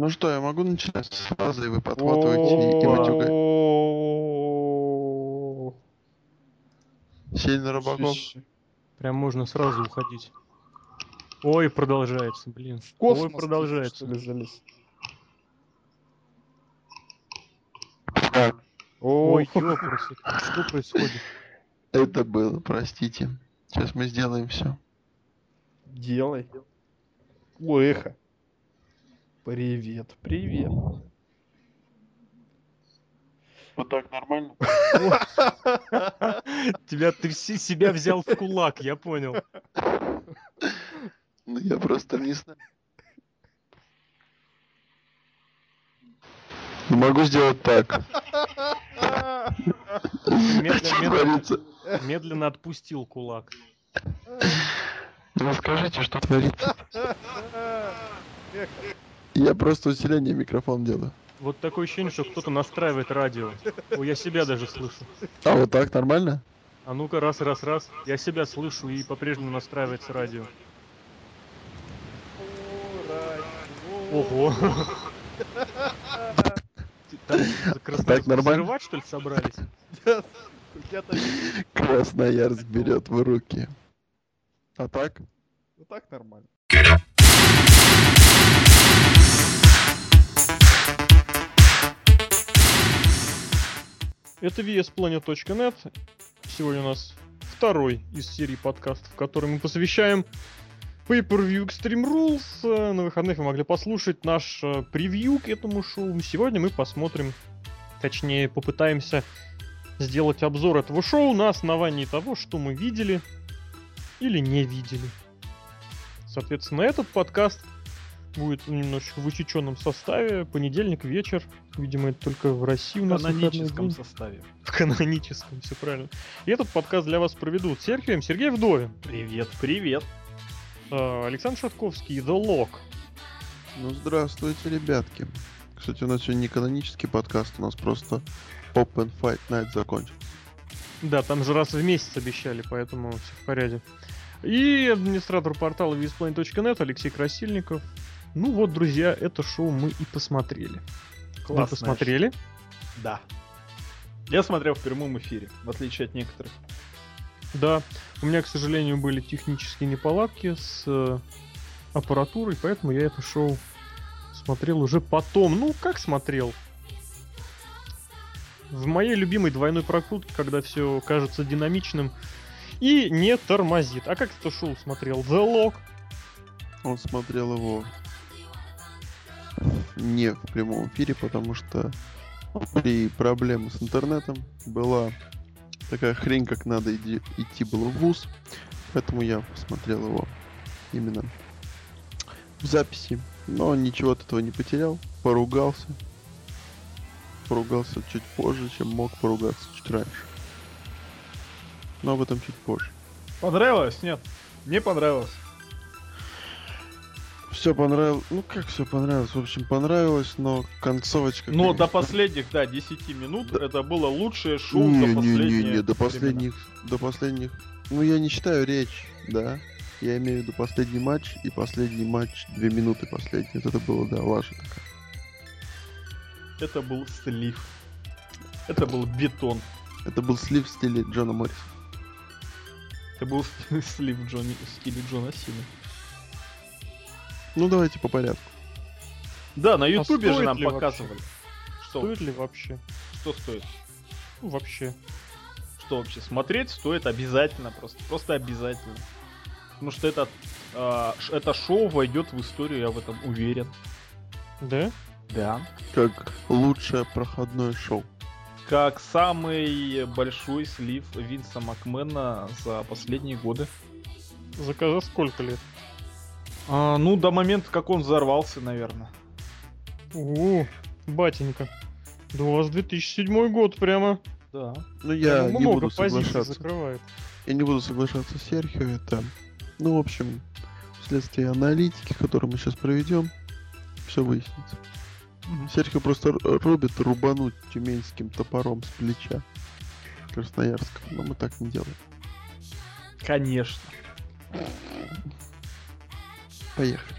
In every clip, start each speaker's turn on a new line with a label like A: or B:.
A: Ну что, я могу начинать с фразы, и вы подхватываете и матюгаете. Сильно рыбаков.
B: Прям можно сразу уходить. Ой, продолжается, блин.
C: В космос
B: Ой, продолжается.
C: что ли, залез?
A: Так,
C: О,
B: Ой, ёпрст, что происходит?
A: это было, простите. Сейчас мы сделаем все.
C: делай. О, эхо. Привет, привет.
A: Вот так нормально?
B: Тебя, ты все себя взял в кулак, я понял.
A: Ну я просто не знаю. Могу сделать так.
B: Медленно отпустил кулак.
A: Ну скажите, что творится? Я просто усиление микрофон делаю.
B: Вот такое ощущение, что кто-то настраивает радио. Ой, я себя даже слышу.
A: А вот так нормально?
B: А ну-ка, раз, раз, раз. Я себя слышу и по-прежнему настраивается радио. Ого. Там
A: Так нормально?
B: взрывать, что ли, собрались?
C: Я-то
A: Красноярск берет в руки. А так?
C: вот так нормально.
B: Это VSPlanet.net. Сегодня у нас второй из серии подкастов, который мы посвящаем Pay-Per-View Extreme Rules. На выходных вы могли послушать наш э, превью к этому шоу. Сегодня мы посмотрим, точнее попытаемся сделать обзор этого шоу на основании того, что мы видели или не видели. Соответственно, этот подкаст будет немножечко в усеченном составе. Понедельник вечер. Видимо, это только в России у
C: В
B: нас выходной
C: каноническом составе.
B: В каноническом, все правильно. И этот подкаст для вас проведут Сергей, Сергей Вдовин,
C: Привет, привет.
B: э, Александр Шатковский The Lock.
A: Ну здравствуйте, ребятки. Кстати, у нас сегодня не канонический подкаст, у нас просто Pop and Fight Night закончил.
B: Да, там же раз в месяц обещали, поэтому все в порядке. И администратор портала visplane.net Алексей Красильников. Ну вот, друзья, это шоу мы и посмотрели. Мы
C: Классное
B: посмотрели.
C: Да. Я смотрел в прямом эфире, в отличие от некоторых.
B: Да, у меня, к сожалению, были технические неполадки с э, аппаратурой, поэтому я это шоу смотрел уже потом. Ну, как смотрел? В моей любимой двойной прокрутке, когда все кажется динамичным и не тормозит. А как это шоу смотрел? The Lock.
A: Он смотрел его не в прямом эфире, потому что при проблемы с интернетом была такая хрень, как надо иди- идти было в ВУЗ, поэтому я посмотрел его именно в записи, но ничего от этого не потерял, поругался, поругался чуть позже, чем мог поругаться чуть раньше. Но об этом чуть позже.
C: Понравилось? Нет. Мне понравилось.
A: Все понравилось. Ну как все понравилось? В общем, понравилось, но концовочка.
C: Но до последних, да, 10 минут
A: Да.
C: это было лучшее шоу
A: не,
C: за
A: не,
C: последние
A: не, не, до
C: времена.
A: последних, до последних. Ну я не считаю речь, да. Я имею в виду последний матч и последний матч две минуты последний. Вот это было, да, лажа такая.
C: Это был слив. Это был бетон.
A: Это был слив в стиле Джона Морриса.
C: Это был слив Джонни, в стиле Джона Сина.
A: Ну давайте по порядку.
C: Да, на Ютубе же
B: стоит
C: нам
B: ли вообще?
C: показывали. Что,
B: Стоит ли вообще?
C: что стоит?
B: Ну, вообще.
C: Что вообще? Смотреть стоит обязательно, просто, просто обязательно. Потому что это, а, ш- это шоу войдет в историю, я в этом уверен.
B: Да?
C: Да.
A: Как лучшее проходное шоу.
C: Как самый большой слив Винса Макмена за последние годы.
B: За, за сколько лет?
C: А, ну, до момента, как он взорвался, наверное.
B: У, батенька. Да у вас 2007 год прямо.
C: Да.
A: Ну я
B: Прям
A: не
B: много
A: буду соглашаться.
B: закрывает.
A: Я не буду соглашаться с Серхио, это, ну, в общем, вследствие аналитики, которую мы сейчас проведем, все выяснится. Серхио просто рубит рубануть тюменским топором с плеча Красноярска, но мы так не делаем.
C: Конечно.
A: Поехали.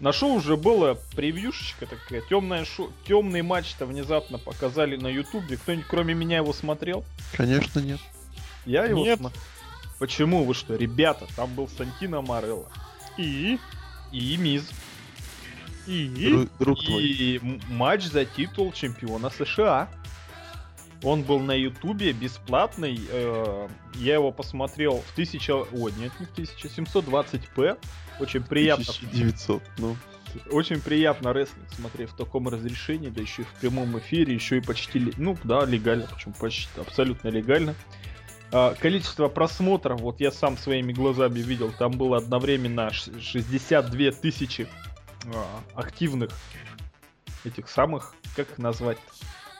C: На шоу уже было превьюшечка такая, темная шоу, темный матч-то внезапно показали на ютубе. Кто-нибудь кроме меня его смотрел?
A: Конечно, нет.
C: Я его
B: Нет.
C: смотрел. Почему вы что, ребята? Там был Сантино Морелло
B: И...
C: и Миз.
B: И...
A: Друг, друг твой.
C: И м- матч за титул чемпиона США. Он был на Ютубе бесплатный. э, я его посмотрел в 1000... О, нет, не в 1720p. Очень приятно.
A: 1900, ну.
C: Очень приятно рестлинг смотреть в таком разрешении, да еще и в прямом эфире, еще и почти, ну да, легально, почему почти, абсолютно легально. А, количество просмотров, вот я сам своими глазами видел, там было одновременно ш- 62 тысячи а, активных этих самых, как их назвать?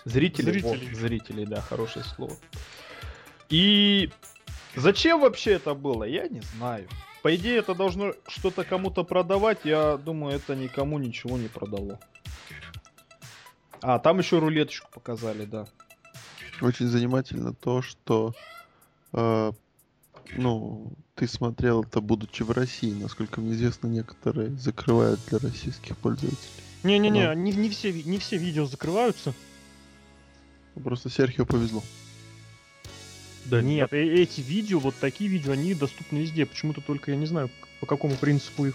C: Зрителей.
B: Зрителей.
C: зрителей, да, хорошее слово. И зачем вообще это было, я не знаю. По идее, это должно что-то кому-то продавать. Я думаю, это никому ничего не продало. А, там еще рулеточку показали, да.
A: Очень занимательно то, что э, ну, ты смотрел это, будучи в России. Насколько мне известно, некоторые закрывают для российских пользователей.
B: Не-не-не,
A: Ну.
B: не, не, все, не все видео закрываются.
A: Просто Серхио повезло.
B: Да нет, э- эти видео, вот такие видео, они доступны везде. Почему-то только я не знаю, по какому принципу их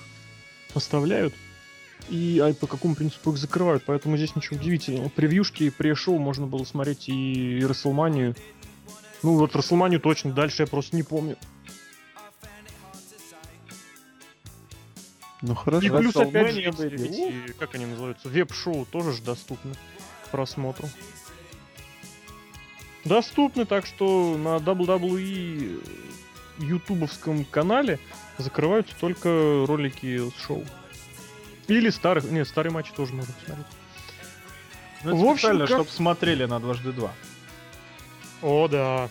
B: оставляют. И а по какому принципу их закрывают. Поэтому здесь ничего удивительного. Превьюшки и пре-шоу можно было смотреть и, и Расселманию. Ну вот Расселманию точно, дальше я просто не помню.
A: Ну
B: И
A: хорошо.
B: плюс опять же эти, как они называются, веб-шоу тоже же доступны к просмотру. Доступны, так что на WWE ютубовском канале закрываются только ролики с шоу. Или старых, нет, старые матчи тоже можно посмотреть.
C: Ну, это
B: В общем,
C: специально,
B: как-
C: чтобы смотрели на дважды два.
B: О, да.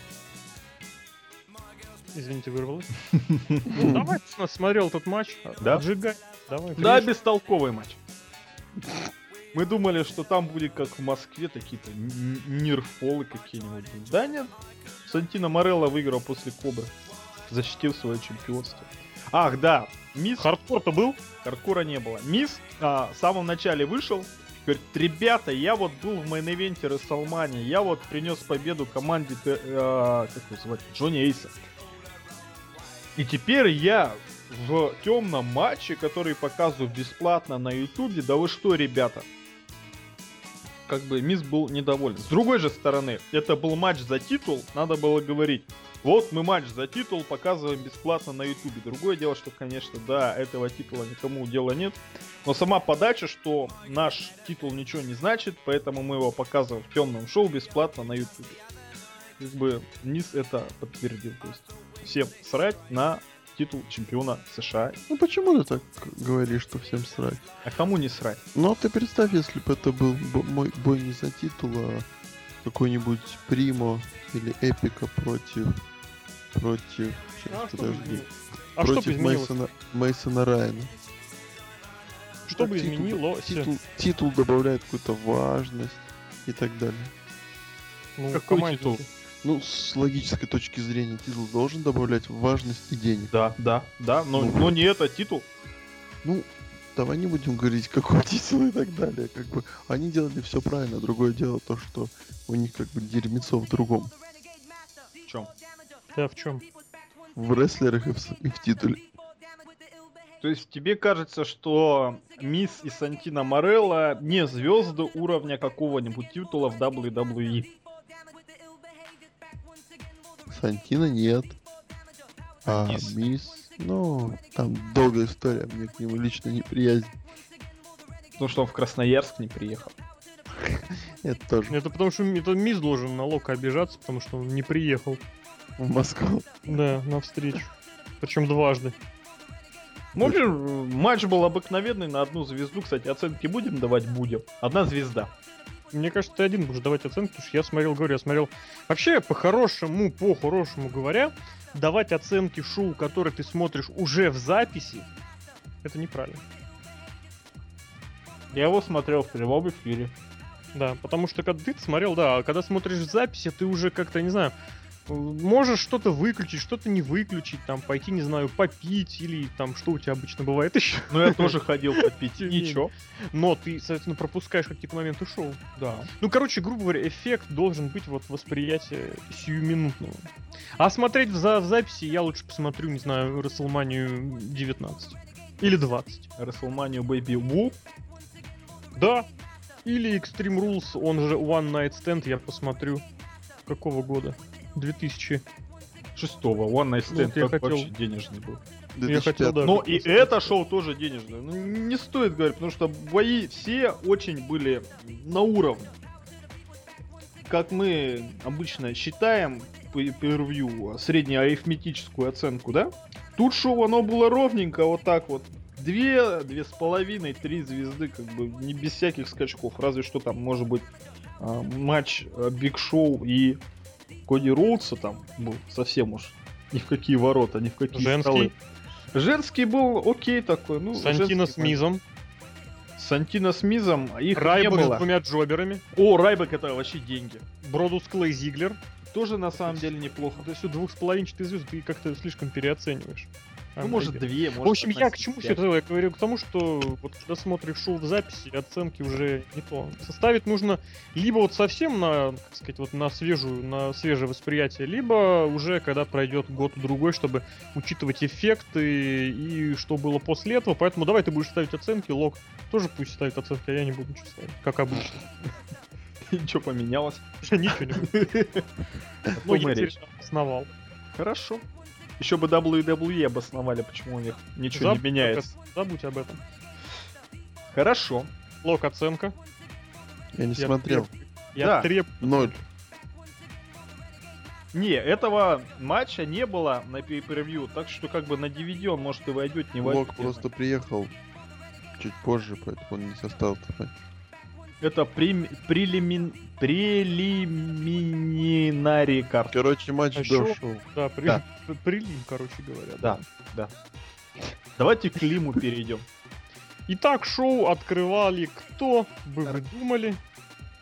B: Извините, вырвалось. Ну, давай, смотрел этот матч.
C: Да?
B: Отжигай. Давай.
C: Да, бестолковый матч. Мы думали, что там будет как в Москве, какие-то н- near fall ы какие-нибудь. Да нет. Сантино Морелло выиграл после Кобры. Защитил свое чемпионство. Ах, да. Миз
B: Хардкор-то был?
C: Хардкора не было. Миз а, в самом начале вышел. Говорит, ребята, я вот был в main event е WrestleMania, я вот принес победу команде, Т- э, как его звать, Джонни Эйса. И теперь я в темном матче, который показываю бесплатно на ютубе, да вы что, ребята? Как бы Мисс был недоволен. С другой же стороны, это был матч за титул, надо было говорить, вот мы матч за титул показываем бесплатно на ютубе. Другое дело, что, конечно, да, этого титула никому дела нет. Но сама подача, что наш титул ничего не значит, поэтому мы его показываем в темном шоу бесплатно на ютубе. Как бы Низ это подтвердил. То есть всем срать на титул чемпиона США.
A: Ну почему ты так говоришь, что всем срать?
C: А кому не срать?
A: Ну ты представь, если бы это был мой бой не за титул, а какой-нибудь Примо или Эпика против... Против... Сейчас,
B: А что бы
A: подожди.
B: изменилось? А что бы
A: против? Мейсона, Мейсона Райана.
B: Что бы
A: титул-
B: изменилось?
A: Титул, титул добавляет какую-то важность и так далее.
B: Ну,
C: Какой
B: команде
C: титул?
A: Ну, с логической точки зрения, титул должен добавлять важность и денег.
C: Да, да, да, но,
A: Ну.
C: но не это титул.
A: Ну, давай не будем говорить, какой титул и так далее. Как бы они делали все правильно. Другое дело то, что у них как бы дерьмецо в другом.
C: В чем?
B: Да, в чем?
A: В рестлерах и в, и в титуле.
C: То есть тебе кажется, что Мисс и Сантино Морелло не звезды уровня какого-нибудь титула в WWE?
A: Сантина нет. А
C: Мисс.
A: Мисс, ну, там долгая история, мне к нему лично неприязнь.
C: Потому что он в Красноярск не приехал.
A: Это тоже
B: Это потому что это Мисс должен на Лока обижаться, потому что он не приехал.
A: в Москву.
B: Да, на встречу. Причем дважды.
C: Ну, в общем, матч был обыкновенный на одну звезду. Кстати, оценки будем давать? Будем. Одна звезда.
B: Мне кажется, ты один будешь давать оценки, потому что я смотрел, говорю, я смотрел... Вообще, по-хорошему, по-хорошему говоря, давать оценки шоу, которые ты смотришь уже в записи, это неправильно.
C: Я его смотрел в прямом эфире.
B: Да, потому что когда ты смотрел, да, а когда смотришь в записи, ты уже как-то, не знаю, Можешь что-то выключить, что-то не выключить, там, пойти, не знаю, попить, или там, что у тебя обычно бывает еще.
C: Ну, я тоже ходил попить, ничего.
B: Но ты, соответственно, пропускаешь какие-то моменты шоу.
C: Да.
B: Ну, короче, грубо говоря, эффект должен быть вот восприятие сиюминутного. А смотреть в, за- в записи я лучше посмотрю, не знаю, WrestleMania 19. Или 20.
C: WrestleMania Baby Woo.
B: Да. Или Extreme Rules, он же One Night Stand, я посмотрю. Какого года? 2000.
C: Шестого. One Night
B: Ну,
C: Stand
B: вот я хотел-
C: вообще денежный был.
B: Я хотел,
A: 2005.
B: да.
C: Но и это шоу тоже денежное. Ну, не стоит говорить, потому что бои все очень были на уровне. Как мы обычно считаем по первью среднеарифметическую оценку, да? Тут шоу оно было ровненько, вот так вот. Две, две с половиной, три звезды, как бы не без всяких скачков. Разве что там, может быть, а, матч а, Биг Шоу и Коди Роудса там был совсем уж ни в какие ворота, ни в какие
B: Женский.
C: столы. Женский был окей такой. Ну,
B: Сантино
C: женский
B: с Мизом.
C: матч. Сантино с Мизом, а их не
B: Райбок с
C: было.
B: двумя джоберами.
C: О, Райбек это вообще деньги.
B: Бродус Клей Зиглер.
C: Тоже на самом деле неплохо.
B: То есть у двух с половинчатой звезд ты как-то слишком переоцениваешь.
C: Ну, может, две, может,
B: В общем, я к
C: 15,
B: чему все это? Я говорю к тому, что вот когда смотришь шоу в записи, оценки уже не то. Составить нужно либо вот совсем на, как сказать, вот на свежую, на свежее восприятие, либо уже когда пройдет год-другой, чтобы учитывать эффекты и что было после этого. Поэтому давай ты будешь ставить оценки, Лок тоже пусть ставит оценки, а я не буду ничего ставить, как обычно.
C: Ничего поменялось.
B: Ничего не Ну, я теперь основал.
C: Хорошо. Еще бы WWE обосновали, почему у них ничего не
B: Забудь
C: меняется.
B: Забудь об этом.
C: Хорошо.
B: Лок, оценка.
A: Я не
B: Я
A: смотрел.
B: требую- Я
C: Да.
B: требую.
A: Ноль.
C: Не, этого матча не было на pay-per-view, так что как бы на DVD он может и войдет, не войдет.
A: Лок просто приехал чуть позже, поэтому он не составил этот матч.
C: Это прим... прелимин... прелиминари карт.
A: Короче, матч
B: А шоу?
A: шоу.
B: Да, при...
C: Да.
B: п- прилим, короче говоря.
C: Да, да. Давайте к Лиму перейдем.
B: Итак, шоу открывали кто бы вы думали?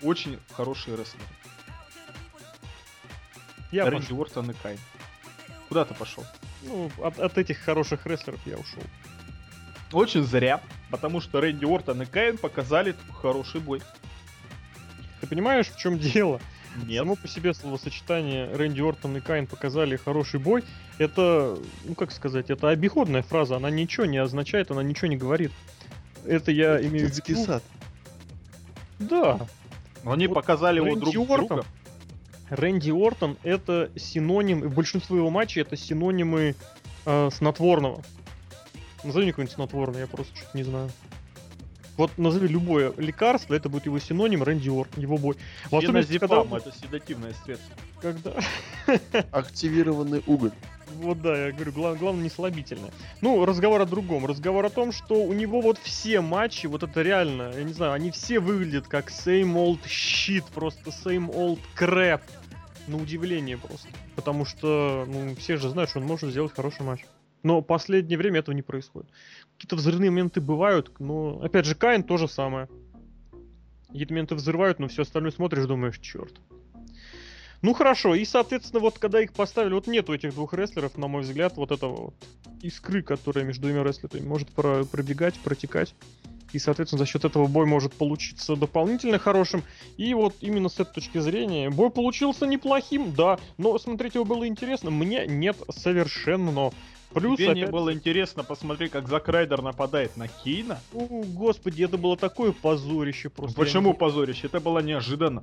C: Очень хороший рестлер.
B: Я
C: Рэнди. Уортон и Кайн. Куда ты пошел?
B: Ну, от, от этих хороших рестлеров я ушел.
C: Очень зря, потому что Рэнди Уортон и Кайн показали хороший бой.
B: Ты понимаешь, в чем дело?
C: Нет.
B: Само по себе словосочетание Рэнди Ортон и Кайн показали хороший бой. Это, ну как сказать, это обиходная фраза. Она ничего не означает, она ничего не говорит. Это я имею в виду.
A: сад.
B: Да,
C: Они
B: Вот
C: показали его
B: Рэнди
C: друг
B: Уортон
C: друга.
B: Рэнди Ортон это синоним, и большинство его матчей это синонимы э, снотворного. Назови мне какое-нибудь снотворное, я просто что-то не знаю. Вот назови любое лекарство, это будет его синоним Рэнди Ортон, его бой. В особенности, когда,
C: это седативное средство.
B: когда-
A: Активированный уголь.
B: Вот да, я говорю, гла- главное не слабительное. Ну, разговор о другом. Разговор о том, что у него вот все матчи, вот это реально, я не знаю, они все выглядят как same old shit, просто same old crap. На удивление просто. Потому что, ну, все же знают, что он может сделать хороший матч. Но в последнее время этого не происходит. Какие-то взрывные моменты бывают, но, опять же, Кайн то же самое. Какие-то моменты взрывают, но все остальное смотришь, думаешь, черт. Ну хорошо, и соответственно, вот когда их поставили, вот нету этих двух рестлеров, на мой взгляд, вот этого вот искры, которая между двумя рестлерами может про- пробегать, протекать. И, соответственно, за счет этого бой может получиться дополнительно хорошим. И вот именно с этой точки зрения бой получился неплохим, да. Но смотреть его было интересно. Мне нет совершенно. Плюс,
C: Тебе не
B: опять-
C: было интересно посмотреть, как Зак Райдер нападает на Кейна?
B: О, господи, это было такое позорище просто. Не
C: Почему позорище? Это было неожиданно.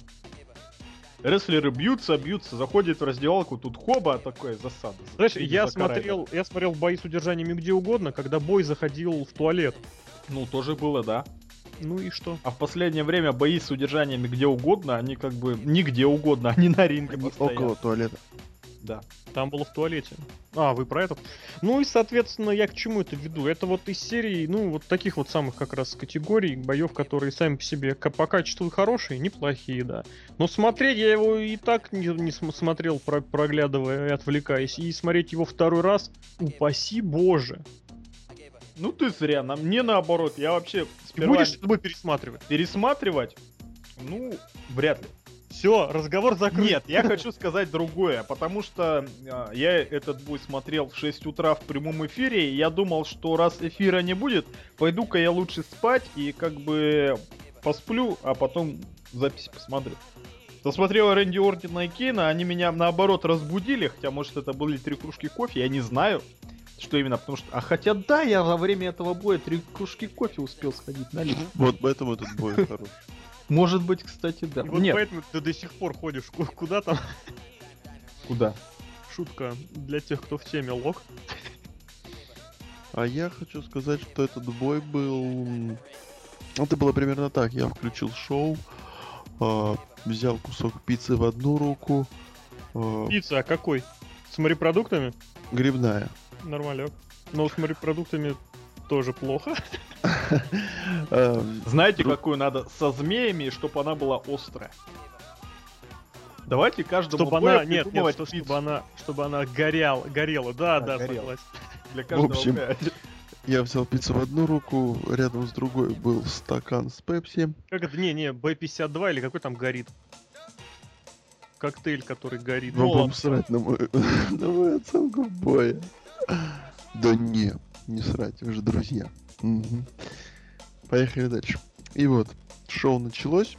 C: Рестлеры бьются, бьются, заходят в раздевалку, тут хоба, такое засада.
B: Знаешь, я смотрел, я смотрел бои с удержаниями где угодно, когда бой заходил в туалет.
C: Ну, тоже было, да.
B: Ну и что?
C: А в последнее время бои с удержаниями где угодно, они как бы нигде угодно, они на ринге
A: Они
C: постоянно.
A: около туалета.
C: Да.
B: Там было в туалете. А, вы про этот? Ну и, соответственно, я к чему это веду? Это вот из серии, ну, вот таких вот самых как раз категорий боев, которые сами по себе по качеству хорошие, неплохие, да. Но смотреть я его и так не, не см- смотрел, про- проглядывая и отвлекаясь. И смотреть его второй раз, упаси боже.
C: Ну ты зря, нам мне наоборот, я вообще
B: Ты
C: сперва
B: будешь с тобой пересматривать?
C: пересматривать, ну, вряд ли.
B: Все, разговор закрыт.
C: Нет, я хочу сказать другое, потому что э, я этот бой смотрел в 6 утра в прямом эфире, и я думал, что раз эфира не будет, пойду-ка я лучше спать и как бы посплю, а потом записи посмотрю. Посмотрел Рэнди Ортона и Кейна, они меня наоборот разбудили, хотя может это были три кружки кофе, я не знаю, что именно, потому что... А хотя да, я во время этого боя три кружки кофе успел сходить налить.
A: Вот поэтому этот бой хорош.
C: Может быть, кстати, да.
B: И вот
C: Нет,
B: поэтому ты до сих пор ходишь ку- куда там.
C: куда?
B: Шутка для тех, кто в теме лог.
A: А я хочу сказать, что этот бой был... Это было примерно так. Я включил шоу, а, взял кусок пиццы в одну руку, а,
B: Пицца, а какой? С морепродуктами?
A: грибная.
B: Нормалек. Но с морепродуктами тоже плохо.
A: Эм,
C: Знаете, какую надо со змеями, чтобы она была острая? Давайте каждому
B: Чтобы она, нет, нет, что- чтобы она, чтобы она горяла, горела, да,
C: А,
B: да,
C: горела.
B: согласен.
C: для каждого
A: общем,
C: боя.
A: Я взял пиццу в одну руку, рядом с другой был стакан с пепси.
B: Как это, не, не, Б-52 или какой там горит? Коктейль, который горит.
A: Вам
C: Молот.
A: будем срать на мою, на мою оценку боя. Да не, не срать, вы же друзья. Мгм. Поехали дальше. И вот, шоу началось.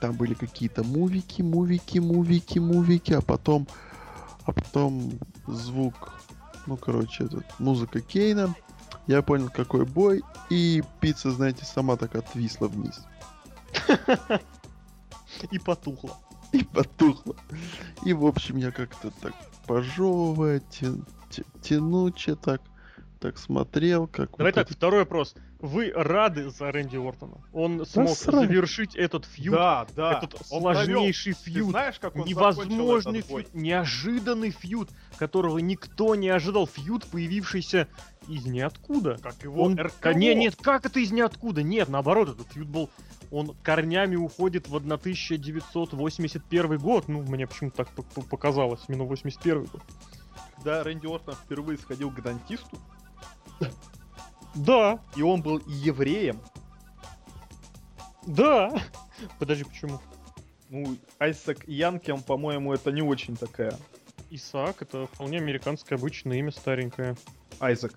A: Там были какие-то мувики, мувики, мувики, мувики, а потом, а потом звук, ну, короче, этот, музыка Кейна. Я понял, какой бой, и пицца, знаете, сама так отвисла вниз.
B: И потухло.
A: и потухло. И, в общем, я как-то так пожевывая, тя- тя- тянуче так, так смотрел, как
B: Давай
A: вот
B: так,
A: этот-
B: второй вопрос. Вы рады за Рэнди Ортона? Он смог
A: срать.
B: завершить этот фьюд,
C: Да, да.
B: этот
C: Он
B: сложнейший.
C: Ты
B: фьюд,
C: знаешь, как он
B: невозможный
C: этот бой?
B: фьюд, неожиданный фьюд, которого никто не ожидал. Фьюд, появившийся из ниоткуда.
C: Как его
B: Он...
C: РКО.
B: Не, нет, как это из ниоткуда? Нет, наоборот, этот фьюд был... Он корнями уходит в 1981 год. Ну, мне почему-то так показалось. Именно 81 год.
C: Когда Рэнди Ортон впервые сходил к дантисту,
B: Да,
C: и он был евреем,
B: да. Подожди, почему?
C: ну, Айсак Янкем, по-моему, это не очень такая.
B: Исаак это вполне американское обычное имя старенькое.
C: Айзек.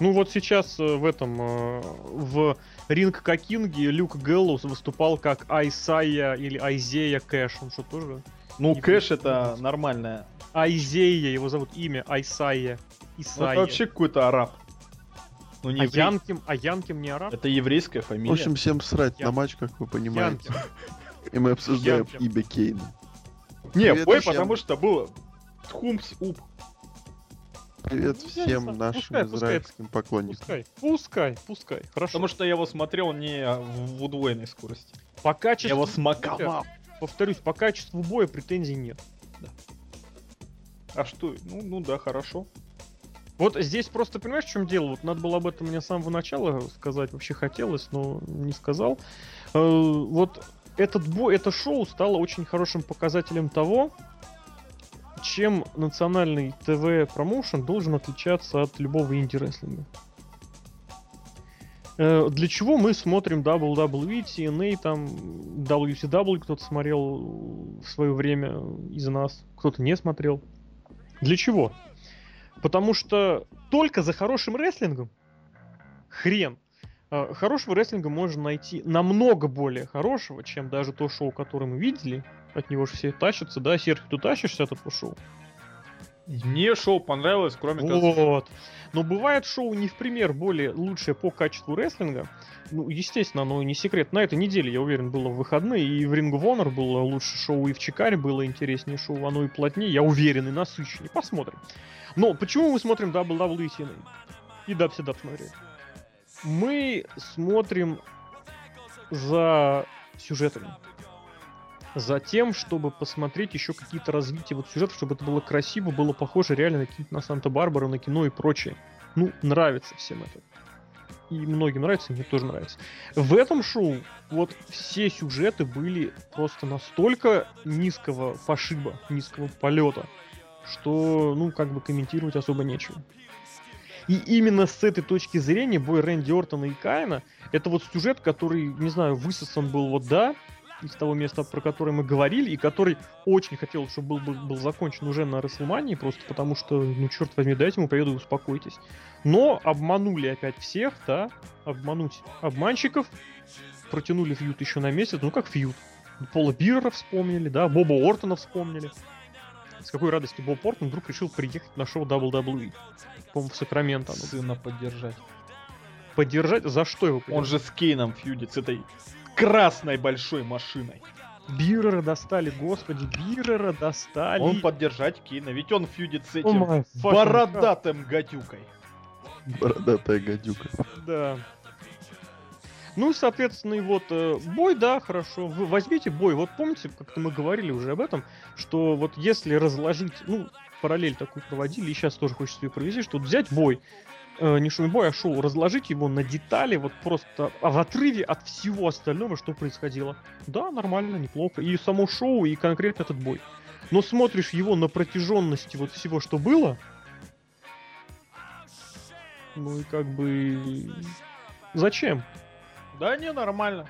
B: Ну вот сейчас э, в этом, э, в Ring Ka King е Люк Гэллоус выступал как Айсайя или Айзея Кэш. Он что, тоже?
C: Ну, Кэш это нормальное.
B: Айзея, его зовут имя
C: Ну,
B: Исайя.
C: это вообще какой-то араб. Ну, не
B: а
C: еврей.
B: Янкем, а Янким не араб?
C: Это еврейская
A: В
C: фамилия.
A: общем, всем срать на
B: Янки.
A: матч, как вы понимаете.
B: Янким.
A: И мы обсуждаем
B: Янки.
A: имя Кейна.
C: не,
A: Привет
C: бой,
A: всем.
C: потому что было Тхумс Уп.
A: Привет
B: Ну, я
A: всем
B: знаю,
A: нашим
B: пускай, пускай.
A: израильским поклонникам.
B: Пускай, пускай, пускай. Хорошо.
C: Потому что я его смотрел не в в удвоенной скорости.
B: по
C: Я
B: качеству,
C: его смаковал.
B: повторюсь, по качеству боя претензий нет.
C: А что? Ну, ну да, хорошо.
B: Вот здесь просто, понимаешь, в чем дело? Вот надо было об этом мне с самого начала сказать, вообще хотелось, но не сказал. Э, Вот этот бой, это шоу стало очень хорошим показателем того, чем национальный ТВ-промоушен должен отличаться от любого инди-рестлинга. Э, Для чего мы смотрим WWE, TNA, там, WCW кто-то смотрел в свое время из нас, кто-то не смотрел. Для чего? Потому что только за хорошим рестлингом хрен. А, Хорошего рестлинга можно найти намного более хорошего, чем даже то шоу, которое мы видели. От него же все тащатся, да, Серхио, ты тащишься от этого шоу?
C: Мне шоу понравилось, кроме как...
B: Но бывает шоу не в пример более лучшее по качеству рестлинга. Ну, естественно, оно не секрет. На этой неделе, я уверен, было в выходные, и в Ring of Honor было лучше шоу, и в Чикаре было интереснее шоу, оно и плотнее, я уверен, и насыщеннее. Посмотрим. Но почему мы смотрим WWE TNA? И WCW смотрели? Мы смотрим за сюжетами. За тем, чтобы посмотреть еще какие-то развития вот сюжетов, чтобы это было красиво, было похоже реально на какие-то на Санта-Барбару, на кино и прочее. Ну, нравится всем это. И многим нравится, мне тоже нравится. В этом шоу вот все сюжеты были просто настолько низкого пошиба, низкого полета, что, ну, как бы комментировать особо нечего. И именно с этой точки зрения бой Рэнди Ортона и Каина это вот сюжет, который, не знаю, высосан был вот да, из того места, про которое мы говорили, и который очень хотел, чтобы был, был, был закончен уже на Расселмании, просто потому что, ну, черт возьми, дайте ему победу и успокойтесь. Но обманули опять всех, да, обмануть обманщиков, протянули фьют еще на месяц, ну как фьют. Пола Бирра вспомнили, да, Боба Ортона вспомнили. С какой радости Боб Ортон вдруг решил приехать на шоу WWE. По-моему, в Сакраменто. оно.
C: Сына поддержать.
B: Поддержать? За что его
C: Он
B: поддержать?
C: же с Кейном фьюдит с этой красной большой машиной.
B: Биррера достали, господи, Биррера достали.
C: Он поддержать Кейна, ведь он фьюдит с этим
B: fucking
C: бородатым гадюкой.
A: Бородатая гадюка.
B: God, Да. Ну, соответственно, и вот э, бой, да, хорошо. Вы возьмите бой. Вот помните, как-то мы говорили уже об этом, что вот если разложить, ну, параллель такую проводили, и сейчас тоже хочется ее провести, что вот взять бой, э, не шумный бой, а шоу, разложить его на детали, вот просто а в отрыве от всего остального, что происходило. Да, нормально, неплохо. И само шоу, и конкретно этот бой. Но смотришь его на протяженности вот всего, что было, ну и как бы... Зачем?
C: Да не, нормально.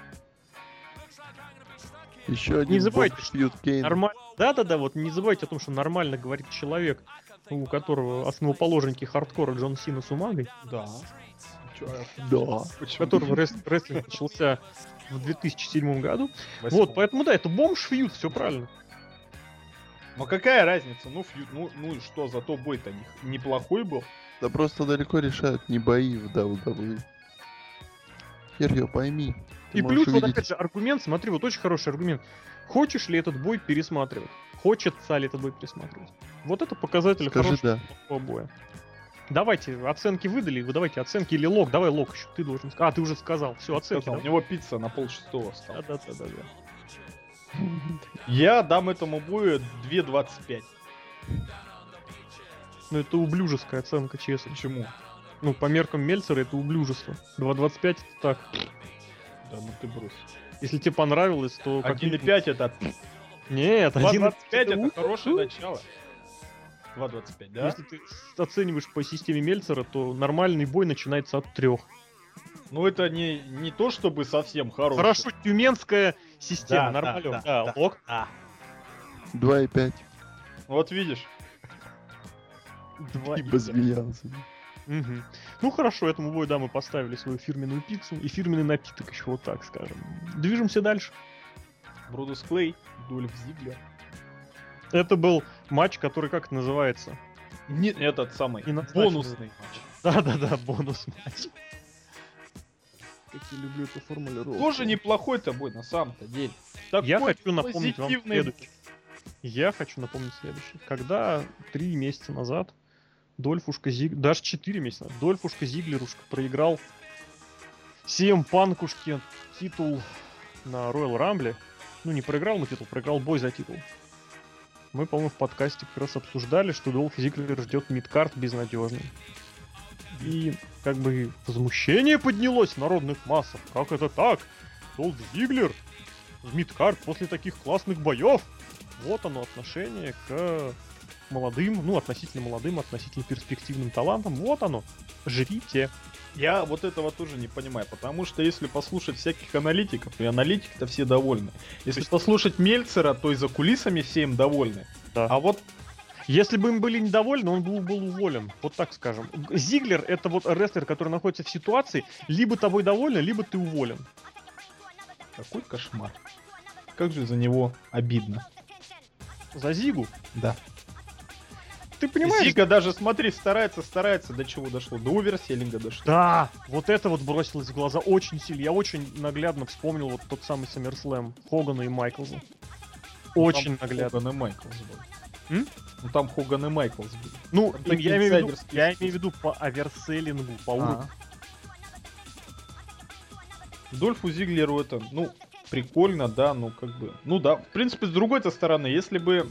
A: Еще один
B: забывайте,
A: бомж Фьюд Кейн.
B: Нормально. Да-да-да, вот не забывайте о том, что нормально говорит человек, у которого основоположники хардкора Джон Сина с Умагой,
C: Да. Чё,
A: Да.
B: у
C: почему
B: которого рестлинг начался в 2007 году. Вот, поэтому да, это бомж фьют, все правильно.
C: Ну какая разница? Ну, фью, ну, ну и что, зато бой-то не- неплохой был.
A: Да просто далеко решают не бои в WWE. Хер её пойми. Ты
B: И плюс, вот
A: увидеть-
B: опять же, аргумент, смотри, вот очень хороший аргумент. Хочешь ли этот бой пересматривать? Хочется ли этот бой пересматривать? Вот это показатель
A: Скажи
B: хорошего
A: да.
B: боя. Давайте, оценки выдали, вы давайте оценки или лог, давай лог еще, ты должен сказать. А, ты уже сказал, все, оценки.
C: Сказал, У него пицца на полшестого стала.
B: Да, да, да, да, да.
C: Я дам этому бою 2.25.
B: Ну это ублюжеская оценка, честно.
C: Почему?
B: Ну, по меркам Мельцера это ублюжество. 2.25 это так.
C: Да ну ты брось.
B: Если тебе понравилось, то... как
C: 1.5 это...
B: Нет,
C: 2.25
B: 1.25
C: это хорошее начало. 2.25, да?
B: Если ты оцениваешь по системе Мельцера, то нормальный бой начинается от трех.
C: Ну это не, не то чтобы совсем хороший.
B: Хорошо, тюменская система,
C: Да, да,
B: нормалек.
C: да,
B: Да,
C: да.
B: лог.
A: 2,5.
C: Вот видишь.
B: Два и
A: Ибо
B: Мгм. Ну хорошо, этому бою, да, мы поставили свою фирменную пиццу и фирменный напиток еще вот так скажем. Движемся дальше.
C: Брудус Клей, Дольф Зиглер.
B: Это был матч, который как это называется?
C: Не, этот самый бонусный матч.
B: Да-да-да, бонус матч. Как я люблю эту формулировку.
C: Тоже неплохой тобой на самом-то деле.
B: Я
C: Такой
B: хочу напомнить вам следующее. Я хочу напомнить следующее. Когда три месяца назад Дольфушка Зиг... Даже четыре месяца назад Дольфушка Зиглерушка проиграл CM Панкушке титул на Royal Rumble. Ну, не проиграл ему титул, проиграл бой за титул. Мы, по-моему, в подкасте как раз обсуждали, что Долф Зиглер ждет мидкарт безнадежный. И как бы возмущение поднялось в народных массах. Как это так? Долф Зиглер в мидкарт после таких классных боев. Вот оно отношение к молодым, ну, относительно молодым, относительно перспективным талантам. Вот оно. Жрите.
C: Я вот этого тоже не понимаю, потому что если послушать всяких аналитиков, и аналитики-то все довольны. Если
B: есть-
C: послушать Мельцера, то и за кулисами все им довольны.
B: Да.
C: А вот
B: Если бы им были недовольны, он был, был уволен. Вот так скажем. Зиглер это вот рестлер, который находится в ситуации, либо тобой довольны, либо ты уволен.
C: какой кошмар. Как же за него обидно.
B: За Зигу.
C: Да.
B: Ты понимаешь?
C: Зига даже, смотри, старается, старается, до чего дошло. До оверселлинга дошло.
B: Да, вот это вот бросилось в глаза очень сильно. Я очень наглядно вспомнил вот тот самый SummerSlam Хогана и Майклза. Очень
C: Там
B: наглядно.
C: Хоган и Майклс был.
B: М?
C: Ну там Хоган и Майклс были.
B: Ну,
C: Там
B: я имею, в виду, я имею в виду по оверселлингу, по уровню.
C: Дольфу Зиглеру это, ну, прикольно, да, ну как бы. Ну да, в принципе, с другой-то стороны, если бы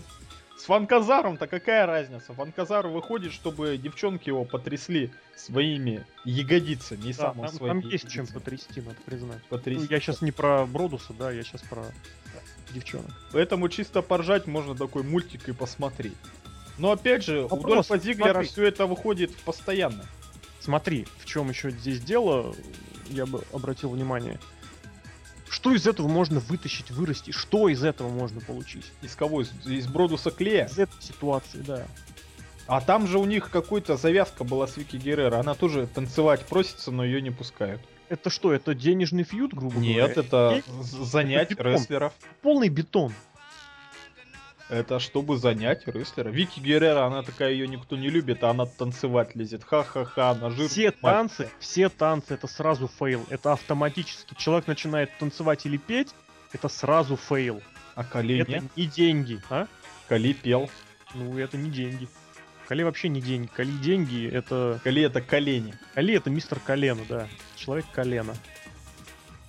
C: с Фанказаром-то какая разница? Фанказар выходит, чтобы девчонки его потрясли своими ягодицами. И
B: Да,
C: сам
B: там,
C: своими
B: там есть чем
C: ягодицами
B: потрясти, надо признать.
C: потрясти.
B: Ну, я сейчас не про Бродуса, да, я сейчас про девчонок.
C: Поэтому чисто поржать можно такой мультик и посмотреть. Но опять же, у
B: Вопрос,
C: Дольфа Зиглера
B: смотри.
C: все это выходит постоянно.
B: Смотри, в чем еще здесь дело, я бы обратил внимание. Что из этого можно вытащить, вырасти? Что из этого можно получить?
C: Из кого? Из, из Бродуса Клея?
B: Из этой ситуации, да.
C: А там же у них какой-то завязка была с Вики Герреро. Она тоже танцевать просится, но ее не пускают.
B: Это что, это денежный feud, грубо
C: Нет,
B: говоря?
C: это
B: Есть
C: з- занять
B: бетон.
C: рестлеров.
B: полный бетон.
C: Это чтобы занять рестлера. Вики Герреро, она такая, ее никто не любит, а она танцевать лезет. Ха-ха-ха, она жир.
B: Все танцы, все танцы это сразу fail. Это автоматически. Человек начинает танцевать или петь, это сразу fail.
C: А Кали
B: это
C: нет?
B: не деньги, а?
C: Кали пел.
B: Ну, это не деньги. Кали вообще не деньги. Кали деньги, это...
C: Кали это колени.
B: Кали это мистер Колено, да. Человек колено.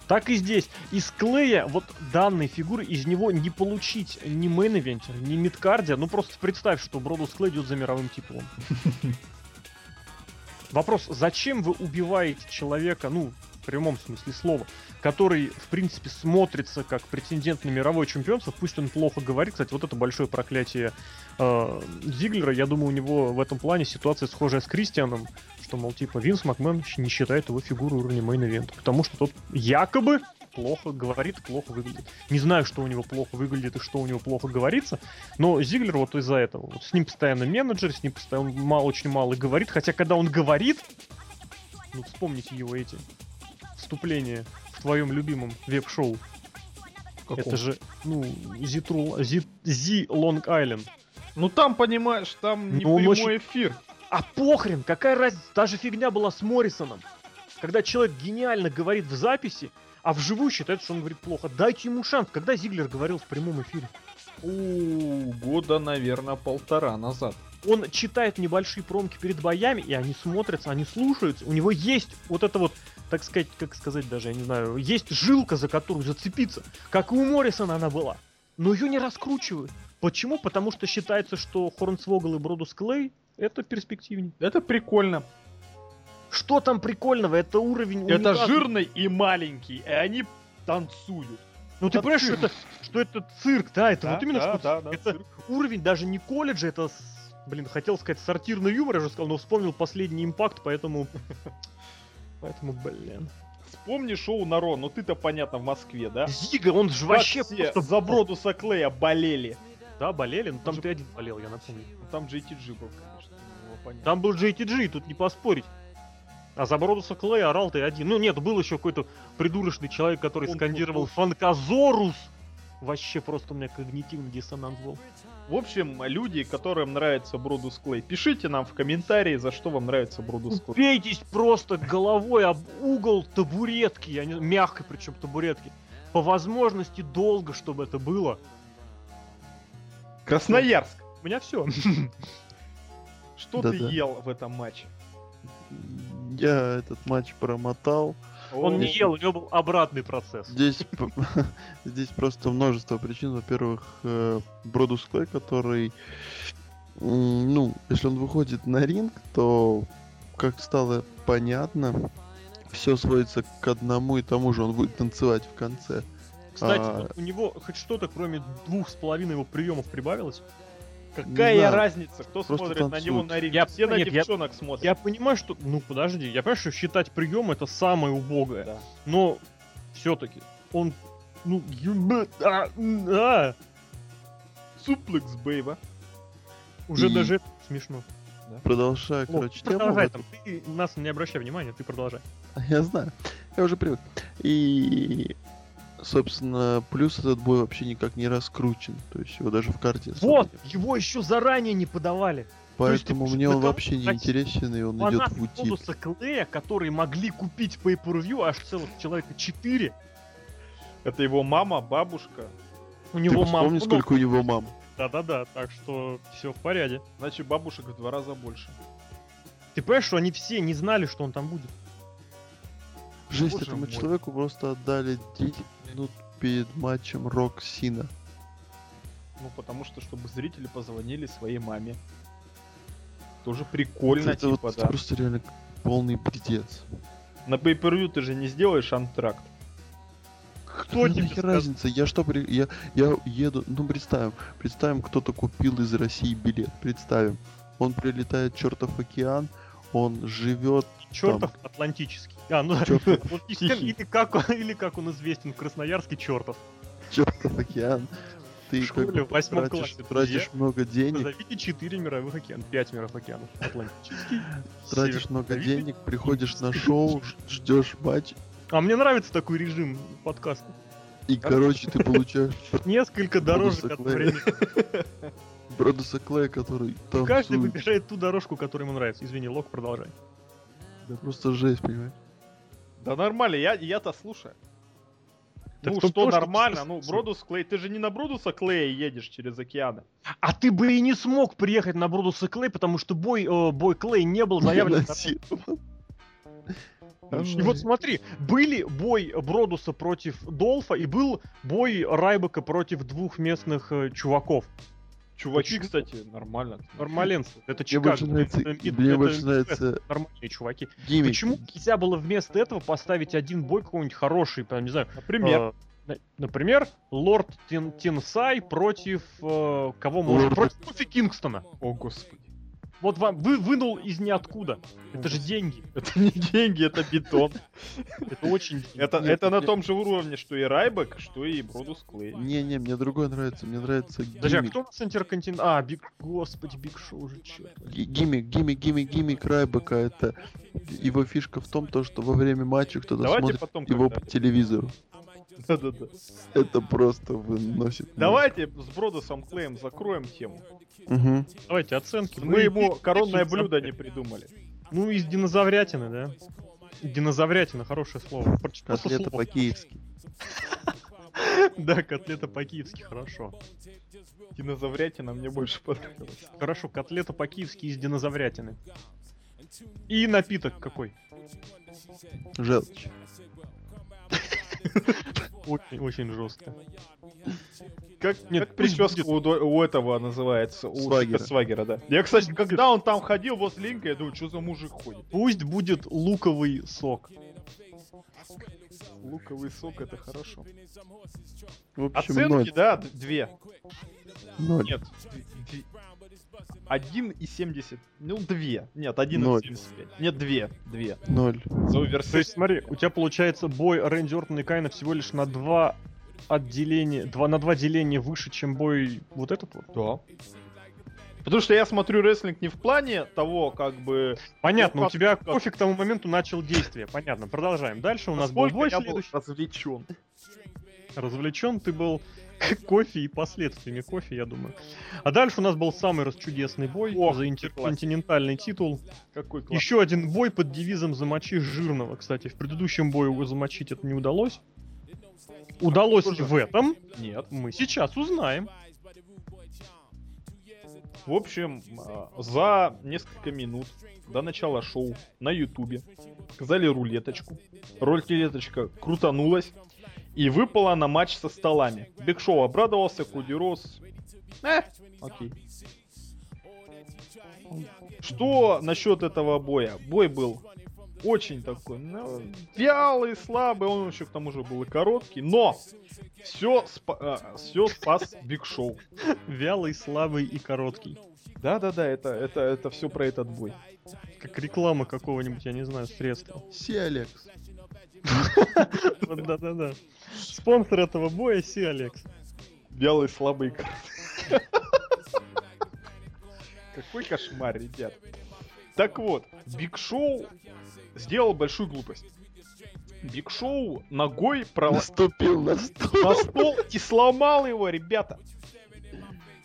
B: Так и здесь. Из Клея, вот данной фигуры, из него не получить ни main eventer, ни midcarder а. Ну просто представь, что Бродус Клей идет за мировым титулом. Вопрос, зачем вы убиваете человека, ну, в прямом смысле слова, который, в принципе, смотрится как претендент на мировое чемпионство, пусть он плохо говорит, кстати, вот это большое проклятие э, Зиглера, я думаю, у него в этом плане ситуация схожая с Кристианом, что, мол, типа, Винс Макмен не считает его фигуру уровня main event а, потому что тот якобы плохо говорит, плохо выглядит. Не знаю, что у него плохо выглядит и что у него плохо говорится, но Зиглер вот из-за этого. Вот с ним постоянно менеджер, с ним постоянно он мало, очень мало говорит, хотя когда он говорит, ну вспомните его эти вступления в твоем любимом веб-шоу. Это же, ну, Зитру, Зи, Зи Лонг Айленд.
C: Ну там, понимаешь, там не
B: Ну,
C: прямой эфир.
B: А похрен, какая разница, та же фигня была с Моррисоном. Когда человек гениально говорит в записи, а вживую считает, что он говорит плохо. Дайте ему шанс. Когда Зиглер говорил в прямом эфире?
C: У года, наверное, полтора назад.
B: Он читает небольшие промки перед боями, и они смотрятся, они слушаются. У него есть вот это вот, так сказать, как сказать даже, я не знаю, есть жилка, за которую зацепиться. Как и у Моррисона она была. Но ее не раскручивают. Почему? Потому что считается, что Хорнсвогл и Бродус Клей это перспективнее.
C: Это прикольно.
B: Что там прикольного? Это уровень
C: Это
B: унитаза.
C: жирный и маленький, и они танцуют.
B: Ну ты
C: это
B: понимаешь, что это, что это цирк, да, это
C: Да,
B: вот именно
C: да,
B: что
C: да, да,
B: это
C: цирк.
B: уровень даже не колледжа, это, блин, хотел сказать сортирный юмор, я же сказал, но вспомнил последний импакт, поэтому, поэтому, блин.
C: Вспомни шоу Наро, ну ты-то понятно в Москве, да?
B: Зига, он же вообще просто
C: за Бродуса Клея болели.
B: Да, болели, но там
C: же-
B: ты один болел, я напомню.
C: Ну, Там JTG был, конечно, его понятно.
B: Там был JTG, тут не поспорить. А за Бродуса Клея орал ты один. Ну нет, был еще какой-то придурочный человек, который
C: Он
B: скандировал
C: тут-
B: Фанказорус. Вообще просто у меня когнитивный диссонанс был.
C: В общем, люди, которым нравится Бродус Клей, пишите нам в комментарии, за что вам нравится Бродус Клей.
B: Бейтесь просто головой об угол табуретки, я не... мягкой причем табуретки. По возможности долго, чтобы это было.
C: Красноярск.
B: У меня все.
C: Что ты
A: Да-да.
C: ел в этом матче?
A: Я этот матч промотал.
B: Он не ел, у него был обратный процесс.
A: Здесь, здесь просто множество причин. Во-первых, э, Бродус Клей, который, ну, если он выходит на ринг, то, как стало понятно, все сводится к одному и тому же. Он будет танцевать в конце.
B: Кстати,
A: А.
B: у него хоть что-то, кроме двух с половиной его приемов прибавилось.
C: Какая
A: знаю,
C: разница, кто
A: просто
C: смотрит на него
A: танцуют.
C: на ринге?
B: Я-
C: Все на
B: нет, я-
C: девчонок смотрят.
B: Я понимаю, что... Ну, подожди, я понимаю, что считать прием это самое убогое.
C: Да.
B: Но все-таки он... Ну, а, а,
C: Суплекс, бейба.
B: уже
A: И-
B: даже это смешно.
A: Продолжая,
B: Лох,
A: короче,
B: ты
A: тему.
B: продолжай там. Ты нас не обращай внимания, ты продолжай.
A: Я знаю. Я уже привык. И, собственно, плюс этот бой вообще никак не раскручен. То есть его даже в карте
B: Вот,
A: нет.
B: его еще заранее не подавали. есть ты
A: Поэтому мне он вообще не интересен, и он идет в утиль.
B: Бродуса Клея, которые могли купить pay per аж целых человека 4.
C: Это его мама, бабушка.
B: У
A: Ты
B: него мама.
A: вспомни, сколько у него мам.
B: Да-да-да, так что все в порядке.
C: Значит, бабушек в два раза больше.
B: Ты понимаешь, что они все не знали, что он там будет?
A: Жесть,
C: Боже
A: этому
C: мой.
A: человеку просто отдали 10 минут перед матчем Рок Сина.
C: Ну, потому что, чтобы зрители позвонили своей маме. Тоже прикольно,
A: это
C: типа,
A: вот
C: да.
A: просто реально полный пиздец.
C: На pay ты же не сделаешь антракт.
B: Кто
A: Какая
B: тебе
A: нахер
B: сказал?
A: разница? Я что, при- я, я еду, ну представим, представим, кто-то купил из России билет, представим. Он прилетает чертов океан, он живет
B: Чертов Атлантический. А, ну Атлантический, Или как, он- или как он известен в Красноярске, чертов.
A: чертов океан. Ты
B: В школе
A: как
B: в восьмом
A: тратишь,
B: классе,
A: тратишь много денег,
B: Назовите 4 мировых океана. 5 мировых океанов. Атлантический.
A: тратишь много денег, приходишь на шоу, ждешь матч,
B: А мне нравится такой режим подкаста.
A: и, короче, ты получаешь
B: Несколько дорожек
A: Бонусы
B: одновременно.
A: Бродуса Клея, который там
B: Каждый выбирает ту дорожку, которая ему нравится. Извини, Лок, продолжай.
A: Да просто жесть, понимаешь?
C: Да нормально, я, я-то слушаю.
B: Так
C: ну что
B: то, что
C: нормально,
B: ты
C: ну. Бродус Клей, ты же не на Бродуса Клея едешь через океаны.
B: А ты бы и не смог приехать на Бродуса Клей, потому что бой, э, бой Клей не был заявлен.
A: Насиловал.
B: И вот смотри, были бой Бродуса против Долфа и был бой Райбека против двух местных э, чуваков.
C: Чуваки,
B: Почему?
C: кстати, нормально.
B: Нормаленцы. Это Чикаго.
A: нравится,
B: это
A: мне
B: это
A: нравится
B: Нормальные чуваки.
A: гиммик.
B: Почему нельзя было вместо этого поставить один бой какой-нибудь хороший, прям, не знаю,
C: Например,
B: э, на- например, Лорд Тен- Тенсай против э, кого можно? Против Кофи Кингстона.
C: о господи.
B: Вот вам вы вынул из ниоткуда. Это же деньги.
C: Это не деньги, это бетон.
B: Это очень деньги.
C: Это,
A: Нет,
C: это на том же уровне, что и Райбек, что и Бродус Клей.
A: Не-не, мне другой нравится, мне нравится
B: а
A: gimmick.
B: кто у нас интерконтинент? А, Биг... Господи, Биг Шоу уже чё.
A: Gi- Gimmick, gimmick, gimmick, gimmick Райбека, это его фишка в том, то, что во время матча кто-то
C: Давайте
A: смотрит
C: потом
A: его по телевизору.
C: Да-да-да.
A: Это просто выносит.
C: Давайте с Бродусом Клеем закроем тему.
A: Мгм.
B: Давайте оценки.
C: Мы ему
B: и-
C: коронное блюдо не придумали.
B: Ну, из динозаврятины, да? Динозаврятина, хорошее слово.
A: Котлета
B: слово.
A: по-киевски.
B: Да, котлета по-киевски, хорошо.
C: Динозаврятина мне больше понравилось.
B: Хорошо, котлета по-киевски из динозаврятины. И напиток какой?
A: Желчь.
B: Очень, очень жестко.
C: Как,
B: Нет,
C: как прическа у, у этого называется, у
A: Свагера.
C: Свагера, да. Я, кстати, когда он там ходил возле Линка, я думаю, что за мужик ходит.
B: Пусть будет луковый сок.
C: Луковый сок, это хорошо.
A: В общем,
C: Оценки,
A: ноль.
C: да, две.
A: Ноль.
C: Нет, д- д- один и семьдесят. Ну, две. Нет, один и
A: Ноль.
C: семьдесят пять. Нет, две. Две.
A: Ноль.
C: За
B: То
C: оверсейз.
B: есть, смотри, у тебя получается бой Рэнди Ортона и Кайна всего лишь на два отделения, два, на два деления выше, чем бой вот этот вот.
C: Да. Потому что я смотрю рестлинг не в плане того, как бы...
B: Понятно,
C: Ну,
B: у тебя
C: как-
B: кофе к тому моменту начал действие. Понятно, продолжаем. Дальше у нас был
C: насколько
B: бой
C: я был
B: следующий.
C: развлечен.
B: Развлечен ты был кофе и последствиями кофе, я думаю. А дальше у нас был самый расчудесный бой
C: Ох,
B: за интерконтинентальный титул.
C: Какой класс.
B: Еще один бой под девизом «Замочи жирного». Кстати, в предыдущем бою его замочить это не удалось. Удалось ли в этом?
C: Нет.
B: Мы сейчас узнаем.
C: В общем, а, за несколько минут до начала шоу на ютубе сказали рулеточку. Рулеточка крутанулась и выпала на матч со столами. Биг Шоу обрадовался, Коди Рос... Э, окей. Что насчет этого боя? Бой был очень такой, ну, вялый, слабый, он еще к тому же был и короткий, но все, все спас Биг Шоу.
B: Вялый, слабый и короткий.
C: Да-да-да, это, это, это все про этот бой.
B: Как реклама какого-нибудь, я не знаю, средства.
A: Си Алекс.
B: Вот Да-да-да. Спонсор этого боя Си Алекс.
C: Белый слабый Какой кошмар, ребят. Так вот, Биг Шоу сделал большую глупость. Биг Шоу ногой прол...
A: Наступил на стол.
C: на стол и сломал его, ребята.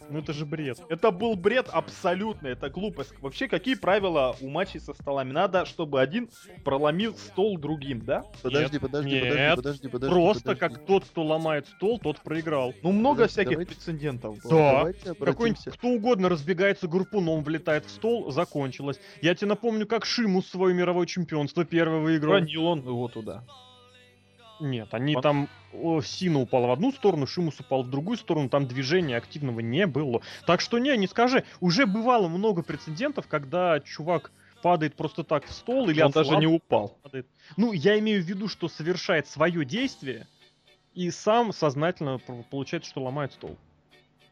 B: Ну это же бред.
C: Это был бред абсолютно, это глупость. Вообще, какие правила у матчей со столами? Надо, чтобы один проломил стол другим, да?
A: Подожди, подожди,
B: Нет.
A: подожди, подожди, подожди.
B: Просто
A: подожди.
B: как тот, кто ломает стол, тот проиграл.
C: Ну, много
A: Подожди,
C: всяких
A: давайте-
C: прецедентов было.
B: Да. Какой-нибудь кто угодно разбегается группуном, влетает в стол, закончилось. Я тебе напомню, как Шимус свое мировое чемпионство первое выиграл.
C: Уронил он его туда.
B: Нет, они
C: Он-
B: там... о, Сина упал в одну сторону, Шимус упал в другую сторону, там движения активного не было. Так что не, не скажи. Уже бывало много прецедентов, когда чувак падает просто так в стол или
C: он даже не упал.
B: падает. Ну, я имею в виду, что совершает свое действие и сам сознательно получается, что ломает стол.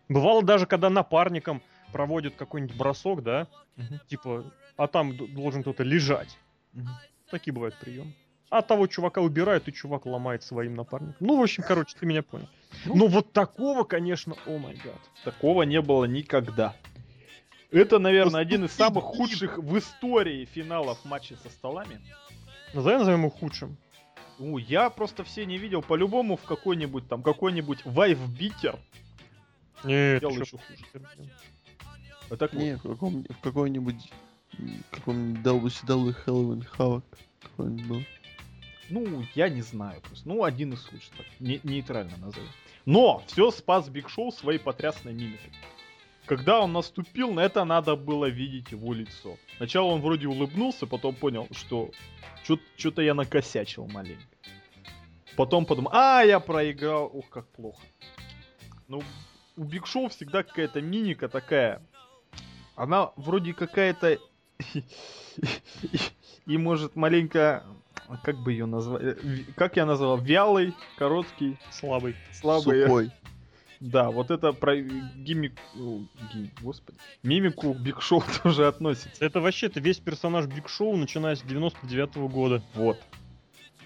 B: Бывало даже, когда напарником проводит какой-нибудь бросок, да,
C: Мгм.
B: типа, а там должен кто-то лежать. Такие бывают приемы. А того чувака убирают, и чувак ломает своим напарником. Ну, в общем, короче, ты меня понял.
C: Ну.
B: Ну, вот такого, конечно, о май гад.
C: Такого не было никогда. Это, наверное, один из самых худших в истории финалов матчей со столами.
B: Назовем, назовем его худшим.
C: Ну, я просто все не видел. По-любому в какой-нибудь там, какой-нибудь вайфбитер
B: Нет,
C: делал
B: еще
C: хуже. Вот так вот.
A: Не, в, каком, в какой-нибудь м, каком-нибудь WCW Halloween Havoc какой-нибудь был.
C: Ну, я не знаю просто. Ну, один из лучших. так, не- нейтрально назовем. Но все спас Биг Шоу своей потрясной мимикой. Когда он наступил, на это надо было видеть его лицо. Сначала он вроде улыбнулся, потом понял, что что-то я накосячил маленько. Потом подумал, а, я проиграл, ух, как плохо. Ну, у Биг Шоу всегда какая-то мимика такая. Она вроде какая-то... И может маленько... Как бы ее назвать? Э, Как я назвал? Вялый, короткий,
B: слабый.
C: слабый.
A: Сухой.
C: Да, вот это про gimmick... gim- Господи. Мимику Биг Шоу тоже относится.
B: Это вообще-то весь персонаж Биг Шоу, начиная с 99 года.
C: Вот.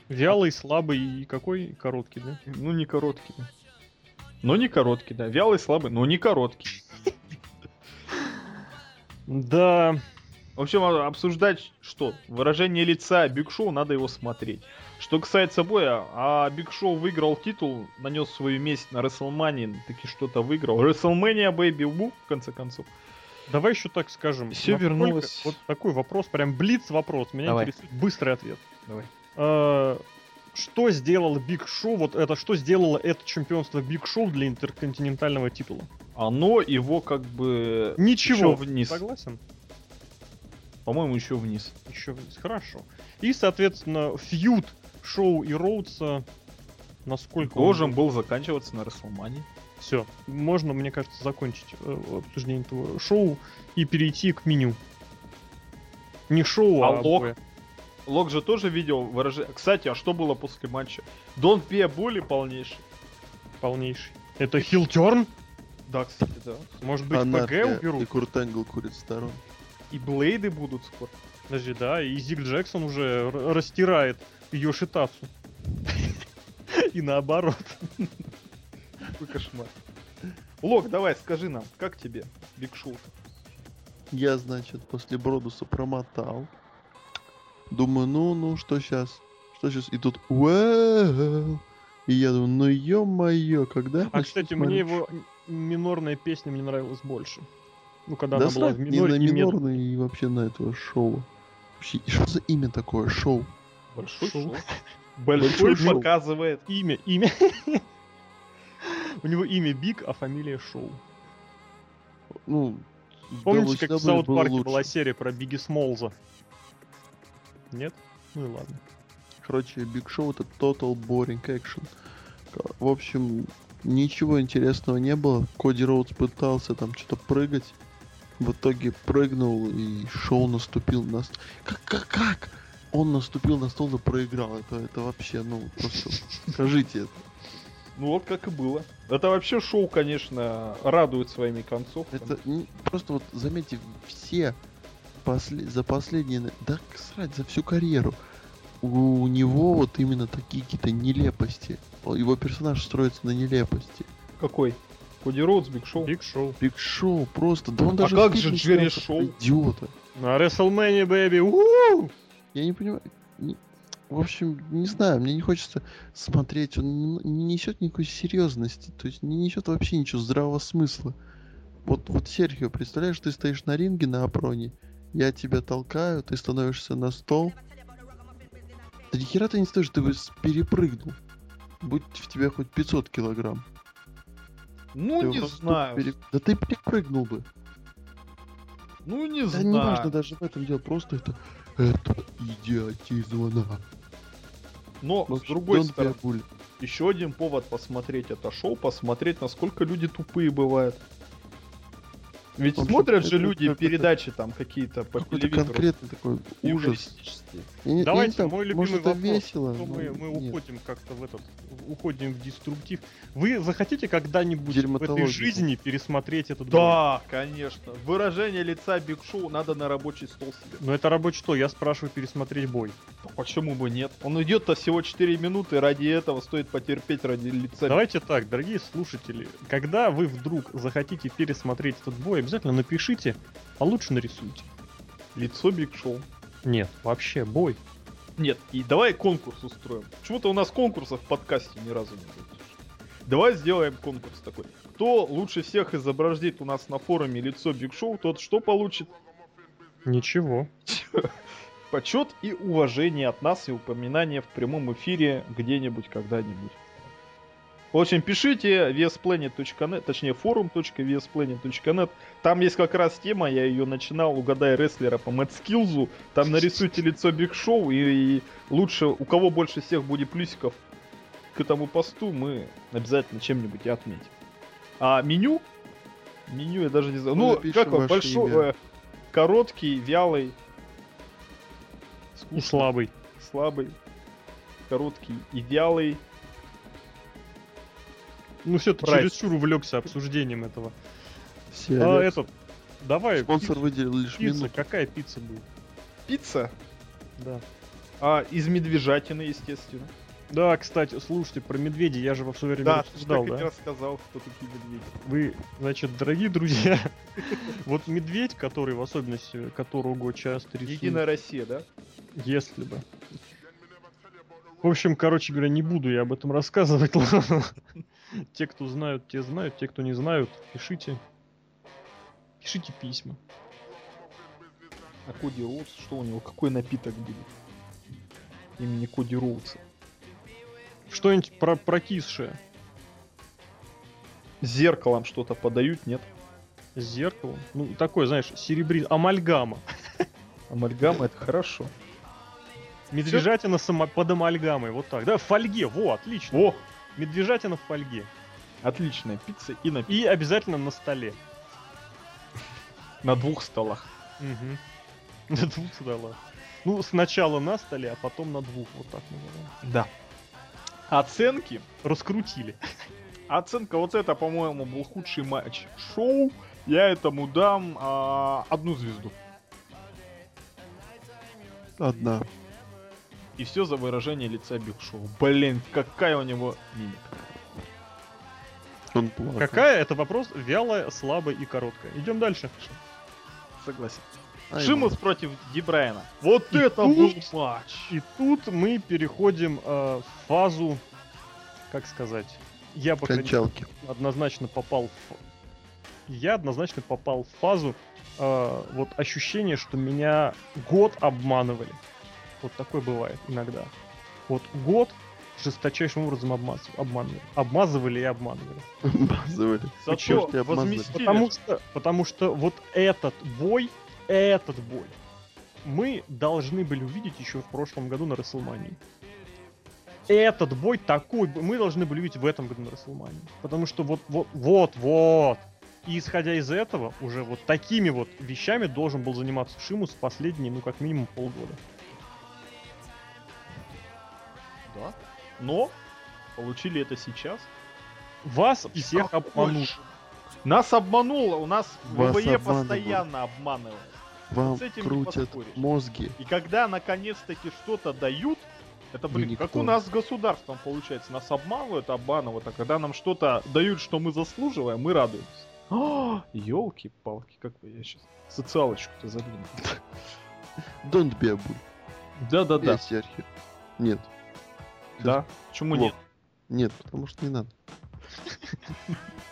B: Вялый, слабый и какой? Короткий, да?
C: Ну, не короткий. Но не короткий, да. Вялый, слабый, но не короткий.
B: Да,
C: В общем, а- обсуждать что? Выражение лица Биг Шоу, надо его смотреть. Что касается боя, а Биг Шоу выиграл титул, нанес свою месть на WrestleMania, таки что-то выиграл. WrestleMania Baby Woo, в конце концов.
B: давай еще так скажем.
C: Всё
B: Насколько-
C: вернулось.
B: Вот такой вопрос, прям блиц вопрос. Меня
C: Давай.
B: интересует быстрый ответ.
C: Давай.
B: А, Что сделал Биг Шоу, вот это, что сделало это чемпионство Биг Шоу для интерконтинентального титула?
C: Оно его как бы...
B: Ничего.
C: вниз.
B: Согласен?
C: По-моему, еще вниз.
B: Еще вниз. Хорошо. И, соответственно, feud Шоу и Роудса, насколько он
C: Должен был заканчиваться на WrestleMania.
B: Все. Можно, мне кажется, закончить э, обсуждение этого шоу и перейти к меню. Не шоу,
C: А
B: а,
C: лог?
B: боя.
C: Лок же тоже видел выражение... Кстати, а что было после матча? Don't be a bully полнейший.
B: полнейший. Это хилтерн?
C: Да, кстати, да.
B: Может быть, ПГ
A: и
B: уберут?
A: Курт Энгл курит в сторону.
C: И блейды будут скоро.
B: Подожди, да, и Зиг Джексон уже растирает Йошитацу. И наоборот.
C: Какой кошмар. Лок, давай, скажи нам, как тебе Биг Шоу?
A: Я, значит, после Бродуса промотал. Думаю, ну, ну, что сейчас? Что сейчас? И тут, «Уэу». И я думаю, ну ё-моё, когда
B: А, кстати,
A: смотреть
B: мне его минорная песня мне нравилась больше. Ну, когда
A: Да
B: она была в миноре
A: не на
B: и мед-
A: минорный и вообще на этого шоу. Вообще, что за имя такое? Шоу.
C: Большой
B: Шоу.
C: Большой показывает.
B: Имя, имя. У него имя Биг, а фамилия Шоу.
A: Ну,
B: Помните, как в
A: South
B: Park
A: е
B: была серия про Бигги Смолза? Нет? Ну и ладно.
A: Короче, Биг Шоу это Total Boring Action. В общем, ничего интересного не было. Коди Роудс пытался там что-то прыгать. В итоге прыгнул и шоу наступил на... ст- Как, как, как? Он наступил на стол и проиграл. Это, это вообще, ну, просто скажите это.
C: Ну вот как и было. Это вообще шоу, конечно, радует своими концовками.
A: Это не- просто вот заметьте, все после- за последние, да срать, за всю карьеру, у него вот именно такие какие-то нелепости. Его персонаж строится на нелепости.
C: Какой? Коди Роудс, Биг Шоу.
B: Биг Шоу.
A: Биг Шоу просто, да он
C: А
A: даже
C: как же Джерри Шоу?
A: Идиота.
B: На WrestleMania, baby! уу!
A: Я не понимаю. не- В общем, не знаю, мне не хочется смотреть, он не, не несет никакой серьезности, то есть не несет вообще ничего здравого смысла. Вот, вот, Серхио, представляешь, ты стоишь на ринге на опроне, я тебя толкаю, ты становишься на стол. Да ни хера ты не стоишь, ты бы перепрыгнул. Будь в тебя хоть 500 килограмм.
C: Ну
A: Ты
C: не знаю.
A: пере- Да ты перепрыгнул бы.
C: Ну не
A: Да
C: знаю.
A: не важно даже в этом дело, просто это... Это идиотизм.
C: Но
A: В
C: с другой стороны, еще один повод посмотреть это шоу, посмотреть, насколько люди тупые бывают. Ведь
A: общем,
C: смотрят же
A: это
C: люди
A: какой-то-
C: передачи там какие-то по
A: Какой-то
C: телевизору.
A: конкретный такой ужас. не
B: Давайте,
A: знаю,
B: мой
A: может,
B: любимый
A: это
B: вопрос.
A: весело,
B: то
A: но
B: мы, мы
A: нет.
B: уходим как-то в этот, уходим в деструктив. Вы захотите когда-нибудь в этой жизни пересмотреть этот бой?
C: Да, конечно. Выражение лица Биг Шоу надо на рабочий стол себе.
B: Но это рабочий что? Я спрашиваю пересмотреть бой.
C: Ну, Почему бы нет? Он идет-то всего 4 минуты, ради этого стоит потерпеть ради лица.
B: Давайте так, дорогие слушатели, когда вы вдруг захотите пересмотреть этот бой, обязательно напишите, а лучше нарисуйте.
C: Лицо Биг Шоу.
B: Нет, вообще бой.
C: Нет, и давай конкурс устроим. Почему-то у нас конкурсов в подкасте ни разу не было. Давай сделаем конкурс такой. Кто лучше всех изобразит у нас на форуме лицо Биг Шоу, тот что получит?
B: Ничего.
C: Почет и уважение от нас и упоминание в прямом эфире где-нибудь когда-нибудь. В общем, пишите vsplanet.net, точнее forum.vsplanet.net. Там есть как раз тема, я ее начинал, угадай рестлера по Мэтскилзу. Там нарисуйте лицо Биг Шоу и, и лучше, у кого больше всех будет плюсиков к этому посту, мы обязательно чем-нибудь и отметим. А меню? Меню я даже не знаю.
A: Ну,
C: Ну, как вам, большой, э, короткий, вялый,
B: И слабый.
C: слабый, короткий и вялый.
B: Ну все, ты
C: Прайс.
B: чересчур увлекся обсуждением этого.
A: Все,
B: А этот, давай,
A: спонсор
B: пицца,
A: выделил лишь
B: пицца,
A: минуту.
B: какая пицца будет?
C: Пицца.
B: Да.
C: А, из медвежатины, естественно.
B: Да, кстати, слушайте, про медведей я же во все время
C: Да,
B: обсуждал, да?
C: не рассказал, кто такие медведи.
B: Вы, значит, дорогие друзья, вот медведь, который в особенности, которого часто рисуют,
C: Единая Россия, да?
B: если бы. В общем, короче говоря, не буду я об этом рассказывать, ладно. Те, кто знают, те знают, те, кто не знают, пишите. Пишите письма.
C: А Коди Роуз, что у него, какой напиток будет? Имени Коди Роуза.
B: Что-нибудь про прокисшее.
C: Зеркалом что-то подают, нет?
B: С зеркалом. Ну, такой, знаешь, серебрин... Амальгама.
C: Амальгама это хорошо.
B: Медвежатина само... под амальгамой. Вот так. Да, в фольге. Во, отлично.
C: О,
B: Медвежатина в фольге.
C: отличная пицца и напиток.
B: И обязательно на столе.
C: На двух столах.
B: Угу. На двух столах. Ну, сначала на столе, а потом на двух. Вот так называем.
C: Да. Оценки.
B: Раскрутили.
C: Оценка вот это, по-моему, был худший матч шоу. Я этому дам а, одну звезду.
A: Одна.
C: И все за выражение лица Биг Шоу. Блин, какая у него мимика.
A: Он плакал.
B: Какая? Это вопрос вялая, слабая и короткая. Идем дальше.
C: Согласен.
A: Ай,
C: Шимус против Дибрайна. Вот
B: И
C: это
B: тут-
C: был матч.
B: И тут мы переходим э, в фазу, как сказать, я по
A: Кончалки.
B: однозначно попал в... Я однозначно попал в фазу э, вот ощущение, что меня год обманывали. Вот такое бывает иногда. Вот год жесточайшим образом обмаз... обманывали. Обмазывали и обманывали.
A: Базовали.
C: Зато возместили.
B: Потому что, потому что вот этот бой, этот бой, мы должны были увидеть еще в прошлом году на Расселмании. Этот бой такой, мы должны были увидеть в этом году на Расселмании. Потому что вот, вот, вот, вот. И исходя из этого, уже вот такими вот вещами должен был заниматься Шимус последние, ну, как минимум полгода.
C: Да. Но получили это сейчас.
B: Вас
C: И
B: всех
C: ж- Нас обмануло, у нас
A: Вас
C: ВВЕ
A: обманывают.
C: постоянно обманывает.
A: Вам
C: с этим не
A: крутят мозги.
C: И когда наконец-таки что-то дают, это, блин,
A: никто.
C: как у нас с государством получается. Нас обманывают, обманывают, а когда нам что-то дают, что мы заслуживаем, мы радуемся. Елки-палки, как бы я сейчас социалочку-то задвинул.
A: Don't be a bull.
C: Да-да-да.
A: Есть. Нет.
C: Да. Почему нет?
A: Нет, потому что не надо.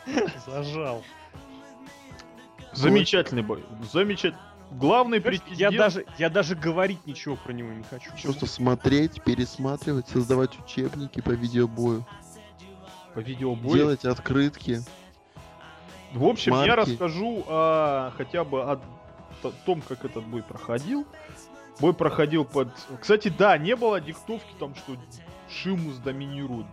B: Зажал.
C: Замечательный бой. Замечательный. Главный претендент...
B: Я даже, я даже говорить ничего про него не хочу.
A: Просто смотреть, пересматривать, создавать учебники по видеобою,
C: по видеобою.
A: делать открытки.
C: В общем, я
A: марки.
C: расскажу а, хотя бы о том, как этот бой проходил. Бой проходил под... Кстати, да, не было диктовки там, что Шимус доминирует.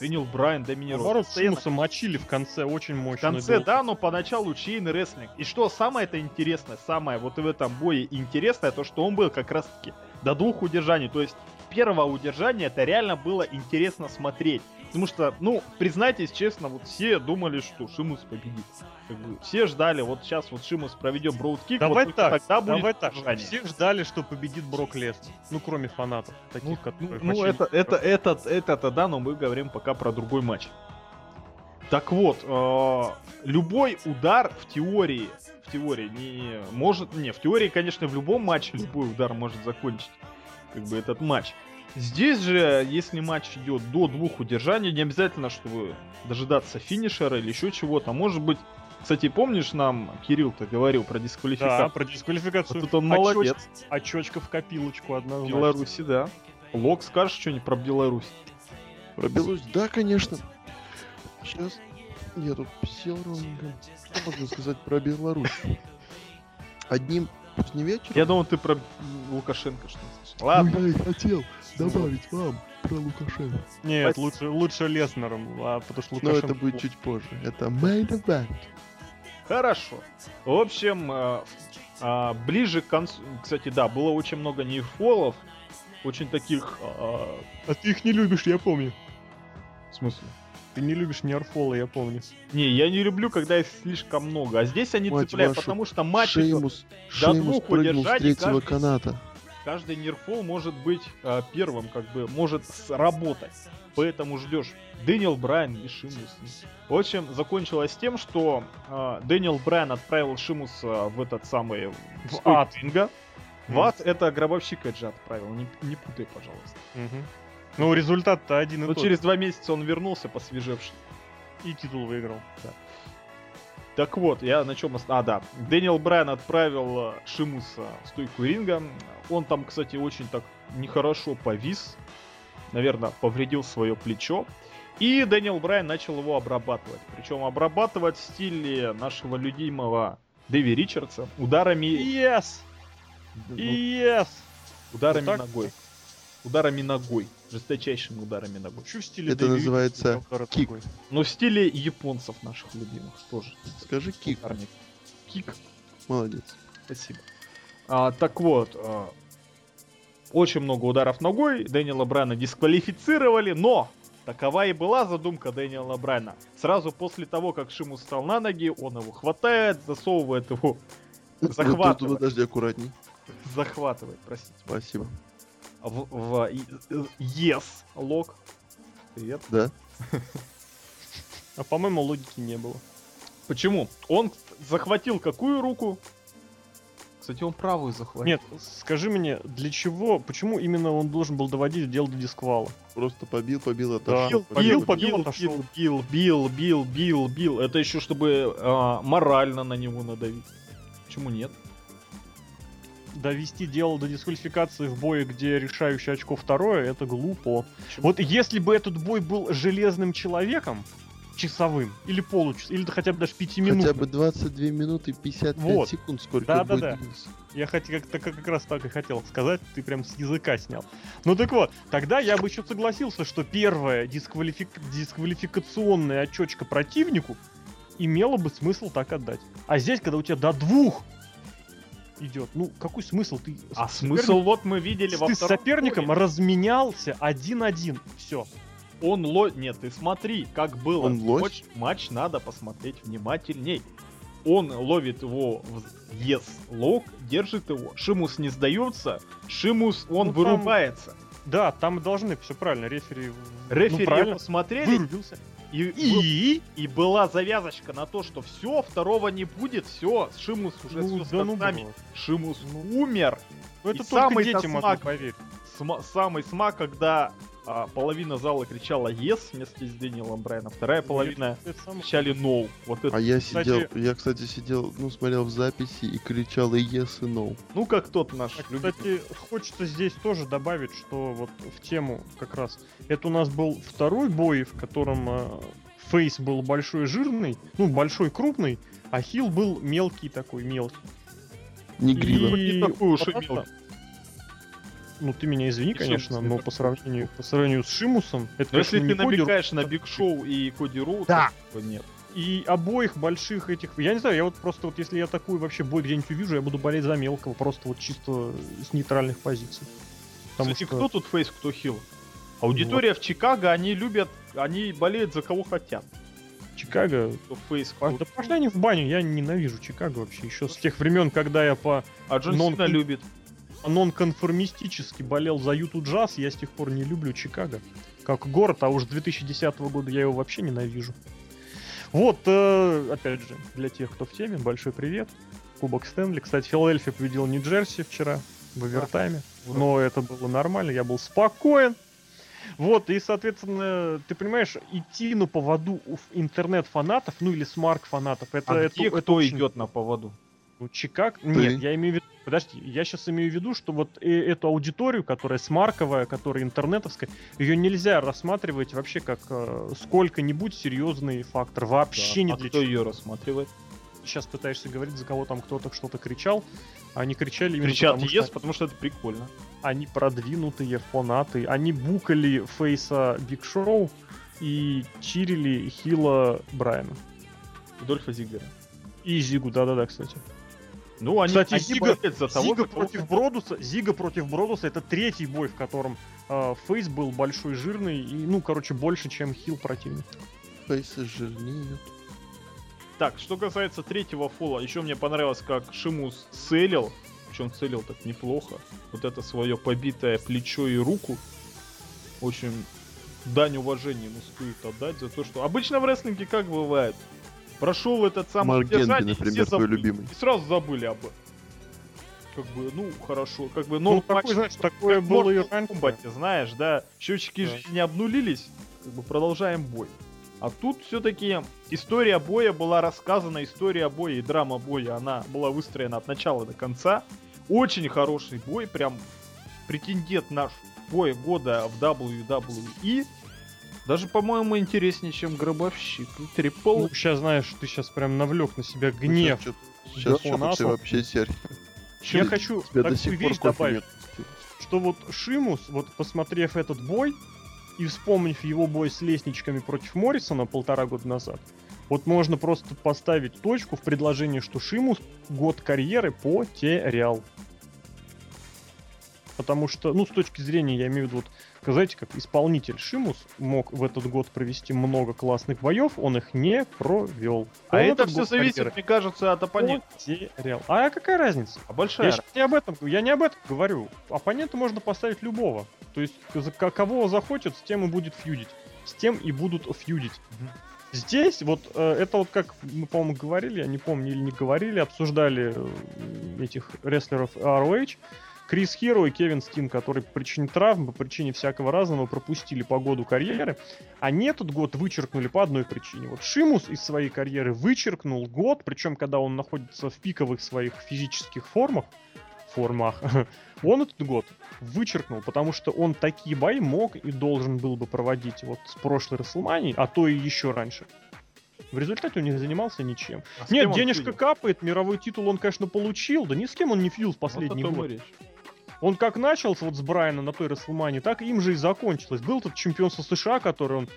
C: Дэниел Брайан доминировал.
B: Наоборот. Шимуса мочили в конце очень
C: В
B: мощно.
C: конце, да, но поначалу чейн рестлинг. И что самое это интересное, самое вот в этом бое интересное, то что он был как раз таки до двух удержаний. То есть первого удержания это реально было интересно смотреть. Потому что, ну, признайтесь честно, вот все думали, что Шимус победит. Как бы все ждали, вот сейчас вот Шимус проведет броудкик,
B: Давай
C: вот
B: так,
C: тогда будет
B: давай так.
C: удержание.
B: Все ждали, что победит Брок Леснер. Ну, кроме фанатов, таких,
C: Ну,
B: которые...
C: ну, это,
B: не-
C: это, это, это, да, но мы говорим пока про другой матч. Так вот, э, любой удар в теории, в теории не может, не, в теории, конечно, в любом матче любой удар может закончить, как бы этот матч. Здесь же, если матч идет до двух удержаний, не обязательно, чтобы дожидаться финишера или еще чего-то. Может быть, кстати, помнишь, нам Кирилл-то говорил про
B: Да,
C: дисквалификацию?
B: про дисквалификацию.
C: Вот тут он
B: Очеч-
C: молодец.
B: Очечка в копилочку
C: В
B: однозначно.
C: Беларуси, да. Лок, скажешь что-нибудь про Беларусь?
A: Про Беларусь, да, конечно. Сейчас я тут сел ровненько. Что можно сказать про Беларусь? Одним, не вечером.
C: Я думал, ты про Лукашенко что-то слышал. Ладно.
A: Ну, я и хотел добавить вам про Лукашенко.
B: Нет,
C: Спасибо.
B: лучше, лучше Леснером, а, потому что
A: Но
B: Лукашенко...
A: это будет чуть позже. Это main event.
C: Хорошо. В общем, э, а, ближе к концу... Кстати, да, было очень много нейрфолов. Очень таких... а,
B: А ты их не любишь, я помню.
C: В смысле?
B: Ты не любишь Нерфола, я помню.
C: Не, я не люблю, когда их слишком много. А здесь они
A: Мать
C: цепляют,
A: вашу,
C: потому что матч
A: Шеймус,
C: до
A: Шеймус
C: двух
A: прыгнул с третьего
C: каждый-
A: каната.
C: каждый near fall может быть а, первым, как бы, может сработать. Поэтому ждешь. Дэниел Брайан и Шимус. В общем, закончилось тем, что а, Дэниел Брайан отправил Шимуса в этот самый...
B: В
C: ринга. В ад это гробовщик Эджа отправил, не, не путай, пожалуйста.
B: Мгм. Ну, результат-то один и
C: Но
B: тот.
C: через два месяца он вернулся посвежевший.
B: И титул выиграл.
C: Так вот, я на чем... А, да. Дэниел Брайан отправил э, Шимуса в стойку ринга. Он там, кстати, очень так нехорошо повис. Наверное, повредил свое плечо. И Дэниел Брайан начал его обрабатывать. Причем обрабатывать в стиле нашего любимого Дэви Ричардса. Ударами...
B: Yes!
C: ну,
B: Yes!
C: ударами
B: Вот так?
C: ногой. Ударами ногой. Жесточайшими ударами ногой.
B: Чё в стиле
A: Это
B: Дэви
A: называется кик.
B: такой?
C: Но в стиле японцев наших любимых тоже.
A: Скажи кик.
C: Ударник. Кик.
A: Молодец.
C: Спасибо. А, так вот, а, очень много ударов ногой. Дэниела Брайана дисквалифицировали, но такова и была задумка Дэниела Брайана. Сразу после того, как Шимус встал на ноги, он его хватает, засовывает его, Захватывай.
A: Подожди, аккуратней.
C: захватывает, простите,
A: Спасибо.
C: В, в yes лог. Привет.
A: Да.
B: А по-моему, логики не было.
C: Почему? Он захватил какую руку? Кстати, он правую захватил.
B: Нет, скажи мне, для чего, почему именно он должен был доводить дело до дисквала?
A: Просто побил, побил,
B: Да.
A: отошел.
B: Побил,
C: бил,
B: побил,
C: бил,
B: отошел.
C: бил, бил, бил, бил, бил. Это еще чтобы а, морально на него надавить. Почему нет?
B: Довести дело до дисквалификации в бое, где решающее очко второе, это глупо.
C: Почему?
B: Вот если бы этот бой был железным человеком, часовым, или получасовым, или хотя бы даже пяти минут,
A: Хотя бы 22 минуты 55
B: Вот.
A: секунд, сколько
B: Да, да, да. Я хоть как-то как раз так и хотел сказать, ты прям с языка снял. Ну так вот, тогда я бы еще согласился, что первая дисквалифик- дисквалификационная очечка противнику имела бы смысл так отдать. А здесь, когда у тебя до двух идет, ну какой смысл? Ты
C: А смысл вот мы видели во
B: ты с соперником
C: туре.
B: разменялся один-один. Все.
C: Он ло... Нет, ты смотри, как было.
A: Он лось?
C: Матч, матч надо посмотреть внимательней. Он ловит его в yes лог, держит его. Шимус не сдается. Шимус, он
B: Ну, там-
C: вырубается.
B: Да, там должны, все правильно, рефери...
C: Рефери
B: ну, правильно,
C: посмотрели,
B: вырубился.
C: И, был-
B: И?
C: и была завязочка на то, что все, второго не будет, все, Шимус уже
B: Ну,
C: все с
B: да ну,
C: концами.
B: брат.
C: Шимус
B: Ну.
C: умер.
B: Ну,
C: И
B: это только
C: самый-то
B: дети могут
C: смак.
B: поверить.
C: Сма- самый смак, когда а, половина зала кричала yes вместе с Дэниелом Брайаном, вторая половина
B: Это самое-
C: кричали no. Вот это,
A: А я
B: Кстати-
A: сидел, я, кстати, сидел, ну, смотрел в записи и кричал и yes, и no.
C: ну как тот наш любитель.
B: Кстати, хочется здесь тоже добавить, что вот в тему как раз. Это у нас был второй бой, в котором э, face был большой жирный, ну, большой крупный, а heel был мелкий такой, мелкий.
A: Не грила.
C: И- не такой уж и мелкий.
B: Ну ты меня извини,
C: И
B: конечно, но по сравнению, по сравнению с Шимусом, это,
C: Но если
B: конечно,
C: ты
B: не Коди
C: намекаешь на Биг Шоу и Коди Роуд,
B: Да.
C: то нет.
B: И обоих больших этих... Я не знаю, я вот просто вот если я такую вообще бой где-нибудь увижу, я буду болеть за мелкого, просто вот чисто с нейтральных позиций. Потому
C: Кстати,
B: что...
C: кто тут фейс, кто хил? Аудитория в Чикаго, они любят, они болеют за кого хотят.
B: Чикаго...
C: Фейс,
B: А. Да пошли они в баню, я ненавижу Чикаго вообще. Еще с тех времен, когда я по
C: А Джон
B: нон-
C: Сина любит.
B: Нонконформистически болел за Юту Джаз, я с тех пор не люблю Чикаго. Как город, а уж с 2010 года я его вообще ненавижу. Вот, э, опять же, для тех, кто в теме, большой привет. Кубок Стэнли. Кстати, Филадельфия победил Нью-Джерси вчера в овертайме. Но это было нормально, я был спокоен. Вот, и, соответственно, ты понимаешь, идти на поводу интернет-фанатов, ну или smark-фанатов, это,
C: А
B: это,
C: где
B: это
C: кто
B: очень
C: идет на поводу?
B: Ну, Чикаг? Нет, я имею в виду... Подожди, я сейчас имею в виду, что вот эту аудиторию, которая смарковая, которая интернетовская, ее нельзя рассматривать вообще как э, сколько-нибудь серьезный фактор. Вообще
C: Да.
B: не
C: а
B: для
C: кто
B: чего.
C: ее рассматривает?
B: Сейчас пытаешься говорить, за кого там кто-то что-то кричал, а они кричали именно
C: Кричат
B: потому,
C: ес,
B: что
C: потому что это прикольно.
B: они продвинутые фанаты. Они букали фейса Биг Шоу и чирили Хила Брайана.
C: Дольфа Зиглера.
B: И Зигу, да-да-да, кстати.
C: Ну, они,
B: Кстати,
C: они
B: Зига-
C: за того,
B: Зига
C: кто-
B: против Бродуса, Зига против Бродуса это третий бой, в котором э, Фейс был большой, жирный и, ну, короче, больше, чем Хил противник.
A: Фейсы жирнеют.
C: Так, что касается третьего фола, еще мне понравилось, как Шимус целил. Причем целил так неплохо. Вот это свое побитое плечо и руку. Очень дань уважения ему стоит отдать за то, что... Обычно в рестлинге как бывает? Прошел этот самый
A: Марк Генри,
C: все
A: например, твой
C: забыли.
A: любимый.
C: И сразу забыли об этом. Как бы, ну, хорошо. Как бы,
B: Ну,
C: но
B: такой, знаешь, такое было и раньше.
C: Комбате, знаешь, да, счетчики
B: Да.
C: жизни обнулились, как бы продолжаем бой. А тут все-таки история боя была рассказана, история боя и драма боя, она была выстроена от начала до конца. Очень хороший бой, прям претендент наш бой года в WWE. Даже, по-моему, интереснее, чем Гробовщик. И Трипл.
B: Ну, сейчас, знаешь, ты сейчас прям навлек на себя гнев.
A: Сейчас что ты
B: фанатов.
A: вообще, Серхио?
B: Я хочу такую вещь добавить,
A: нет.
B: что вот Шимус, вот посмотрев этот бой и вспомнив его бой с лестничками против Моррисона полтора года назад, вот можно просто поставить точку в предложении, что Шимус год карьеры потерял. Потому что, ну, с точки зрения, я имею в виду, вот, знаете, как исполнитель Шимус мог в этот год провести много классных боев, он их не провел.
C: а
B: Он
C: это все зависит,
B: карьеры
C: мне кажется, от оппонента.
B: потерял. А какая разница?
C: А большая
B: Я щас не об этом, я не об этом говорю. Оппонента можно поставить любого. То есть кого захочет, с тем и будет фьюдить. С тем и будут фьюдить.
C: Мгм.
B: Здесь вот э, это вот как мы, по-моему, говорили, я не помню или не говорили, обсуждали э, этих рестлеров ROH. Крис Хиро и Кевин Стин, которые по причине травм, по причине всякого разного пропустили по году карьеры, они этот год вычеркнули по одной причине. Вот Шимус из своей карьеры вычеркнул год, причем когда он находится в пиковых своих физических формах, формах, он этот год вычеркнул, потому что он такие бои мог и должен был бы проводить вот с прошлой Расселмании, а то и еще раньше. В результате он не занимался ничем.
C: А
B: Нет, денежка
C: фьюдил?
B: капает, мировой титул он, конечно, получил, да ни с кем он не фьюз
C: Вот о
B: последний
C: и
B: год.
C: речь.
B: Он как начался вот с Брайана на той Расселмане, так им же и закончилось. Был тот чемпионство США, который он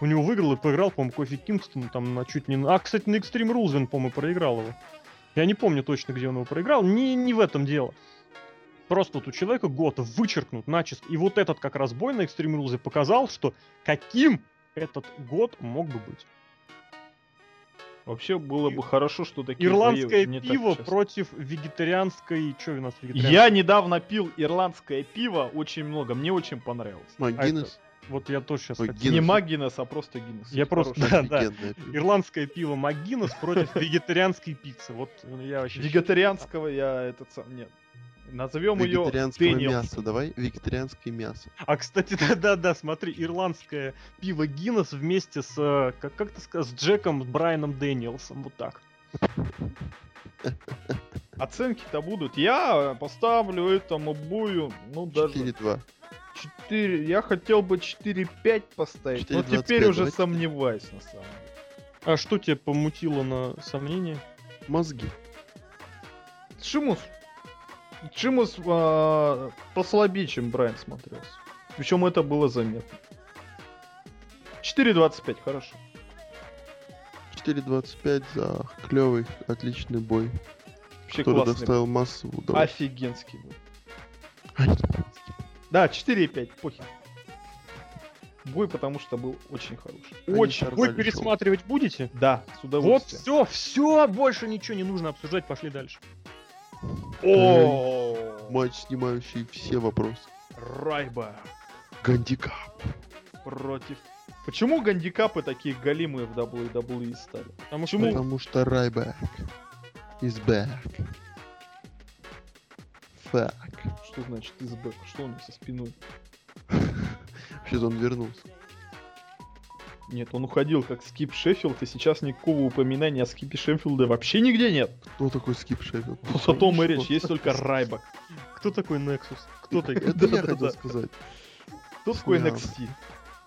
B: у него выиграл и проиграл, по-моему, Кофи Кингстону там на чуть не... А, кстати, на Extreme Rules он, по-моему, проиграл его. Я не помню точно, где он его проиграл. Не, не в этом дело. Просто вот у человека год вычеркнут начисто. И вот этот как раз бой на Extreme Rules показал, что каким этот год мог бы быть.
C: Вообще было бы хорошо, что такие
B: Ирландское
C: не так
B: пиво
C: часто.
B: против вегетарианской... Что у нас вегетарианской?
C: Я недавно пил ирландское пиво очень много, мне очень понравилось.
A: Макгинес.
B: Вот я тоже сейчас хотел.
A: Гиннес.
C: Не Магинес, а просто Гиннес.
B: Я просто-. Да, да.
A: Пиво.
B: Ирландское пиво МакГиннес против вегетарианской пиццы. Вот я вообще...
C: Вегетарианского я этот сам... Нет. Назовем ее Дэниел.
A: мяса, давай. Вегетарианское мясо.
B: А, кстати, да-да-да, смотри, ирландское пиво Гиннес вместе с, э, как, как ты сказал, с Джеком Брайаном Дэниелсом, вот так.
C: Оценки-то будут. Я поставлю этому бою, ну даже
A: 4-2.
C: 4. Я хотел бы 4-5 поставить, но
A: 4,25
C: теперь уже
A: давайте.
C: сомневаюсь на самом деле.
B: А что тебе помутило на сомнение?
A: Мозги.
C: Шимус. Джимус а, послабее, чем Брайан смотрелся. Причем это было заметно. 4.25, хорошо.
A: 4.25 за клевый, отличный бой,
C: Вообще
A: который
C: классный.
A: доставил массу удовольствия.
C: Офигенский был.
A: Ай,
C: Да, 4.5, похер. Бой, потому что был очень хороший.
A: Они
C: Очень.
A: сорвали
B: Вы
A: шоу.
B: пересматривать будете?
C: Да, с
B: Вот
C: удовольствием.
B: все, все, больше ничего не нужно обсуждать, пошли дальше.
C: О,
A: Матч, снимающий все вопросы.
C: Райба
A: Гандикап.
C: против... Почему гандикапы такие галимые в WWE стали?
B: Потому что
C: Почему?
A: Потому что Райбек is back. Fuck.
C: Что значит is back? Что у него со спиной?
A: Вообще-то он вернулся.
C: Нет, он уходил как Скип Шеффилд, и сейчас никакого упоминания о Скипе Шеффилда вообще нигде нет.
A: Кто такой Скип Шеффилд?
C: Вот о том и речь, есть только Райбак.
B: кто такой Nexus? Кто такой?
A: Это я хотел сказать.
C: Кто такой. NXT?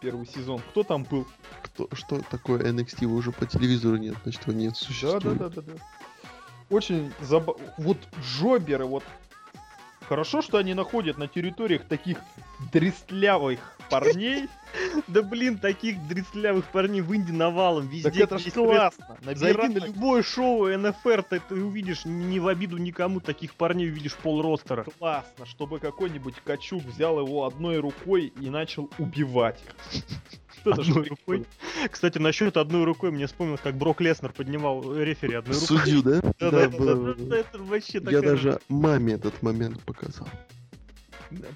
C: Первый сезон. Кто там был?
A: Кто, что такое NXT? Его уже по телевизору нет, значит его нет,
C: Да,
A: существует.
C: да, да, да, да. Очень забавно. Вот джоберы, вот. Хорошо, что они находят на территориях таких дрестлявых парней.
B: Да блин, таких дрестлявых парней в Инди навалом, везде.
C: Так это ж
B: есть
C: классно.
B: Зайди на
C: Набирать
B: любое шоу НФР, ты, ты увидишь, не в обиду никому, таких парней увидишь пол ростера.
C: классно, чтобы какой-нибудь качук взял его одной рукой и начал убивать их. Это ж
B: Одной
C: прикольно.
B: рукой. Кстати, насчет одной рукой мне вспомнилось, как Брок Леснер поднимал рефери одной рукой.
A: Судью, да?
B: Да, да, да, это вообще
A: Я даже маме этот момент показал.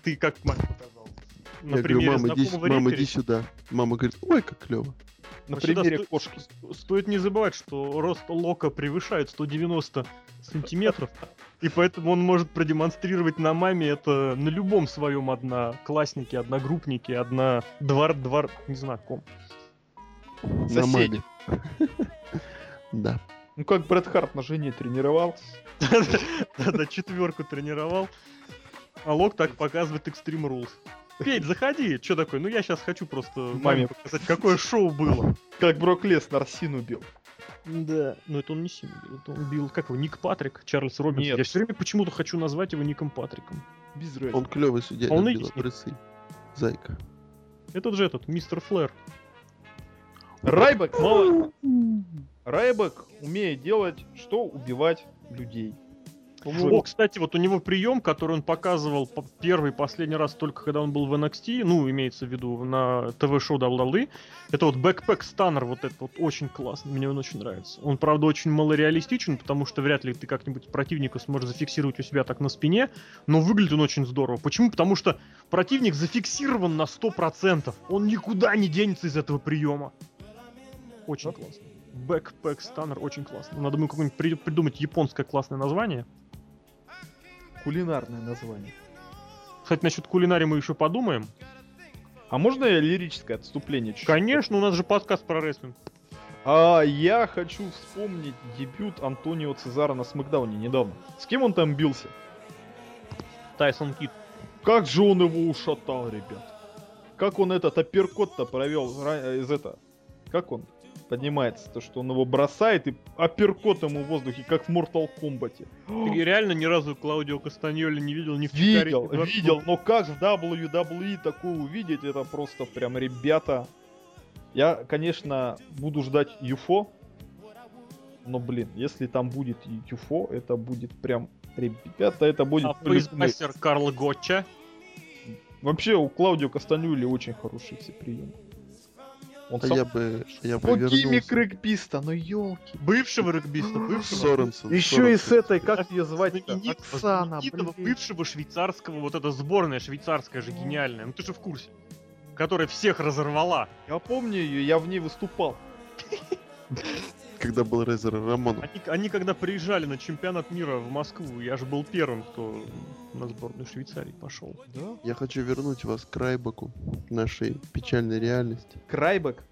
B: Ты как маме показал? На
A: я говорю,
B: примере
A: мама, иди, мама, иди сюда. Мама говорит, ой, как клево.
C: На
B: Вообще, да,
C: примере
B: сто-
C: кошки.
B: Стоит не забывать, что рост Лока превышает 190 сантиметров, и поэтому он может продемонстрировать на маме это на любом своем однокласснике, одногруппнике, одна двор, двор, не знаю, ком.
A: На
C: Соседи.
A: маме. Да.
C: Ну как Брэд Харт на жене тренировался.
B: Да-да, четверку тренировал. А Лок так показывает Extreme Rules. Петь, заходи. Что такое? Ну я сейчас хочу просто
C: Маме.
B: показать, какое шоу было.
C: Как Брок Леснар Сину бил.
B: Да. Ну это он не сильно бил. Это он бил, как его, Ник Патрик, Чарльз Робинсон.
C: Нет.
B: Я все время почему-то хочу назвать его Ником Патриком.
C: Без
A: Он
C: разницы.
A: клевый судья,
B: А он и есть.
A: Зайка.
B: Этот же этот, мистер Флэр.
C: Райбек мало... Райбек умеет делать, что убивать людей.
B: О, кстати, вот у него прием, который он показывал по- первый последний раз только когда он был в NXT, ну, имеется в виду на ТВ-шоу WWE, это вот бэкпэк станнер, вот это вот очень классно, мне он очень нравится. Он, правда, очень малореалистичен, потому что вряд ли ты как-нибудь противника сможешь зафиксировать у себя так на спине, но выглядит он очень здорово. Почему? Потому что противник зафиксирован на 100%, он никуда не денется из этого приема. Очень классно. Бэкпэк станнер очень классно. Надо ему какое-нибудь при- придумать японское классное название.
C: Кулинарное название.
B: Кстати, насчет кулинарии мы еще подумаем.
C: А можно я лирическое отступление чуть-чуть?
B: Конечно, у нас же подкаст про рестлинг.
C: А я хочу вспомнить дебют Антонио Цезара на Смакдауне недавно. С кем он там бился?
B: Тайсон Кит.
C: Как же он его ушатал, ребят. Как он этот апперкот-то провел из это... Как он поднимается? То, что он его бросает и апперкот ему в воздухе, как в Mortal Kombat.
B: Ты реально ни разу Клаудио Кастаньоли не видел ни в
C: Видел,
B: Чикаре,
C: видел, но как в WWE такое увидеть, это просто прям ребята. Я, конечно, буду ждать Юфо, но, блин, если там будет Юфо, это будет прям, ребята, это будет...
B: А фейсмастер Карл Готча.
C: Вообще, у Клаудио Кастанюли очень хорошие все приемы. Он
A: А
C: сам...
A: я бы, я бы вернулся.
C: регбиста, ну ёлки.
B: Бывшего регбиста, бывшего.
A: Соренсон.
C: Еще и с этой, как ее звать
B: знаменитого
C: блин.
B: бывшего швейцарского, вот эта сборная швейцарская же гениальная, ну ты же в курсе. Которая всех разорвала.
C: Я помню ее, я в ней выступал.
A: Когда был Рейзер Рамонов.
B: Они, они когда приезжали на чемпионат мира в Москву, я же был первым, кто на сборную Швейцарии пошел.
C: Да?
A: Я хочу вернуть вас к Райбаку, нашей печальной реальности.
C: Крайбек.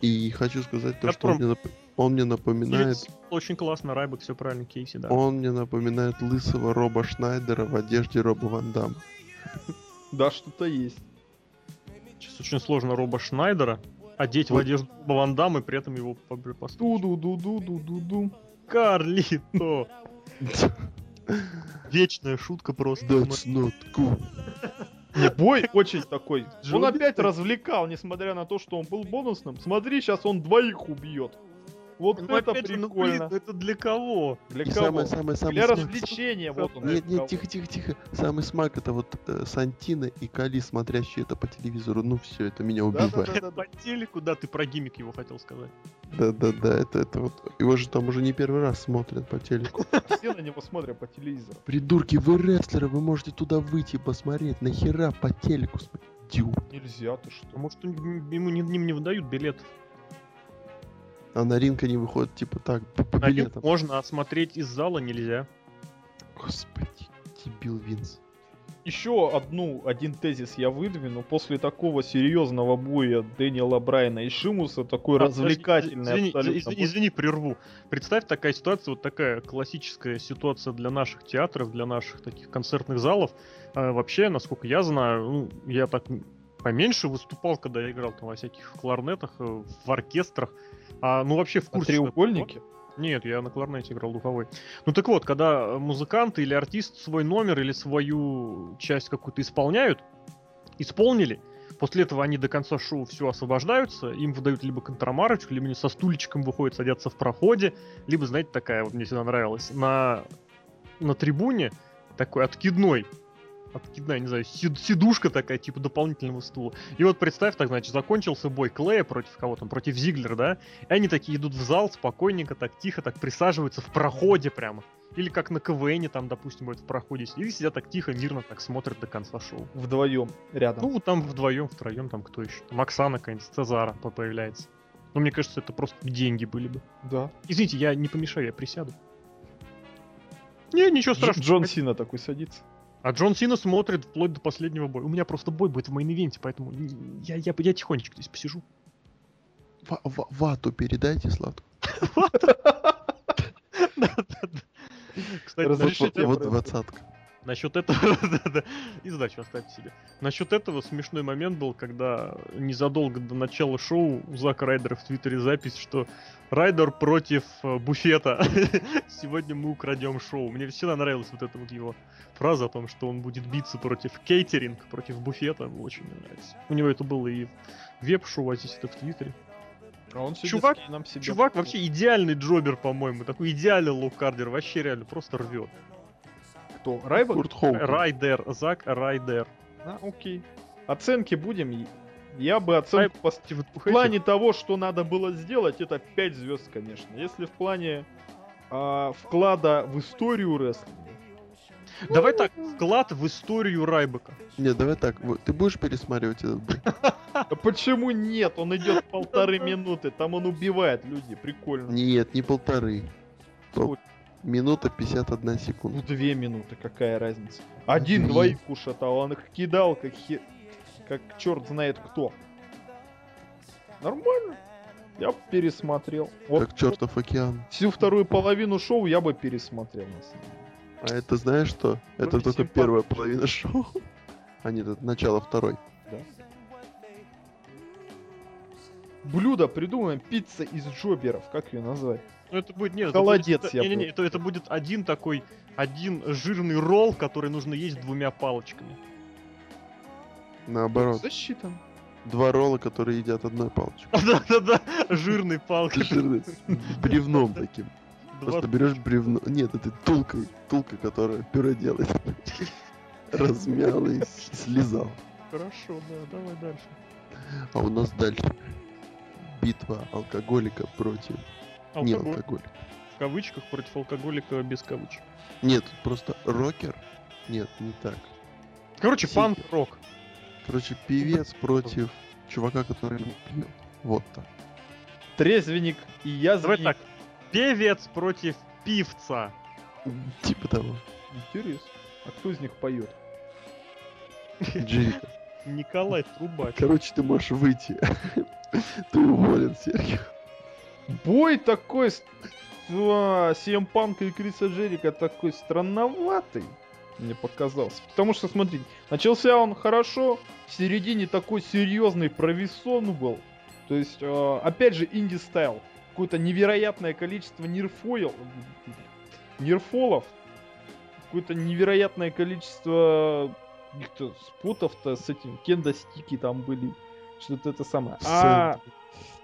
A: И хочу сказать то, что
B: Которым-
A: он мне, нап- он мне напоминает,
B: Очень классно, Райбек, все правильно, Кейси, да.
A: он мне напоминает лысого Роба Шнайдера в одежде Роба Ван Дамма.
C: Да, что-то есть.
B: Сейчас очень сложно Роба Шнайдера одеть в одежду Ван Дамма и при этом его побр- постричь.
C: Ду-ду-ду-ду-ду-ду-ду.
B: Карлито! Вечная шутка просто.
A: That's not cool.
C: Не, бой очень такой. Он опять развлекал, несмотря на то, что он был бонусным. Смотри, сейчас он двоих убьет. Вот
B: Ну,
C: это
B: опять же, ну, блин,
C: прикольно.
B: ну это для кого?
C: Для
A: И
C: кого?
A: самое, самое, самое
C: Для
A: смак-
C: развлечения, вот он.
A: Нет, нет, тихо, тихо, тихо. Самый смак это вот э, Сантина и Кали, смотрящие это по телевизору. Ну все, это меня убивает.
C: Да-да-да-да.
B: По телеку, да, ты про гиммик его хотел сказать.
A: Да, да, да, это, это вот. Его же там уже не первый раз смотрят по телеку.
C: Все на него смотрят по телевизору.
A: Придурки, вы рестлеры, вы можете туда выйти и посмотреть. Нахера по телеку смотреть?
C: Нельзя, ты что?
B: Что ему не, им не выдают билетов.
A: А на ринг они выходят типа так, по, по билетам.
B: можно, а смотреть из зала нельзя.
A: Господи, дебил Винс.
C: Еще одну, один тезис я выдвину. После такого серьезного боя Дэниела Брайана и Шимуса, такой
B: А,
C: развлекательный
B: Извини,
C: абсолютно
B: извини, извини, прерву. Представь такая ситуация, вот такая классическая ситуация для наших театров, для наших таких концертных залов. А, вообще, насколько я знаю, ну, я так поменьше выступал, когда я играл там во всяких кларнетах, э, в оркестрах. А, ну вообще в
C: А
B: курсе.
C: треугольники?
B: Нет, я на кларнете играл духовой. Ну так вот, когда музыкант или артист свой номер или свою часть какую-то исполняют, исполнили, после этого они до конца шоу все освобождаются, им выдают либо контрамарочку, либо они со стульчиком выходят, садятся в проходе, либо, знаете, такая, вот мне всегда нравилась, на, на трибуне такой откидной, откидная, не знаю, си- сидушка такая, типа дополнительного стула. И вот представь так, значит, закончился бой Клея против кого там, против Зиглера, да? И они такие идут в зал спокойненько, так тихо, так присаживаются в проходе прямо. Или как на КВНе там, допустим, будет в проходе сидят, и сидят так тихо, мирно так смотрят до конца шоу.
C: Вдвоем рядом.
B: Ну, там вдвоем, втроем, там кто еще? Там Оксана какая-нибудь, Цезаро по- появляется. Ну, мне кажется, это просто деньги были бы.
C: да.
B: Извините, я не помешаю, я присяду. Не, ничего
C: Дж-
B: страшного.
C: Джон Сина такой садится.
B: А Джон Сина смотрит вплоть до последнего боя. У меня просто бой будет в main event-е, поэтому я, я, я тихонечко здесь посижу.
A: Ва- ва- вату передайте сладкую.
B: Кстати,
C: Разрешите
A: Вот двадцатка.
B: Насчет этого... И сдачу оставьте себе. Насчет этого смешной момент был, когда незадолго до начала шоу у Зака Райдера в Твиттере запись, что Райдер против э, буфета. Сегодня мы украдем шоу. Мне всегда нравилась вот эта вот его фраза о том, что он будет биться против кейтеринг, против буфета. Очень мне нравится. У него это было и в веб-шоу, а здесь это в Твиттере.
C: А он
B: Чувак-
C: себя
B: Чувак вообще идеальный jobber, по-моему. Такой идеальный low-carder. Вообще реально просто рвет.
C: Кто? Райбек?
A: Курт Хоук.
B: Райдер, Зак Райдер.
C: А, окей. Оценки будем. Я бы оценку пос-
B: Вы
C: В плане того, что надо было сделать, это 5 звезд, конечно. Если в плане а, вклада в историю рестлинга,
B: Давай так, вклад в историю Райбека.
A: Нет, давай так. Ты будешь пересматривать этот бой?
C: почему нет? Он идет полторы минуты, там он убивает людей, прикольно.
A: Нет, не полторы. Минута 51
C: Ну,
A: секунда.
C: две минуты, какая разница? Один
A: Две.
C: двоих ушатал, он их кидал, как хе... как черт знает кто. Нормально. Я бы пересмотрел. Вот
A: Как чертов океан.
C: всю вторую половину шоу я бы пересмотрел, на самом деле.
A: А это знаешь что? Это
C: Вроде
A: только
C: симпатично.
A: первая половина шоу. А нет, это начало второй.
C: Блюдо придумаем, пицца из джоберов, как ее назвать?
B: Ну это будет нет,
C: Холодец,
B: это, будет,
C: я
B: не, не, не, это, это будет один такой, один жирный ролл, который нужно есть двумя палочками.
A: Наоборот.
C: Засчитан.
A: Два ролла, которые едят одной палочкой.
B: Да-да-да, жирной палкой.
A: Жирный, с Бревном таким. Просто берешь бревно. Нет, это тулкой. Тулка, которая пюре делает. Размял и слезал.
B: Хорошо, да, давай дальше.
A: А у нас дальше битва алкоголика против не
B: Алкоголь.
A: алкоголика.
B: В кавычках против алкоголика без кавычек.
A: Нет, просто рокер. Нет, не так.
B: Короче,
A: Супер.
B: панк-рок.
A: Короче, певец против чувака, который не пьет. Вот так.
C: Трезвенник и
B: Давай
C: язвенник.
B: так. Певец против певца.
A: Типа того.
C: Интересно. А кто из них поет?
A: Джерика.
B: Николай Трубач.
A: Короче, ты можешь выйти. Ты уволен, Сергей.
C: Бой такой... с- а, CM Punk и Криса Джерика такой странноватый. Мне показался. Потому что, смотрите, начался он хорошо, в середине такой серьезный провисон был. То есть, э, опять же, инди-стайл. Какое-то невероятное количество нирфоил... Нирфолов. какое-то невероятное количество каких-то спотов-то с этим кенда стики там были. Что-то это самое. А,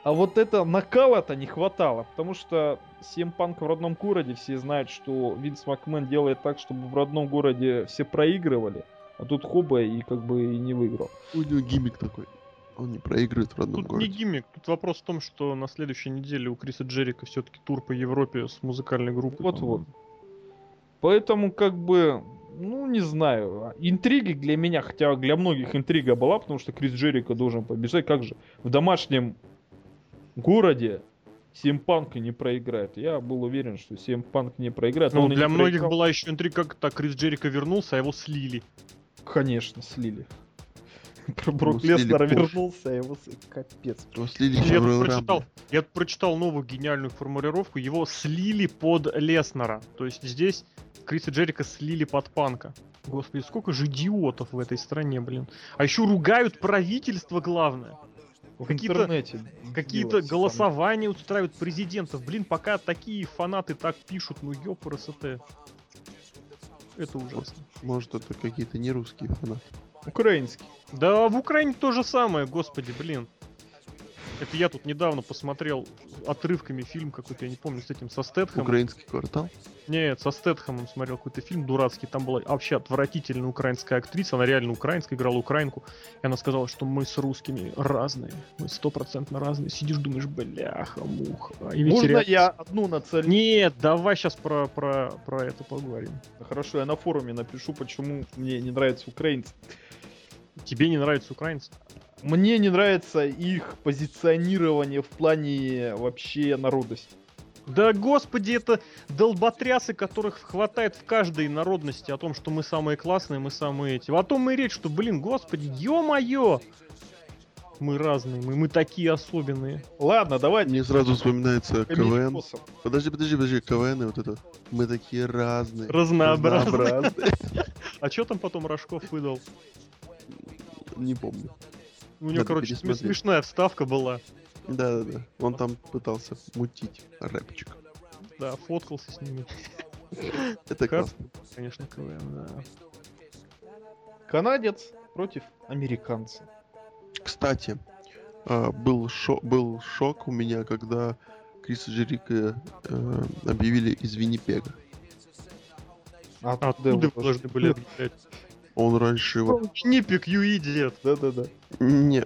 C: а вот это накала-то не хватало, потому что CM Punk в родном городе все знают, что Винс Макмен делает так, чтобы в родном городе все проигрывали, а тут хоба и как бы и не выиграл.
A: У него гиммик такой. Он не проигрывает в родном
B: Тут
A: городе.
B: не гиммик, тут вопрос в том, что на следующей неделе у Криса Джерика все-таки тур по Европе с музыкальной группой.
C: Вот-вот. Поэтому как бы, ну не знаю, интриги для меня, хотя для многих интрига была, потому что Крис Джерика должен побежать, как же в домашнем городе Симпанк не проиграет. Я был уверен, что Симпанк не проиграет. но
B: Ну, для многих
C: проиграл.
B: была еще интрига, как так Крис Джерика вернулся, а его слили.
C: Конечно, слили. Про Брок
A: позже.
C: вернулся, а его капец.
A: Слили
B: Я прочитал, я тут прочитал новую гениальную формулировку. Его слили под Леснера. То есть здесь Криса Джерика слили под Панка. Господи, сколько же идиотов в этой стране, блин. А еще ругают правительство, главное.
C: В
B: Какие-то-
C: интернете
B: Какие-то голосования устраивают президентов. Блин, пока такие фанаты так пишут, ну ёпрст. Это ужасно.
A: Может, это какие-то не русские фанаты.
C: Украинский.
B: Да, в Украине то же самое, господи, блин. Это я тут недавно посмотрел отрывками фильм какой-то, я не помню, с этим, со Стэтхэмом.
A: Украинский квартал.
B: Нет, со Стэтхэмом смотрел какой-то фильм дурацкий. Там была вообще отвратительная украинская актриса. Она реально украинская, играла украинку. И она сказала, что мы с русскими разные. Мы стопроцентно разные. Сидишь, думаешь, бляха, муха. И ведь
C: Можно
B: реально-
C: я одну нацелю?
B: Нет, давай сейчас про, про, про это поговорим.
C: Хорошо, я на форуме напишу, почему мне не нравятся украинцы.
B: Тебе не нравятся украинцы?
C: Мне не нравится их позиционирование в плане вообще народности.
B: Да господи, это долботрясы, которых хватает в каждой народности о том, что мы самые классные, мы самые эти. О том и речь, что, блин, господи, ё-моё! Мы разные, мы, мы такие особенные.
C: Ладно, давайте.
A: Мне сразу вспоминается КВН.
C: способ.
A: Подожди, подожди, подожди, КВН и вот это. Мы такие разные.
B: Разнообразные.
A: разнообразные.
B: А что там потом Рожков выдал?
A: Не помню.
B: У него,
A: Надо
B: короче, смешная вставка была.
A: Да-да-да. Он там пытался мутить рэпчик.
B: Да, фоткался с ними.
A: Это
B: Как?
A: классно.
B: Конечно, КВН, да.
C: Канадец против американца.
A: Кстати, а, был, шо- был шок у меня, когда Криса Джерика э, объявили из Виннипега.
C: А
B: Откуда вы должны были объявлять?
A: Он раньше его...
B: Нипик, you idiot.
C: Да-да-да.
A: Не,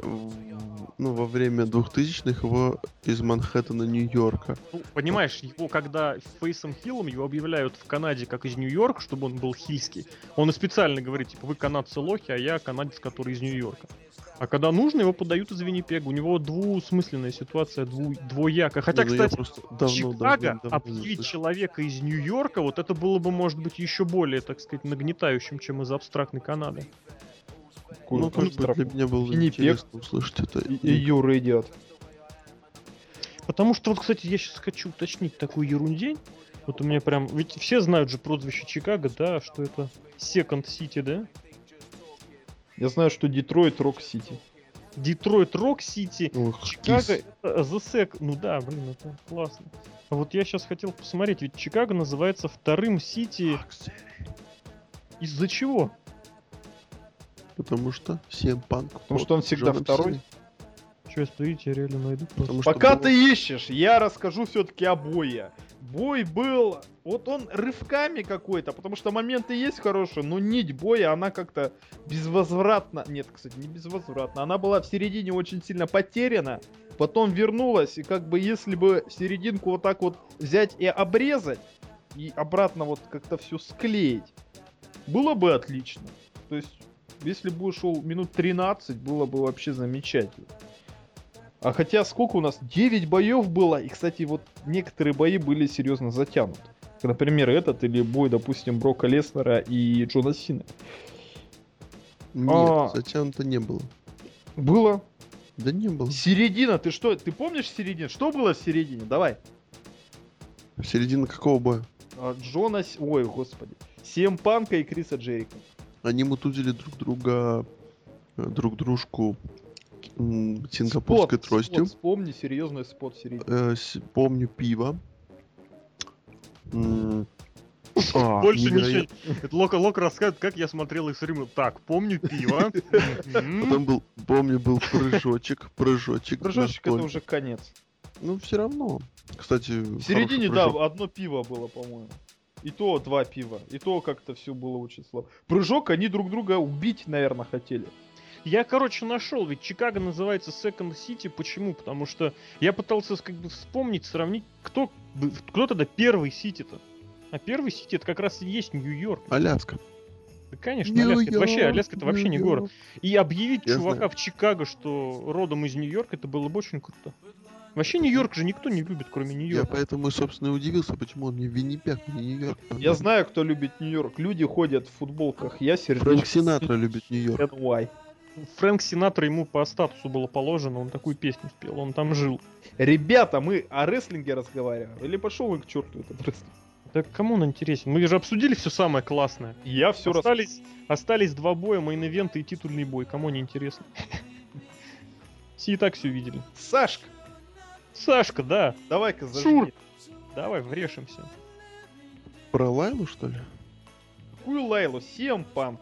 A: ну, во время 2000-х его из Манхэттена, Нью-Йорка.
B: Ну, понимаешь, его когда Фейсом Хиллом его объявляют в Канаде как из Нью-Йорка, чтобы он был хильский, он и специально говорит, типа, вы канадцы лохи, а я канадец, который из Нью-Йорка. А когда нужно, его подают из Виннипега. У него двусмысленная ситуация, дву- двоякая. Хотя,
A: Ну,
B: кстати,
A: давно,
B: Чикаго
A: давно, давно
B: объявить
A: слышал.
B: человека из Нью-Йорка, вот это было бы, может быть, еще более, так сказать, нагнетающим, чем из абстрактной Канады.
A: Ну, как бы для меня было интересно услышать это.
C: И, и Юра идет.
B: Потому что, вот, кстати, я сейчас хочу уточнить такую ерундень. Вот у меня прям... Ведь все знают же прозвище Чикаго, да, что это Second City, да?
C: Я знаю, что Detroit Rock
B: City. Detroit Rock
A: City,
B: Чикаго,
A: Kiss.
B: это The Sec. Ну да, блин, это классно. А вот я сейчас хотел посмотреть, ведь Чикаго называется вторым Сити из-за чего?
A: Потому что CM Punk.
C: Потому что он всегда второй.
B: Че, стоите, я реально найду.
A: Потому что
C: Пока
A: было-
C: ты ищешь, я расскажу все-таки о бое. Бой был, вот он рывками какой-то, потому что моменты есть хорошие, но нить боя, она как-то безвозвратно, нет, кстати, не безвозвратно, она была в середине очень сильно потеряна, потом вернулась, и как бы если бы серединку вот так вот взять и обрезать, и обратно вот как-то все склеить, было бы отлично. То есть, если бы ушел минут 13, было бы вообще замечательно. А хотя сколько у нас? 9 боев было. И, кстати, вот некоторые бои были серьезно затянуты. Например, этот или бой, допустим, Брока Леснера и Джона Сина.
A: Нет,
C: А.
A: затянуто не было.
C: Было.
A: Да не было.
C: Середина, ты что? Ты помнишь середину? Что было в середине? Давай.
A: Середина какого боя?
C: А, Джона... Ой, господи. Сем Панка и Криса Джерика.
A: Они мутузили друг друга, э, друг дружку сингапурской
C: Спот,
A: тростью.
C: спот, вспомни серьезный спот в середине.
A: Э, с- помню пиво. М, А,
B: Больше
A: невероятно.
B: ничего. Это Лока Лока рассказывает, как я смотрел их стримы. Так, помню пиво.
A: Потом был, помню, был прыжочек, прыжочек.
C: Прыжочек это уже конец.
A: Ну, все равно. Кстати,
C: В середине, да, одно пиво было, по-моему. И то два пива. И то как-то все было очень слабо. Прыжок они друг друга убить, наверное, хотели.
B: Я, короче, нашел, ведь Чикаго называется Second City. Почему? Потому что я пытался как бы вспомнить, сравнить, кто, кто тогда первый Сити-то. А первый Сити это как раз и есть Нью-Йорк.
A: Аляска.
B: Да, конечно, Аляска. Это вообще, Аляска это вообще не город. И объявить
A: Я
B: чувака
A: знаю.
B: в Чикаго, что родом из Нью-Йорка, это было бы очень круто. Вообще Нью-Йорк же никто не любит, кроме
A: Я
B: Нью-Йорка.
A: поэтому, собственно, и удивился, почему он мне Виннипег, а не Нью-Йорк.
C: Я знаю, кто любит Нью-Йорк. Люди ходят в футболках. Я
A: Фрэнк
C: сердечко.
A: Синатра любит Нью-Йорк.
C: NY.
B: Фрэнк Синатра ему по статусу было положено, он такую песню спел, он там жил.
C: Ребята, мы о рестлинге разговариваем. Или пошел вы к черту этот рестлинг?
B: Так кому он интересен? Мы же обсудили все самое классное.
C: Я все раз...
B: остались, остались два боя, main event и титульный бой. Кому не интересно? Все и так все видели.
C: Сашка,
B: Сашка, да.
C: давай-ка
B: Шур.
C: зажги.
B: Давай, врешимся.
A: Про Лайлу, что ли?
C: Какую Лайлу? Панк.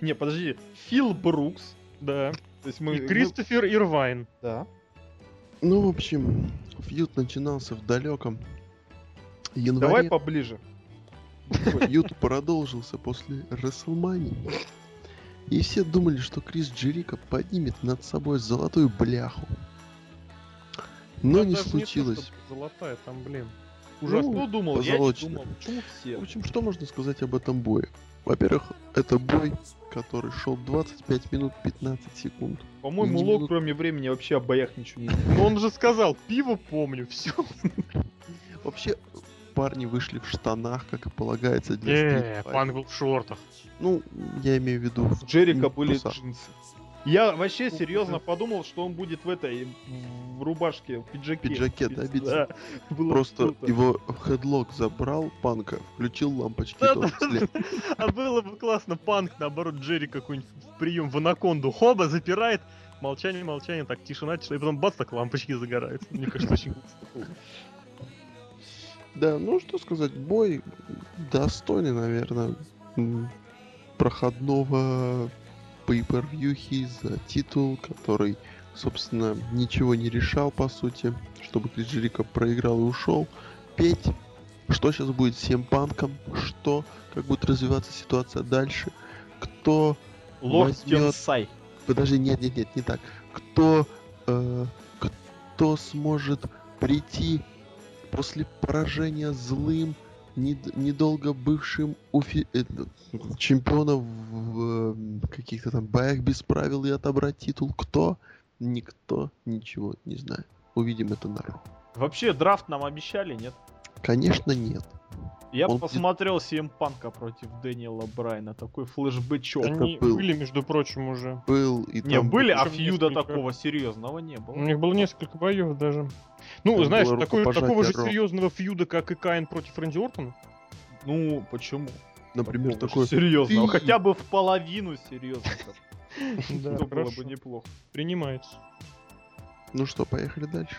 C: Не, подожди. Фил Брукс.
B: Да.
C: То есть мы...
B: И
C: мы-
B: Кристофер Ирвайн.
C: Да.
A: Ну, в общем, фьюд начинался в далеком январе.
C: Давай поближе.
A: Фьюд продолжился после Расселмании. И все думали, что Крис Джерика поднимет над собой золотую бляху. Но не
B: даже то,
A: случилось.
B: что золотая, там, блин.
C: Ужасно.
A: Ну,
C: Кто думал? Я не
A: позолоченная.
C: думал. Почему все?
A: В общем, что можно сказать об этом бое? Во-первых, это бой, который шел 25 минут 15 секунд.
C: По-моему,
A: не
C: Лок,
A: минут.
C: кроме времени, вообще о боях ничего не знает.
B: Ну он же сказал, пиво помню, все.
A: Вообще, парни вышли в штанах, как и полагается для
B: Не, панк был в шортах.
A: Ну, я имею в виду...
C: Джерика
A: Ну,
C: были джинсы. Я вообще серьезно подумал, что он будет в этой в рубашке, в пиджаке.
A: Пиджаке, да?
C: Да, было
A: Просто
C: круто.
A: его хедлок забрал панка, включил лампочки
B: Да, да. А было бы классно, панк, наоборот, Джерри какой-нибудь прием в анаконду. Хоба, запирает. Молчание, молчание, так, тишина, тишина. И потом бац, так лампочки загораются. Мне кажется, очень.
A: Да, ну что сказать, бой достойный, наверное, проходного pay-per-view за титул, который, собственно, ничего не решал, по сути, чтобы Крис Джерико проиграл и ушел. Петь, что сейчас будет с всем панком, что, как будет развиваться ситуация дальше, кто
C: Лорд
A: возьмет-
C: Тенсай.
A: Подожди, нет, нет, нет, не так. Кто, э, кто сможет прийти после поражения злым, недолго бывшим у фи- э, чемпионов в э, каких-то там боях без правил и отобрать титул? Кто? Никто ничего не знает. Увидим это на Ро.
C: Вообще, драфт нам обещали, нет?
A: Конечно, нет.
C: Я
A: Он
C: посмотрел CM Панка против Дэниела Брайна. Такой флешбэчок.
B: Они
A: был.
B: были, между прочим, уже.
A: Был и
C: Не,
A: там
C: были, а фьюда
B: несколько.
C: такого серьезного не
B: У
C: было.
B: них было несколько боев даже. Ну,
A: Там
B: знаешь, такой, такого же серьезного фьюда, как и Каин против Рэнди Ортона.
C: Ну, почему?
A: Например, такой...
C: серьезного.
A: «Ты».
C: Хотя бы в половину серьезного.
B: Да,
C: было бы неплохо.
B: Принимается.
A: Ну что, поехали дальше.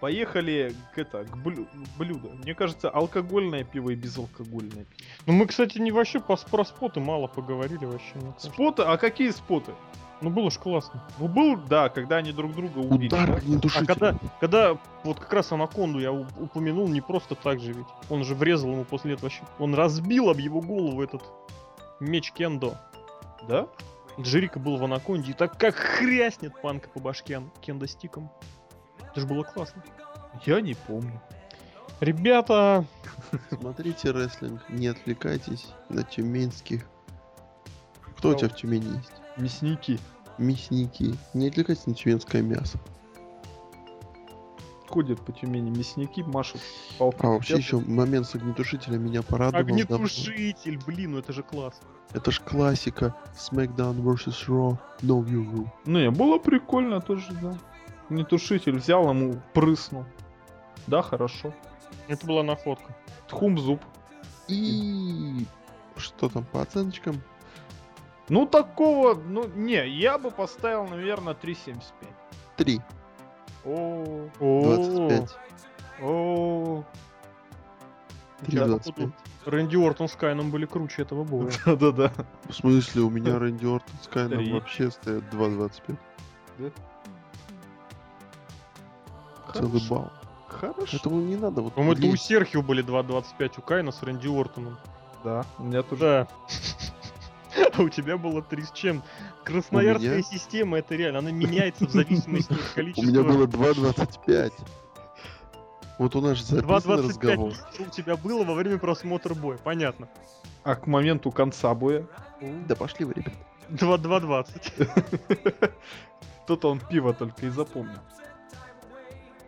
C: Поехали к это, к блю- блюду. Мне кажется, алкогольное пиво и безалкогольное пиво.
B: Ну, мы, кстати, не вообще по, про споты мало поговорили вообще.
C: Споты? А какие споты?
B: Ну, было ж классно.
C: Ну, был, да, когда они друг друга убили.
A: Удар
C: да?
B: А когда, когда вот как раз Анаконду я упомянул не просто так же ведь. Он же врезал ему после этого вообще. Он разбил об его голову этот меч Кендо.
C: Да?
B: Джерика был в Анаконде и так как хряснет панка по башке Кендо стиком. Это же было классно.
C: Я не помню.
B: Ребята,
A: Смотрите рестлинг, не отвлекайтесь на тюменских. Кто у тебя в Тюмени есть?
C: Мясники.
A: Мясники. Не отвлекайтесь на тюменское мясо.
C: Ходят по Тюмени мясники, машут палкой.
A: А вообще еще момент с огнетушителем меня порадовал. давно.
B: огнетушитель, блин, ну это же классно.
A: Это ж классика. SmackDown vs. Raw. Know your rule.
C: Ну, не, было прикольно тоже, да. Не тушитель взял, ему прыснул. Да, хорошо.
B: Это была находка.
C: Тхум зуб.
A: И что там по оценочкам?
C: Ну, такого, ну, не, я бы поставил, наверное, 3,75.
A: 3.
C: О,
A: 25.
C: о.
B: Я
A: 3.25.
B: походу, Рэнди Ортон с Кайном были круче этого боя.
C: Да-да-да.
A: В смысле, у меня Рэнди Ортон с Кайном вообще стоят 2.25.
C: Да?
A: Целый
C: Хорошо.
A: балл.
C: Хорошо.
A: Поэтому не надо вот
B: По-моему, это у. Серхио были 2.25 у Кайна с Рэнди Ортоном.
C: Да, у меня тоже.
B: Да. А у тебя было 3 с чем? Красноярская
A: меня?
B: система, это реально, она меняется в зависимости от
A: У
B: количества...
A: меня было 2.25. Вот у нас же записан
B: 2.25
A: разговор.
B: что у тебя было во время просмотра боя, понятно.
C: А к моменту конца боя
A: Да пошли вы, ребят.
B: 2.20.
C: кто-то он пиво только и запомнил.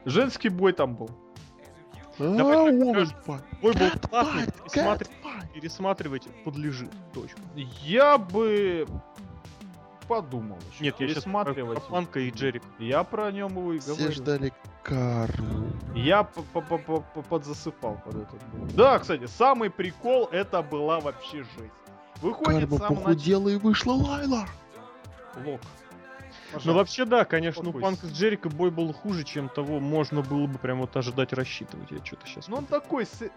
C: Женский бой там был.
A: Fight.
B: Бой был классный,
A: fight,
B: пересматр-
A: cat fight.
B: пересматривайте, подлежит. Точка.
C: Я бы подумал.
B: Нет, я сейчас про,
C: пересматривать.
B: про Панка и Джерик.
C: Я про нем его и
A: Все
C: говорю.
A: ждали карму.
C: Я п- п- п- п- п- подзасыпал под этот бой. Да, кстати, самый прикол это была вообще жизнь. Выходит
A: Карма
C: сам
A: похудела и вышла Лайла.
C: Лок.
B: Ну вообще да, конечно, у. Панка с Джерика бой был хуже, чем того можно было бы прям вот ожидать, рассчитывать. Я что-то сейчас...
C: Ну он такой... с-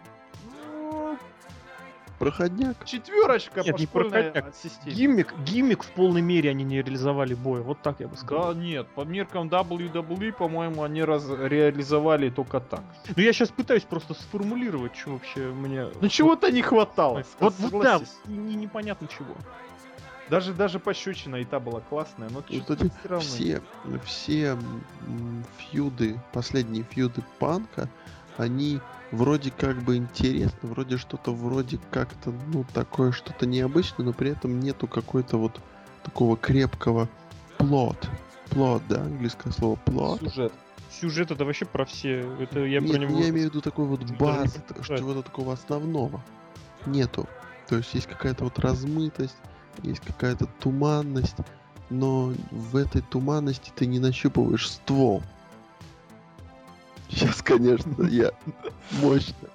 C: ну,
A: Проходняк.
C: четверочка
B: Нет,
C: по
B: не проходняк.
C: системе.
B: Гиммик, гиммик в полной мере они не реализовали боя, вот так я бы
C: Да
B: сказал.
C: нет, по меркам WWE, по-моему, они раз реализовали только так.
B: Ну я сейчас пытаюсь просто сформулировать, что вообще мне...
C: Ну чего-то не хватало.
B: Вот, вот да, не- непонятно чего.
C: Даже, даже пощечина и та была классная, но
A: Ну, кстати, все, все фьюды, последние фьюды Панка, они вроде как бы интересны, вроде что-то вроде как-то, ну, такое что-то необычное, но при этом нету какой-то вот такого крепкого плот. Плот, да, английское слово плот.
C: Сюжет.
B: Сюжет это вообще про все. Это я
A: Нет,
B: про него.
A: я имею в виду такой вот
B: покупаю.
A: чего-то такого основного. Нету. То есть есть какая-то вот размытость, есть какая-то туманность, но в этой туманности ты не нащупываешь ствол. Сейчас, конечно, я мощно.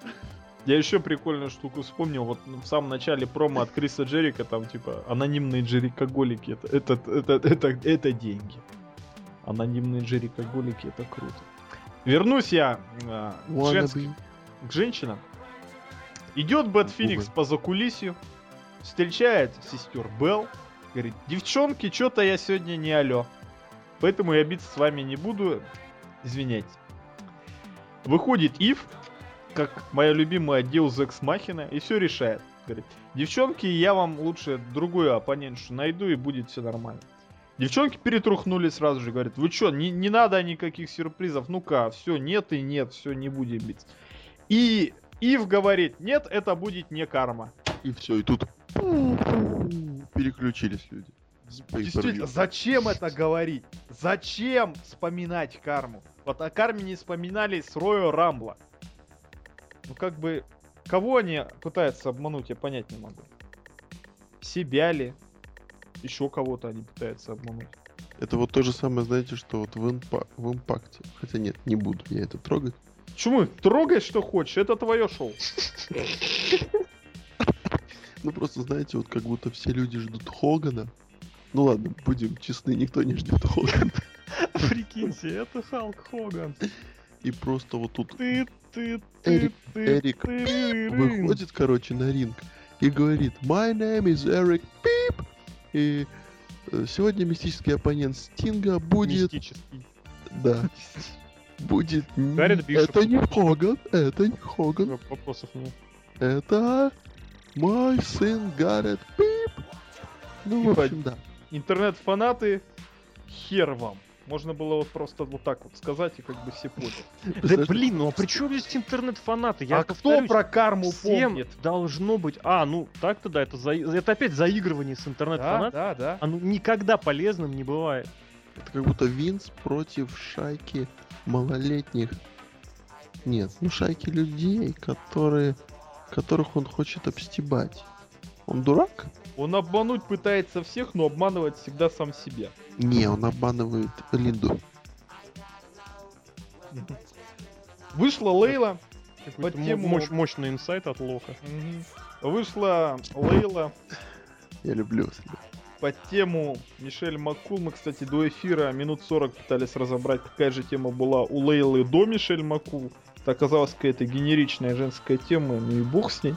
C: Я еще прикольную штуку вспомнил. Вот в самом начале промо от Криса Джерика, там типа анонимные джерикоголики. Это, это, это, это, это деньги. Анонимные джерикоголики, это круто. Вернусь я а, к,
A: Wannabe.
C: к женщинам. Идет Бэт Феникс по закулисью, встречает сестер Белл, говорит, девчонки, что-то я сегодня не алё, поэтому я биться с вами не буду, извиняйтесь. Выходит Ив, как моя любимая Deus Ex Machina, и все решает. Говорит, девчонки, я вам лучше другую оппонентшу найду, и будет все нормально. Девчонки перетрухнули сразу же, говорят, вы что, не, не надо никаких сюрпризов, ну-ка, все, нет и нет, все, не будем биться. И Ив говорит, нет, это будет не карма.
A: И все, и тут переключились люди.
C: Действительно, зачем это говорить? Зачем вспоминать карму? Вот о карме не вспоминали с Роя Рамбла. Ну как бы, кого они пытаются обмануть, я понять не могу. Себя ли? Еще кого-то они пытаются обмануть.
A: Это вот то же самое, знаете, что вот в, импа- в импакте. Хотя нет, не буду я это трогать.
C: Чему? Трогай, что хочешь, это твое шоу.
A: Ну просто знаете, вот как будто все люди ждут Хогана. Ну ладно, будем честны, никто не ждет Хогана.
B: Прикиньте, это Халк Хоган.
A: И просто вот тут
B: Ты, ты,
A: Эрик,
B: ты, ты,
A: Эрик
B: ты,
A: выходит, короче, на ринг и говорит My name is Eric Пип. И э, сегодня мистический оппонент Стинга будет...
B: Мистический.
A: Да. Будет...
B: Гаррет Бишоп.
A: Это не Хоган, это не Хоган.
B: Вопросов нет.
A: Это мой сын Гаррет Пип. Ну, в
C: Ебать.
A: общем, да.
C: Интернет-фанаты, хер вам. Можно было вот просто вот так вот сказать, и как бы все поняли.
B: Да блин, ну а при чем здесь интернет-фанаты? Я
C: а кто про карму
B: всем
C: помнит?
B: должно быть... А, ну так-то да, это, за... это опять заигрывание с
C: Да,
B: интернет-фанатами.
C: да, да.
B: Оно никогда полезным не бывает.
A: Это как будто Винс против шайки малолетних. Нет, ну шайки людей, которые, которых он хочет обстебать. Он дурак?
C: Он обмануть пытается всех, но обманывает всегда сам себя.
A: Не, он обманывает Линду.
C: Вышла Лейла.
B: Мо-
C: тему-
B: мощ- мощный инсайт от Лока.
C: Вышла Лейла
A: Я люблю себя.
C: по тему Мишель Маккул. Мы, кстати, до эфира минут 40 пытались разобрать, какая же тема была у Лейлы до Мишель Маккул. Это оказалась какая-то генеричная женская тема, ну и бог с ней.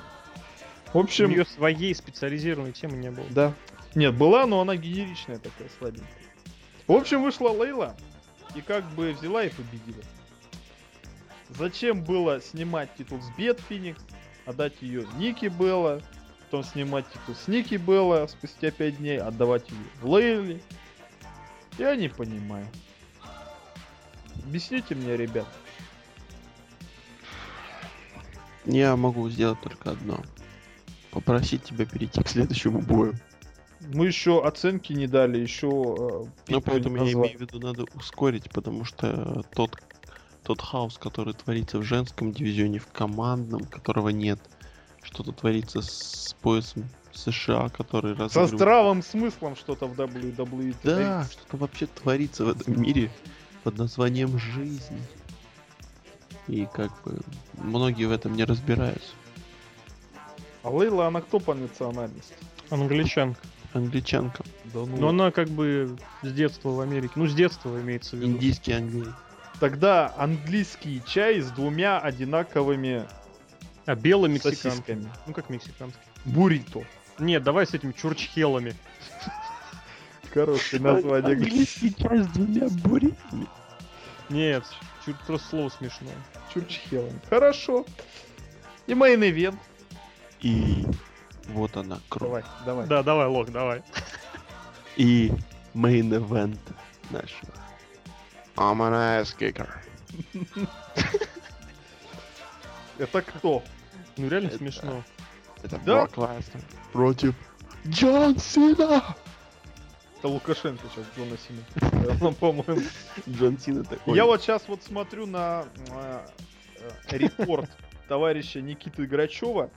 C: В
B: У
C: общем,
B: нее своей специализированной темы не было.
C: да. Нет, была, но она генеричная такая, слабенькая. В общем, вышла Лейла и как бы взяла и победила. Зачем было снимать титул с Бет Феникс, отдать ее Ники Белла, потом снимать титул с Ники Белла спустя 5 дней, отдавать ее Лейле? Я не понимаю. Объясните мне, ребят.
A: Я могу сделать только одно. Попросить тебя перейти к следующему бою.
C: Мы еще оценки не дали, еще...
A: Ну, поэтому я имею в виду, надо ускорить, потому что тот, тот хаос, который творится в женском дивизионе, в командном, которого нет, что-то творится с поясом США, который
C: Со
A: разыгрывает...
C: здравым смыслом что-то в WWE.
A: Да, что-то вообще творится в этом мире под названием жизнь. И как бы многие в этом не разбираются.
C: А Лейла, она кто по национальности?
B: Англичанка.
A: Англичанка.
C: Да ну.
B: Но она как бы с детства в Америке. Ну, с детства имеется в виду.
A: Индийский англий.
C: Тогда английский чай с двумя одинаковыми
B: А белый мексиканский.
C: сосисками.
B: Ну, как мексиканский.
C: Буррито.
B: Нет, давай с этими чурчхелами.
C: Хорошее название.
A: Английский чай с двумя буритами.
B: Нет, чур- просто слово смешное.
C: Чурчхелом. Хорошо. И main event.
A: И вот она, кровь.
C: Давай, давай.
B: Да, давай, Лок, давай.
A: И main event нашего. I'm an ass kicker.
C: Это кто?
B: Ну, реально
A: Это-
B: смешно.
A: Это
C: Да?
A: Брок Леснер против Джон Сина.
C: Это Лукашенко сейчас Джона Сина. Ну, по-моему.
A: Джон Сина такой.
C: Я вот сейчас вот смотрю на э, э, репорт товарища Никиты Грачева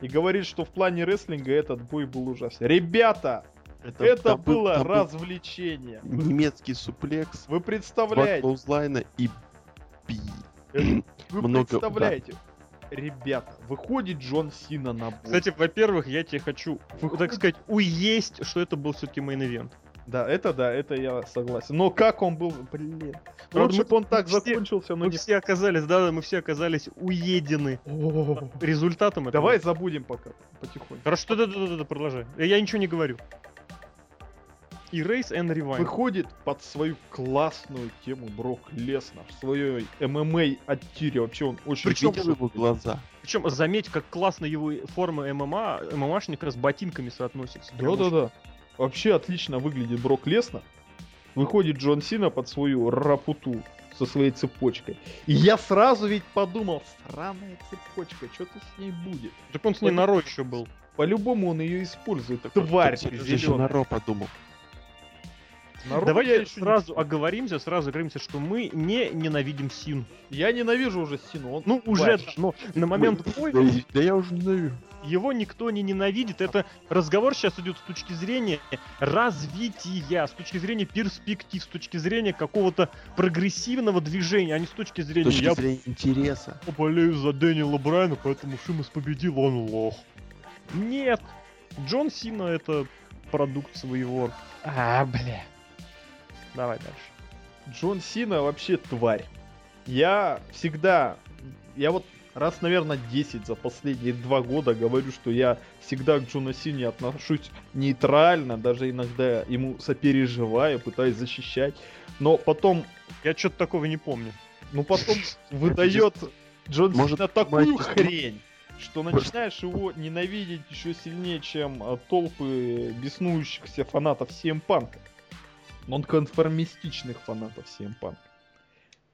C: и говорит, что в плане рестлинга этот бой был ужасен. Ребята, это
A: там был-
C: было
A: там
C: развлечение.
A: Немецкий суплекс,
C: Вы
A: два
C: представляете,
A: clothesline-а и би.
C: вы
A: много-
C: представляете, ребята, выходит Джон Сина на бой.
B: Кстати, во-первых, я тебе хочу, так сказать, уесть, что это был все-таки main event.
C: Да, это да, это я согласен. Но как он был, блин.
B: Правда,
C: Лучше
B: мы-
C: бы он так
B: все-
C: закончился, но
B: Мы
C: не...
B: все оказались, да, мы все оказались уедены
C: О,
B: результатом этого.
C: Давай забудем пока, потихоньку.
B: Хорошо, да, да, да, да, продолжай. Я ничего не говорю. Erase and Rewind.
C: Выходит под свою классную тему Брок Леснер в своей ММА оттире. Вообще он очень...
B: Причем
A: его глаза?
B: Причем заметь, как классно его форма ММА, ММАшник раз с ботинками соотносится. Прям очень-
C: Да-да-да. Вообще отлично выглядит Брок Леснер. Выходит Джон Сина под свою рапуту со своей цепочкой. И я сразу ведь подумал, странная цепочка, что-то с ней будет.
B: Так он с ней на Ро еще был.
C: По-любому он ее использует.
A: Так
C: Тварь
A: Сережа еще
C: зелёная.
A: на Ро подумал.
C: На Ро
B: Давайте
C: я не
B: сразу
C: читал.
B: оговоримся, сразу оговоримся, что мы не ненавидим Син.
C: Я ненавижу уже Сину. Он
B: Ну, уже, да, но на момент
A: Да,
B: боя
A: и- да я уже ненавижу.
B: Его никто не ненавидит. Это разговор сейчас идет с точки зрения развития, с точки зрения перспектив, с точки зрения какого-то прогрессивного движения, а не с точки
A: С
B: зрения
A: точки
B: «я
A: зрения интереса.
B: болею за Дэниела Брайана, поэтому Шимас победил, он лох. Нет, Джон Сина это продукт своего... А, бля. Давай дальше.
C: Джон Сина вообще тварь. Я всегда, я вот раз, наверное, 10 за последние два года говорю, что я всегда к Джону Сине отношусь нейтрально, даже иногда ему сопереживаю, пытаюсь защищать. Но потом,
B: Я что-то такого не помню.
C: ну потом выдает Джон
A: Может,
C: Сина такую хрень, что начинаешь его ненавидеть еще сильнее, чем а, толпы беснующихся фанатов CM Панка. Нонконформистичных фанатов CM Панка.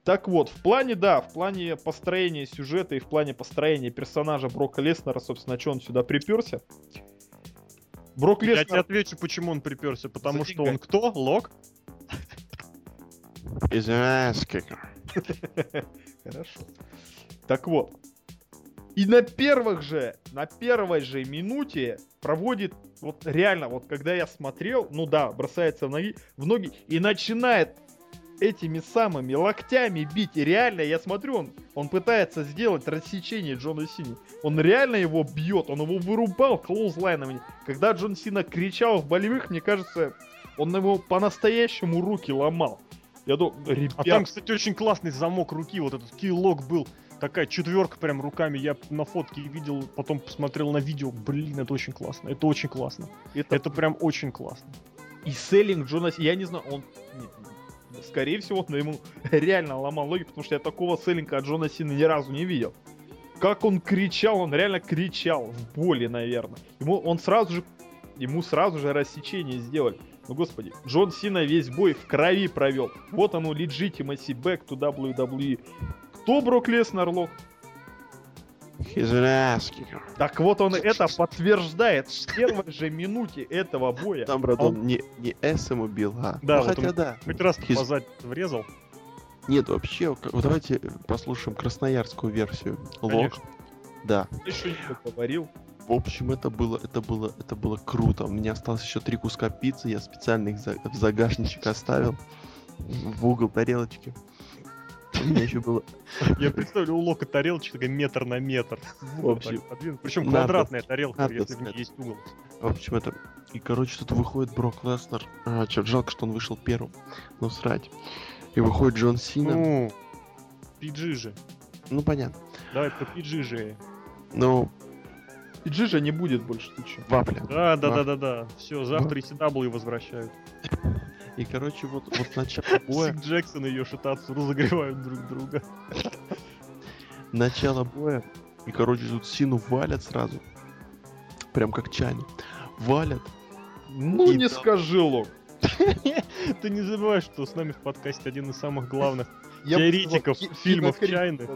C: Так вот, в плане, да, в плане построения сюжета и в плане построения персонажа Брока Леснера, собственно, что он сюда приперся. Брок
B: Я тебе
C: Леснер...
B: отвечу, почему он приперся. Потому
C: За
B: что
C: деньгами.
B: он кто? Лок?
A: Kicker.
C: Хорошо. Так вот. И на первых же, на первой же минуте проводит, вот реально, вот когда я смотрел, ну да, бросается в ноги, в ноги и начинает этими самыми локтями бить. И реально, я смотрю, он, он пытается сделать рассечение Джона Сини. Он реально его бьет, он его вырубал клоузлайнами. Когда Джон Сина кричал в болевых, мне кажется, он его по-настоящему руки ломал. Я думаю, ребят,
B: А там, кстати, очень классный замок руки, вот этот киллок был. такая четверка прям руками. Я на фотке видел, потом посмотрел на видео. Блин, это очень классно. Это очень классно.
C: Это,
B: Это прям очень классно.
C: и селлинг Джона Я не знаю, он... Скорее всего, но ему реально ломал ноги, потому что я такого селлинга от Джона Сина ни разу не видел. Как он кричал, он реально кричал в боли, наверное. Ему он сразу же, ему сразу же рассечение сделали. Ну господи, Джон Сина весь бой в крови провел. Вот оно, legitimacy back to WWE. Кто Брок Леснер, лох?
A: He's.
C: Так вот он это подтверждает в первой же минуте этого боя.
A: Там, брат, он не, не S ему бил, а...
B: Да,
A: ну,
B: вот
A: хотя
B: он-
A: да.
B: Хоть раз заднице врезал.
A: Нет, вообще, вот давайте послушаем красноярскую версию.
B: Конечно.
A: Да.
C: Еще не говорил.
A: В общем, это было, это было, это было круто. У меня осталось еще три куска пиццы, я специально их за- в загашничек оставил в угол тарелочки. У меня еще было...
B: Я представлю, у Лока тарелочка такая метр на метр.
A: Вообще.
B: Причем квадратная тарелка, если в ней есть угол.
A: В общем, это... И, короче, тут выходит Брок Леснер. А, чё, жалко, что он вышел первым. Ну, срать. И выходит Джон Сина. Ну,
B: Ну, PG же.
A: понятно.
B: Давай по PG же.
A: Ну,
C: И Джижа не будет больше, ты чё?
A: вапля.
B: Да, да,
A: Да.
B: да, да, да. Все, завтра ECW возвращают.
A: И, короче, вот, вот начало боя...
B: Сик Джексон и Йошитацу разогревают друг друга.
A: начало боя. И, короче, тут Сину валят сразу. Прям как чайно. Валят.
C: Ну
A: И
C: не
A: там-
C: скажи, Лок.
B: Ты не забывай, что с нами в подкасте один из самых главных
C: Я бы
B: теоретиков
C: ки-
B: фильмов чайных.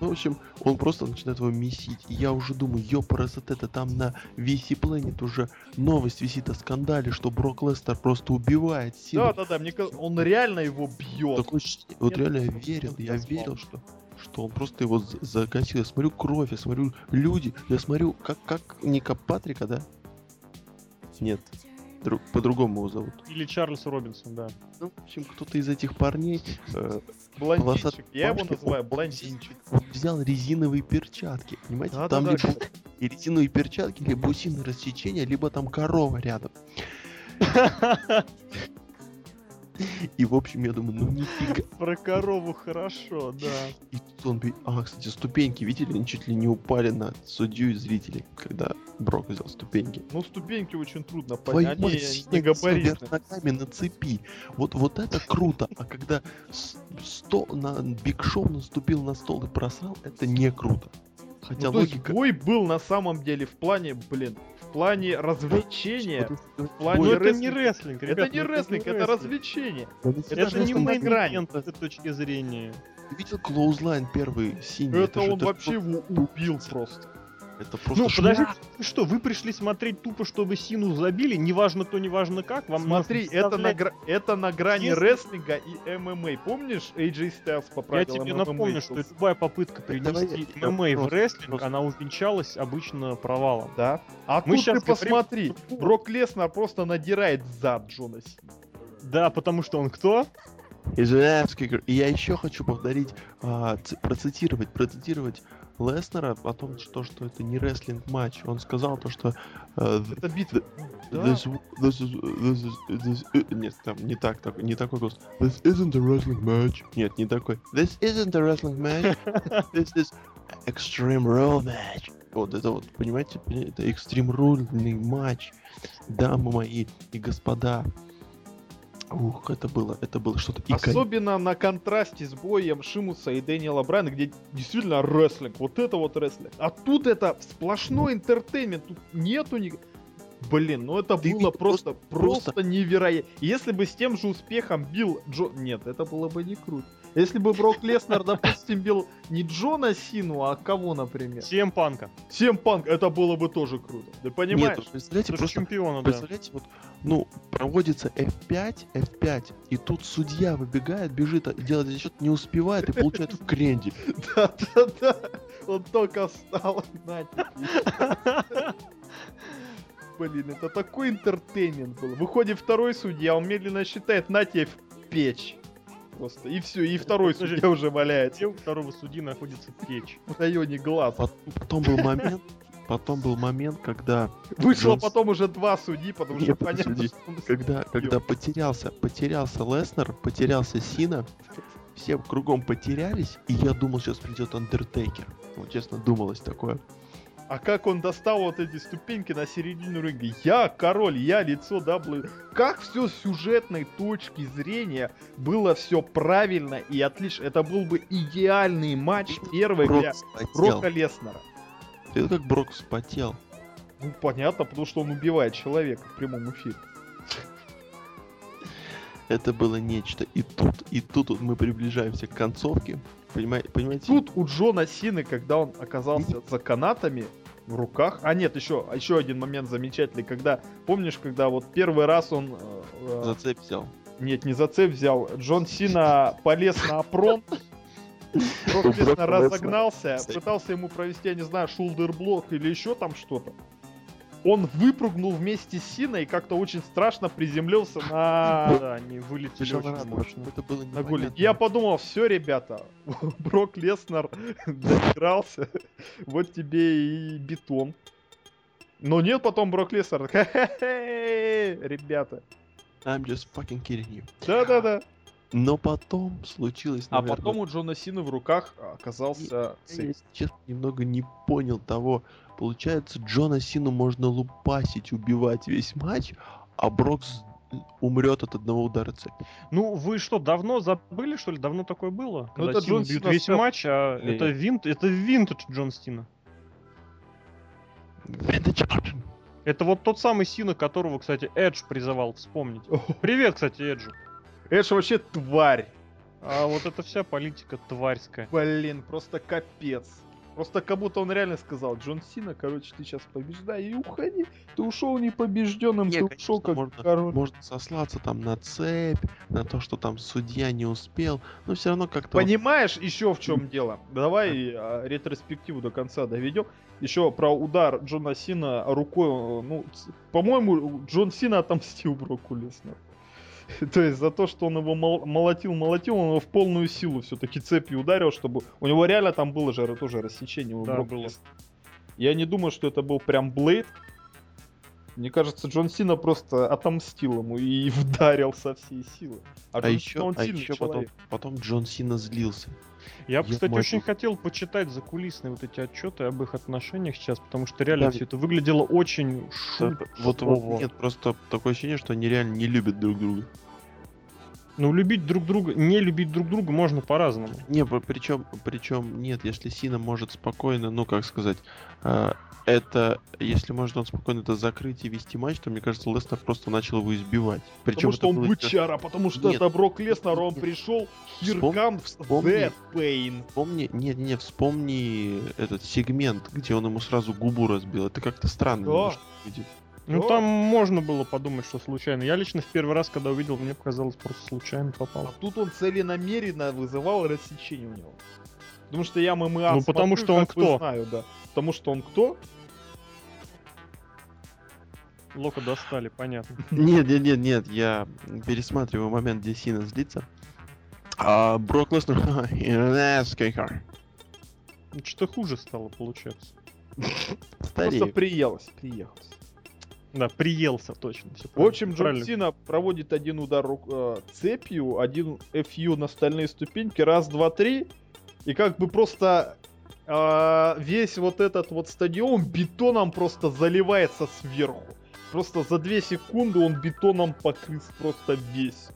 A: Ну, в общем, он просто начинает его месить. И я уже думаю, ёпарасет, это там на VC Planet уже новость висит о скандале, что Брок Лестер просто убивает Сину.
C: Да, да, да, мне кажется, он реально его бьет.
A: Ощущение- вот
B: Нет,
A: реально я верил, я верил, что что он просто его за- загасил. Я смотрю кровь, я смотрю люди, я смотрю, как, как Ника Патрика, да? Нет, друг- по-другому его зовут.
B: Или Чарльз Робинсон, да.
A: Ну, в общем, кто-то из этих парней э,
C: Блондинчик. Я его называю
A: он-
C: блондинчик.
A: он взял резиновые перчатки, понимаете?
C: Да,
A: там
C: да,
A: либо резиновые перчатки, либо усиное рассечение, либо там корова рядом. И, в общем, я думаю, ну нифига.
B: Про корову хорошо, да.
A: И бе- А, кстати, ступеньки, видели? Они чуть ли не упали на судью и зрителей, когда Брок взял ступеньки.
C: Ну, ступеньки очень трудно
A: Твою
C: понять.
A: мать,
C: не габаритные.
A: вверх ногами на цепи. Вот, вот это круто. А когда с- стол, на, Биг Шоу наступил на стол и просрал, это не круто. Хотя
C: Ну,
A: логика...
C: бой был на самом деле в плане, блин, плане развлечения.
A: Это-
C: в плане
B: это не рестлинг,
C: Это
B: ребят.
C: не
B: ну
C: рестлинг, это развлечение.
A: это
C: это
B: Это
C: же
B: не
C: просто на
B: мейн
C: грани.
B: с этой точки зрения.
A: Ты видел Клоузлайн первый синий?
C: Это он вообще его убил просто.
A: Это просто
B: Ну,
A: ш-
B: подождите, вы что, вы пришли смотреть тупо, чтобы Сину забили? Неважно то, неважно как. Вам
C: Смотри,
B: нужно
C: это на, гра- это на грани
B: Если-
C: рестлинга и ММА. Помнишь, AJ Styles
B: Я
C: поправил
B: тебе
C: MMA
B: напомню, что любая попытка принести
A: я-
B: ММА в рестлинг,
A: просто-
B: она увенчалась обычно провалом.
C: Да. А
B: Мы
C: тут
B: щас
C: ты
B: говорим
C: посмотри,
B: футбол.
C: Брок Леснер просто надирает зад Джона Сина.
B: Да, потому что он кто?
A: Извиняюсь, Кикер. И я еще хочу повторить, а, ц- процитировать, процитировать Леснера о том, что, что это не рестлинг матч. Он сказал то, что э,
C: Это битва. Да.
A: this, this is, this is, this i- нет, там не так, так, не такой голос. This isn't a wrestling match. Нет, не такой. This isn't a wrestling match. This is extreme rule match. Вот это вот, понимаете, пони- это extreme рульный матч. Дамы мои и господа. Ух, это было, это было что-то.
C: Особенно на контрасте с боем Шимуса и Дэниела Брайана, где действительно рестлинг. Вот это вот рестлинг. А тут это сплошной entertainment. Тут нету ни... Блин, ну это
A: Ты
C: было просто,
A: просто-
C: просто невероятно. Если бы с тем же успехом бил Джо... Нет, это было бы не круто. Если бы Брок Леснер, допустим, бил не Джона Сину, а кого, например?
B: CM Punk-а.
C: CM Punk, это было бы тоже круто. Ты понимаешь?
A: Нет, представляете, просто
B: чемпиона, да.
A: Представляете, вот, ну, проводится F5, F5, и тут судья выбегает, бежит, а делать счет, не успевает и получает в кренде.
C: Да-да-да. Он только встал. на тебе. Блин, это такой интертеймент был. Выходит второй судья, он медленно считает, на тебе в печь. Просто. И все, и второй судья уже валяется
B: Где у второго судьи находится печь?
C: в районе глаз.
A: Потом был момент, потом был момент, когда,
C: Вышло
A: Джонс-
C: потом уже два судьи, потому что
A: Нет,
C: понятно,
A: подожди.
C: что он
A: когда, когда потерялся, потерялся Леснер, потерялся Сина, все кругом потерялись, и я думал, сейчас придет Андертейкер. Вот честно, думалось такое.
C: А как он достал вот эти ступеньки на середину ринга? Я король, я лицо W. Как все с сюжетной точки зрения было все правильно и отлично. Это был бы идеальный матч первый
A: Брок
C: для. Брока Леснера.
A: Ты как Брок вспотел.
C: Ну, понятно, потому что он убивает человека в прямом эфире.
A: Это было нечто. И тут, и тут вот мы приближаемся к концовке. Понимаете? понимаете?
C: Тут у Джона Сины, когда он оказался за канатами в руках. А нет, еще, еще один момент замечательный, когда, помнишь, когда вот первый раз он... э, э,
A: Зацеп взял.
C: Нет, не за цепь взял. Джон Сина полез на опрон. Леснар. разогнался, пытался ему провести, я не знаю, шулдерблок или еще там что-то. Он выпрыгнул вместе с Синой и как-то очень страшно приземлился на...
B: Да, они вылетели очень мощно.
A: Это было
C: на голень. Я подумал, все, ребята, Брок Леснар доигрался, вот тебе и бетон. Но нет, потом Брок «Хе-хе-хе, ребята.
A: I'm just fucking kidding you.
C: Да-да-да.
A: Но потом случилось,
C: А
A: наверное,
C: потом у Джона Сины в руках оказался
A: Я, если честно, немного не понял того. Получается, Джона Сину можно лупасить, убивать весь матч, а Брокс умрет от одного удара цепи.
B: Ну, вы что, давно забыли, что ли? Давно такое было?
C: Ну, это
B: Сина
C: Джон
B: бьют
C: Сина
B: весь
C: стал-
B: матч, а
C: Не.
B: это винт, это винтедж Джон Стина. Это вот тот самый Сина, которого, кстати, Эдж призывал вспомнить. Привет, кстати, Эджу.
C: Это же вообще тварь.
B: А вот эта вся политика тварьская.
C: Блин, просто капец. Просто как будто он реально сказал, Джон Сина, короче, ты сейчас побеждай и уходи. Ты ушел непобежденным,
A: Не,
C: ты
A: конечно,
C: ушел как
A: можно,
C: король.
A: можно сослаться там на цепь, на то, что там судья не успел, но все равно как-то... вот-
C: Понимаешь, еще в чем дело? Давай а, ретроспективу до конца доведем. Еще про удар Джона Сина рукой. э, Ну, по-моему, Джон Сина отомстил Броку Леснару. То есть за то, что он его мол- молотил, молотил, он его в полную силу все-таки цепью ударил, чтобы... У него реально там было же тоже рассечение.
B: Да, было.
C: Я не думаю, что это был прям Блейд. Мне кажется, Джон Сина просто отомстил ему и вдарил со всей силы.
A: А
C: Джон
A: еще,
C: Сина, он
A: а еще потом, потом Джон Сина злился.
B: Я,
A: Я
B: кстати,
A: могу.
B: очень хотел почитать закулисные вот эти отчеты об их отношениях сейчас, потому что реально
A: Да.
B: все это выглядело очень шутово.
A: Вот, вот нет, просто такое ощущение, что они реально не любят друг друга.
B: Ну, любить друг друга, не любить друг друга можно по-разному.
A: Не, причем, причем нет, если Сина может спокойно, ну как сказать, а, это, если может он спокойно это закрыть и вести матч, то мне кажется, Леснер просто начал его избивать. Причем
C: Потому что
A: это
C: он
A: было
C: бычара, потому что
A: Нет.
C: это Брок Леснар, он
A: Нет.
C: пришел Here
A: Вспом-
C: comes
A: вспомни.
C: the pain.
A: Вспомни, нет, не, вспомни этот сегмент, где он ему сразу губу разбил. Это как-то странно
C: Да.
A: немножко выглядит.
B: Ну, там можно было подумать, что случайно. Я лично в первый раз, когда увидел, мне показалось, просто случайно
C: А
B: попал.
C: тут он целенамеренно вызывал рассечение у него. Потому что я ММА
B: Ну, потому
C: смотрю,
B: что он кто?
C: знаю, да. Потому что он кто?
B: Лока достали, понятно.
A: Нет, нет, нет, нет, я пересматриваю момент, где Сина злится. А Брок Леснер.
B: Ну, Что-то хуже стало получаться.
C: Просто приелось, приехался.
B: Да, приелся точно. всё
C: В общем, Джон. Сина проводит один удар э, цепью, один FU на стальные ступеньки, раз, два, три. И как бы просто э, весь вот этот вот стадион бетоном просто заливается сверху. Просто за две секунды он бетоном покрыт просто весь.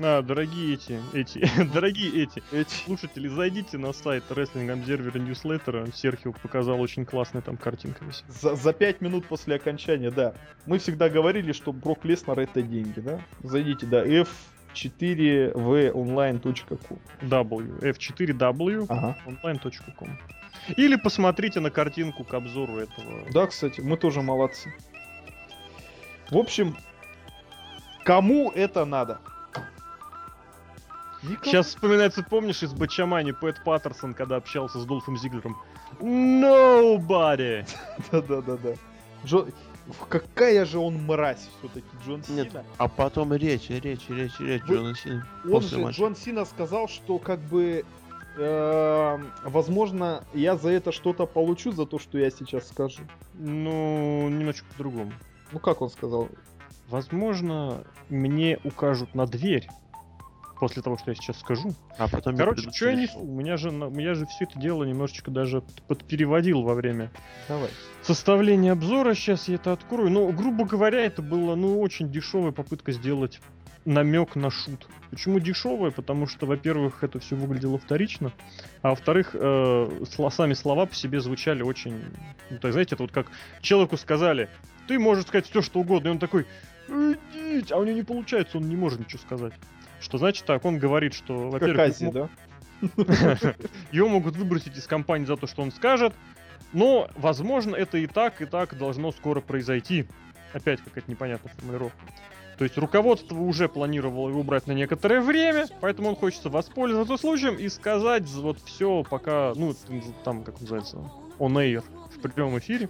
B: А, дорогие эти, эти, дорогие эти
C: Эти...
B: слушатели, зайдите на сайт Wrestling Observer Newsletter. Серхио показал очень классная там картинка.
C: За, за пять минут после окончания, да. Мы всегда говорили, что Брок Леснер это деньги, да? Зайдите, да, f4vonline.com.
B: W, F4W,
C: Ага.
B: online.com. Или посмотрите на картинку к обзору этого.
C: Да, кстати, мы тоже молодцы. В общем, кому это надо? Никому.
B: Сейчас вспоминается, помнишь, из Бачамани Пэт Паттерсон, когда общался с Долфом Зиглером? Nobody!
C: Да-да-да-да. Джо- Какая же он мразь все-таки, Джон
A: Нет,
C: Сина.
A: А потом речь, речь, речь, речь
C: Вы-
A: Джона Сина.
C: Он же,
A: матча.
C: Джон Сина сказал, что как бы, эм, возможно, я за это что-то получу, за то, что я сейчас скажу.
B: Ну, немножечко по-другому.
C: Ну как он сказал?
B: Возможно, мне укажут на дверь, после того, что я сейчас скажу.
A: А потом
B: Короче, что я несу? У меня же, я же все это дело немножечко даже подпереводил во время
C: Давай.
B: составления обзора. Сейчас я это открою. Ну, грубо говоря, это было, ну, очень дешевая попытка сделать намек на шут. Почему дешевая? Потому что, во-первых, это все выглядело вторично, а во-вторых, э, сами слова по себе звучали очень... Ну, есть, знаете, это вот как человеку сказали, ты можешь сказать все, что угодно, и он такой, идите, а у него не получается, он не может ничего сказать. Что значит так? Он говорит, что,
C: Как
B: во-первых,
C: Ази,
B: ему-
C: да?
B: его могут выбросить из компании за то, что он скажет. Но, возможно, это и так, и так должно скоро произойти. Опять какая-то непонятная формулировка. То есть руководство уже планировало его убрать на некоторое время, поэтому он хочет воспользоваться случаем и сказать вот все пока, ну, там, как называется, on air, в прямом эфире.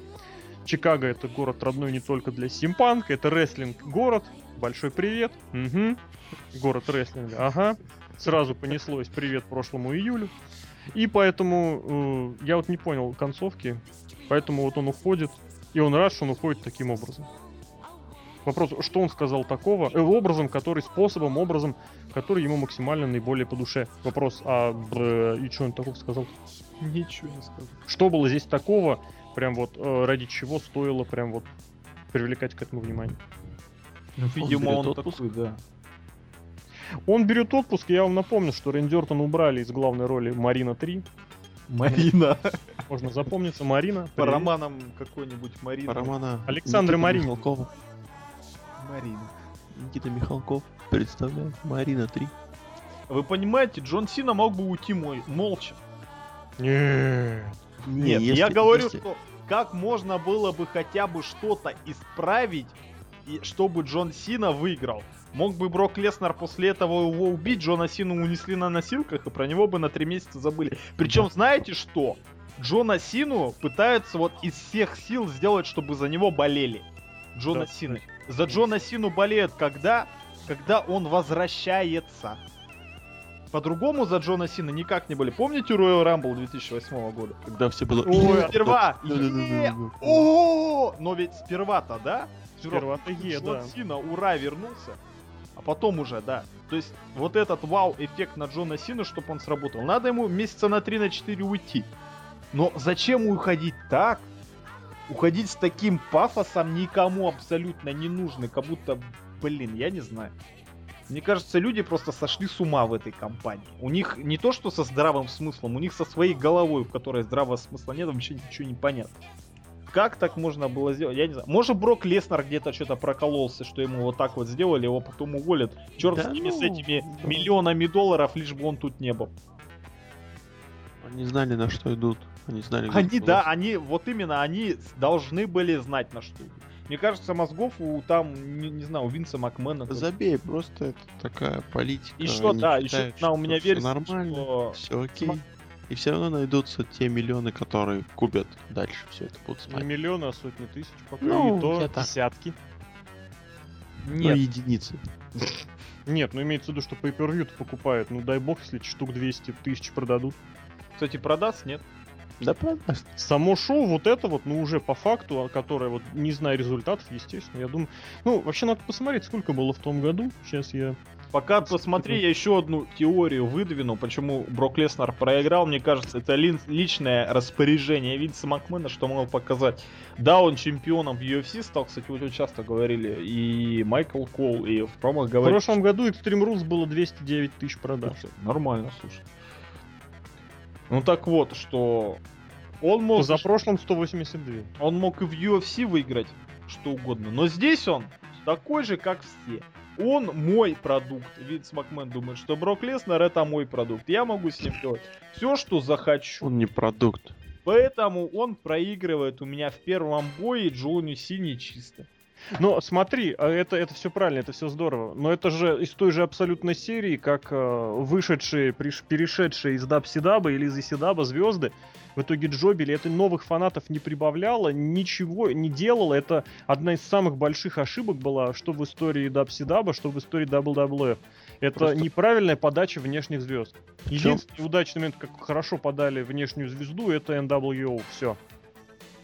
B: Чикаго это город родной не только для симпанка, это рестлинг город. Большой привет. Мгм. Город рестлинга, ага. Сразу понеслось привет прошлому июлю. И поэтому э, я вот не понял концовки. Поэтому вот он уходит. И он рад, что он уходит таким образом. Вопрос, что он сказал такого? Э, образом, который, способом, образом, который ему максимально наиболее по душе. Вопрос, а б, и что он такого сказал?
C: Ничего не сказал.
B: Что было здесь такого, прям вот э, ради чего стоило прям вот привлекать к этому внимание?
C: Ну, видимо,
A: берет
C: он,
A: отпуск?
C: такой, да.
B: Он берет отпуск, я вам напомню, что Рэнди Ортон убрали из главной роли Марина 3.
C: Марина.
B: Можно запомниться, Марина.
C: По
B: привет.
C: романам какой-нибудь Марина.
A: По романа
B: Александра.
A: Михалкова.
C: Марина.
A: Никита Михалков представляет Марина 3.
C: Вы понимаете, Джон Сина мог бы уйти мой молча.
B: Нет.
C: Нет,
A: если-
C: я говорю,
A: если-
C: что как можно было бы хотя бы что-то исправить, и чтобы Джон Сина выиграл. Мог бы Брок Леснер после этого его убить, Джона Сину унесли на носилках, и про него бы на три месяца забыли. Причем, знаете что? Джона Сину пытаются вот из всех сил сделать, чтобы за него болели. Джона
B: Да.
C: Сины. За Джона Сину болеют когда? Когда он возвращается. По-другому за Джона Сина никак не были. Помните Royal Rumble 2008 года?
A: Когда все было...
B: Ой,
C: Сперва.
A: Да-да-да-да-да.
C: «Е! О, но ведь сперва-то, да?
B: Е,
C: Джон
B: да.
C: Сина, ура, вернулся. А потом уже, да. То есть вот этот вау-эффект на Джона Сина, чтобы он сработал. Надо ему месяца на 3 на 4 уйти. Но зачем уходить так? Уходить с таким пафосом никому абсолютно не нужно. Как будто, блин, я не знаю. Мне кажется, люди просто сошли с ума в этой компании. У них не то, что со здравым смыслом, у них со своей головой, в которой здравого смысла нет, вообще ничего не понятно. Как так можно было сделать? Я не знаю. Может, Брок Леснер где-то что-то прокололся, что ему вот так вот сделали, его потом уволят. Черт
A: Да
C: с ними, с
A: ну,
C: этими
A: да.
C: миллионами долларов, лишь бы он тут не был.
A: Они знали, на что идут. Они знали,
C: Они, да, они, вот именно, они с- должны были знать, на что идут. Мне кажется, мозгов у там, не, не знаю, у Винса Макмена.
A: Забей, просто это такая политика.
C: Еще,
A: Они
C: да, еще
A: считают,
C: на, у
A: что
C: меня версия,
A: нормально,
C: что
A: все окей. И все равно найдутся те миллионы, которые купят дальше все это будут
B: Не
A: смотреть.
B: миллионы, а сотни тысяч пока.
A: Ну,
B: и то
A: так.
B: десятки.
A: Ну,
C: нет,
A: единицы.
B: Нет, ну имеется в виду, что pay per view покупают. Ну дай бог, если штук 200 тысяч продадут.
C: кстати, продаст, нет?
A: Да продаст.
B: Само шоу, вот это вот, ну уже по факту, а которое вот, не зная результатов, естественно, я думаю... Ну, вообще надо посмотреть, сколько было в том году. Сейчас я...
C: Пока посмотри, я еще одну теорию выдвину, почему Брок Леснер проиграл. Мне кажется, это личное распоряжение Винса Макмена, что мог показать. Да, он чемпионом в UFC стал, кстати, вот очень часто говорили. И Майкл Кол, и в промах
B: В
C: говорили.
B: прошлом году Extreme Rules было 209 тысяч продаж.
C: Нормально, слушай. Ну так вот, что он мог,
B: За прошлым 182.
C: он мог и в UFC выиграть что угодно, но здесь он такой же, как все. Он мой продукт. Винс Макмен думает, что Брок Леснер это мой продукт. Я могу с ним делать все, что захочу.
A: Он не продукт.
C: Поэтому он проигрывает у меня в первом бое Джону Сини чисто.
B: Но смотри, а это, это все правильно, это все здорово. Но это же из той же абсолютной серии, как э, вышедшие, приш- перешедшие из Дабсидаба или из Исидаба звезды в итоге джобили. Это новых фанатов не прибавляло, ничего не делало. Это одна из самых больших ошибок была, что в истории Дабсидаба, что в истории WWF. Это
A: Просто-
B: неправильная подача внешних звезд. Единственный удачный момент, как хорошо подали внешнюю звезду, это NWO. Все.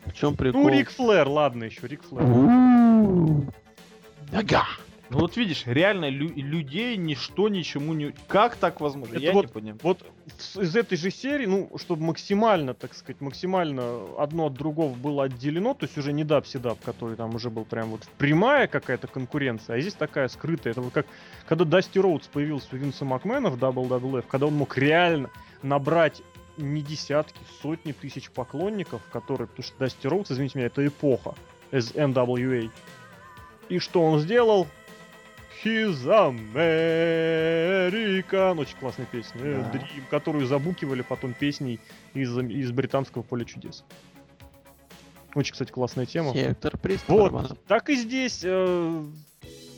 A: В чем прикол?
B: Ну, Рик Флэр, ладно еще, Рик Флэр.
A: Ага.
C: Ну вот видишь, реально лю- людей ничто ничему не... Как так возможно?
B: Это
C: Я
B: вот-
C: не понимаю.
B: Вот из этой же серии, ну, чтобы максимально, так сказать, максимально одно от другого было отделено, то есть уже не WCW, который там уже был прям вот прямая какая-то конкуренция, а здесь такая скрытая. Это вот как, когда Дасти Роудс появился у Винса Макмена в WWF, когда он мог реально набрать не десятки, сотни тысяч поклонников, которые, потому что Дасти Роудс, извините меня, это эпоха из NWA. И что он сделал? He's American. Очень классная песня. э,
C: Да.
B: Dream, которую забукивали потом песней из, из британского поля чудес. Очень, кстати, классная тема.
A: Сектор.
B: Вот, так и здесь. э,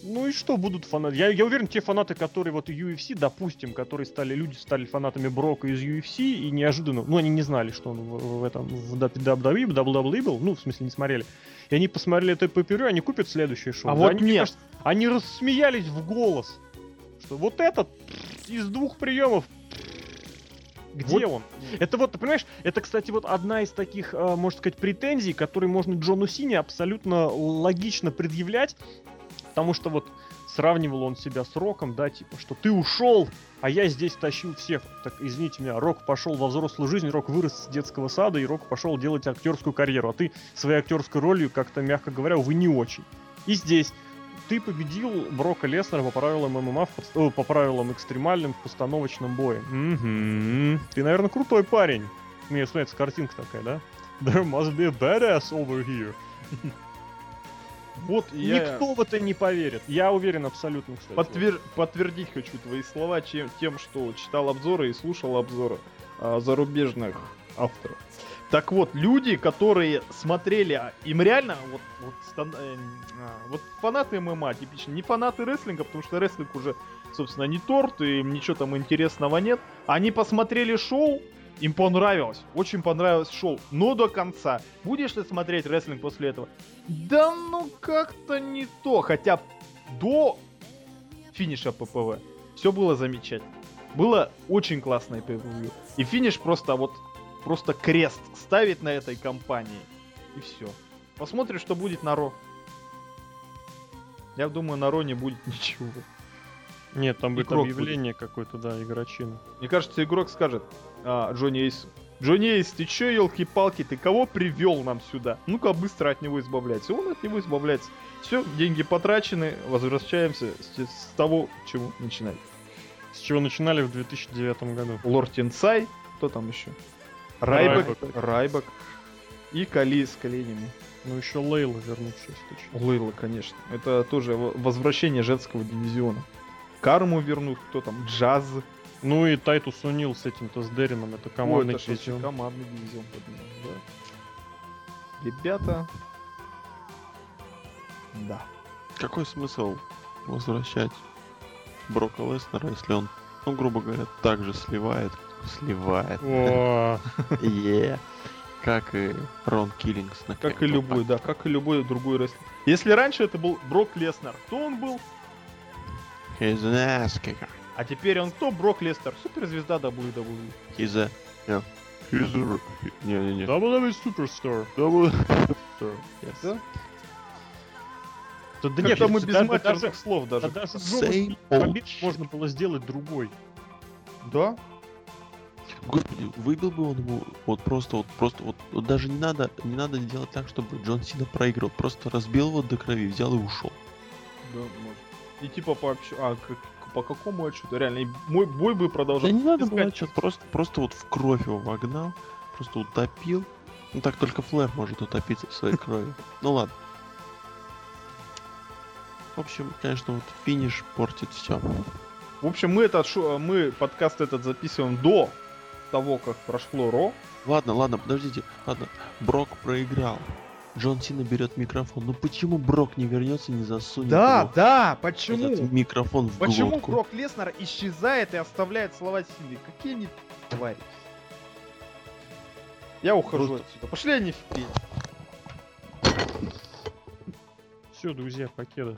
B: ну и что будут фанаты? Я, я уверен, те фанаты, которые вот UFC, допустим, которые стали, люди стали фанатами Брока из UFC и неожиданно, ну они не знали, что он в, в этом, в WWE, WWE был, ну в смысле не смотрели. И они посмотрели это по они купят следующее шоу.
C: А
B: Да
C: вот
B: они,
C: нет.
B: кажется, они рассмеялись в голос, что вот этот из двух приемов где он? Это вот, ты понимаешь, это, кстати, вот одна из таких, э, можно сказать, претензий, которые можно Джону Сине абсолютно логично предъявлять, потому что вот сравнивал он себя с Роком, да, типа, что ты ушел, а я здесь тащил всех. Так, извините меня, Рок пошел во взрослую жизнь, Рок вырос с детского сада, и Рок пошел делать актерскую карьеру, а ты своей актерской ролью, как-то, мягко говоря, увы, не очень. И здесь ты победил Брока Леснера по правилам ММА, в подст- о, по правилам экстремальным в постановочном бое. Мгм. Ты, наверное, крутой парень. Мне вспоминается картинка такая, да? There must be a badass over here.
C: Вот я
B: Никто в это не поверит. Я уверен абсолютно, кстати.
C: подтвер- подтвердить хочу твои слова чем- тем, что читал обзоры и слушал обзоры а, зарубежных авторов. Так вот, люди, которые смотрели, а, им реально, вот, вот, стан- э, а, вот фанаты ММА типично, не фанаты рестлинга, потому что рестлинг уже, собственно, не торт, и им ничего там интересного нет. Они посмотрели шоу, им понравилось, очень понравилось шоу, но до конца. Будешь ли смотреть рестлинг после этого? Да ну как-то не то, хотя до финиша ППВ все было замечательно. Было очень классное pay И финиш просто вот просто крест ставит на этой компании. И все. Посмотрим, что будет на Ро. Я думаю, на Ро не будет ничего.
B: Нет, там будет
C: Игрок
B: объявление какое-то, да, игрочина.
C: Мне кажется, игрок скажет а, Джонни Эйс. Джонни Эйс, ты чё, елки-палки, ты кого привел нам сюда? Ну-ка быстро от него избавляйся. Он от него избавляется. Все, деньги потрачены, возвращаемся с, с того, чего начинать.
B: С чего начинали в 2009 году.
C: Лорд Тенсай, кто там еще? Райбек,
B: Райбек.
C: Райбек и Кали с коленями.
B: Ну еще Лейла вернувшись. точно.
C: Лейла, конечно. Это тоже возвращение женского дивизиона. Карму вернут, кто там? Джаз.
B: Ну и Тайтус О'Нил с этим-то, с Дерином, это
C: Ой,
B: командный
C: это ж вообще
B: дивизион.
C: командный дивизион поднимал, да. Ребята. Да.
A: Какой смысл возвращать Брока Леснера, если он, ну, грубо говоря, так же сливает, сливает,
B: О,
A: е, как и Рон Киллингс на
C: Как и любой, да, как и любой другой рестлер. Если раньше это был Брок Леснер, кто он был?
A: He's an ass kicker.
C: А теперь он кто? Брок Леснер, суперзвезда WWE.
A: He's a... Yeah. He's a... Не-не-не.
B: WWE Superstar.
A: Double... Yes.
C: Да?
B: Да, да нет,
C: мы
B: да-
C: без
B: да
C: матерных
B: даже-
C: слов
B: да
C: даже.
B: даже
A: Same old
B: можно было сделать другой.
C: Да?
A: Господи, выбил бы он ему вот просто вот просто вот, вот даже не надо не надо делать так, чтобы Джон Сина проиграл, просто разбил его до крови, взял и ушел.
C: Да, может. И типа по общ- А, как- по какому отчету? Реально, мой бой бы продолжал.
A: Да не надо
C: Искать
A: было отчет, просто просто вот в кровь его вогнал, просто утопил. Ну так только Флэр может утопиться в своей крови. Ну ладно. В общем, конечно, вот финиш портит все.
C: В общем, мы этот шо- мы подкаст этот записываем до того, как прошло Ро.
A: Ладно, ладно, подождите. Ладно, Брок проиграл. Джон Сина берет микрофон. Ну почему Брок не вернется и не засунет его
C: да,
A: этот микрофон в
C: Почему
A: глотку?
C: Брок Леснер исчезает и оставляет слова Синди? Какие они твари? Я ухожу
B: Просто-
C: отсюда. Пошли они в пень.
B: Все, друзья, покеда.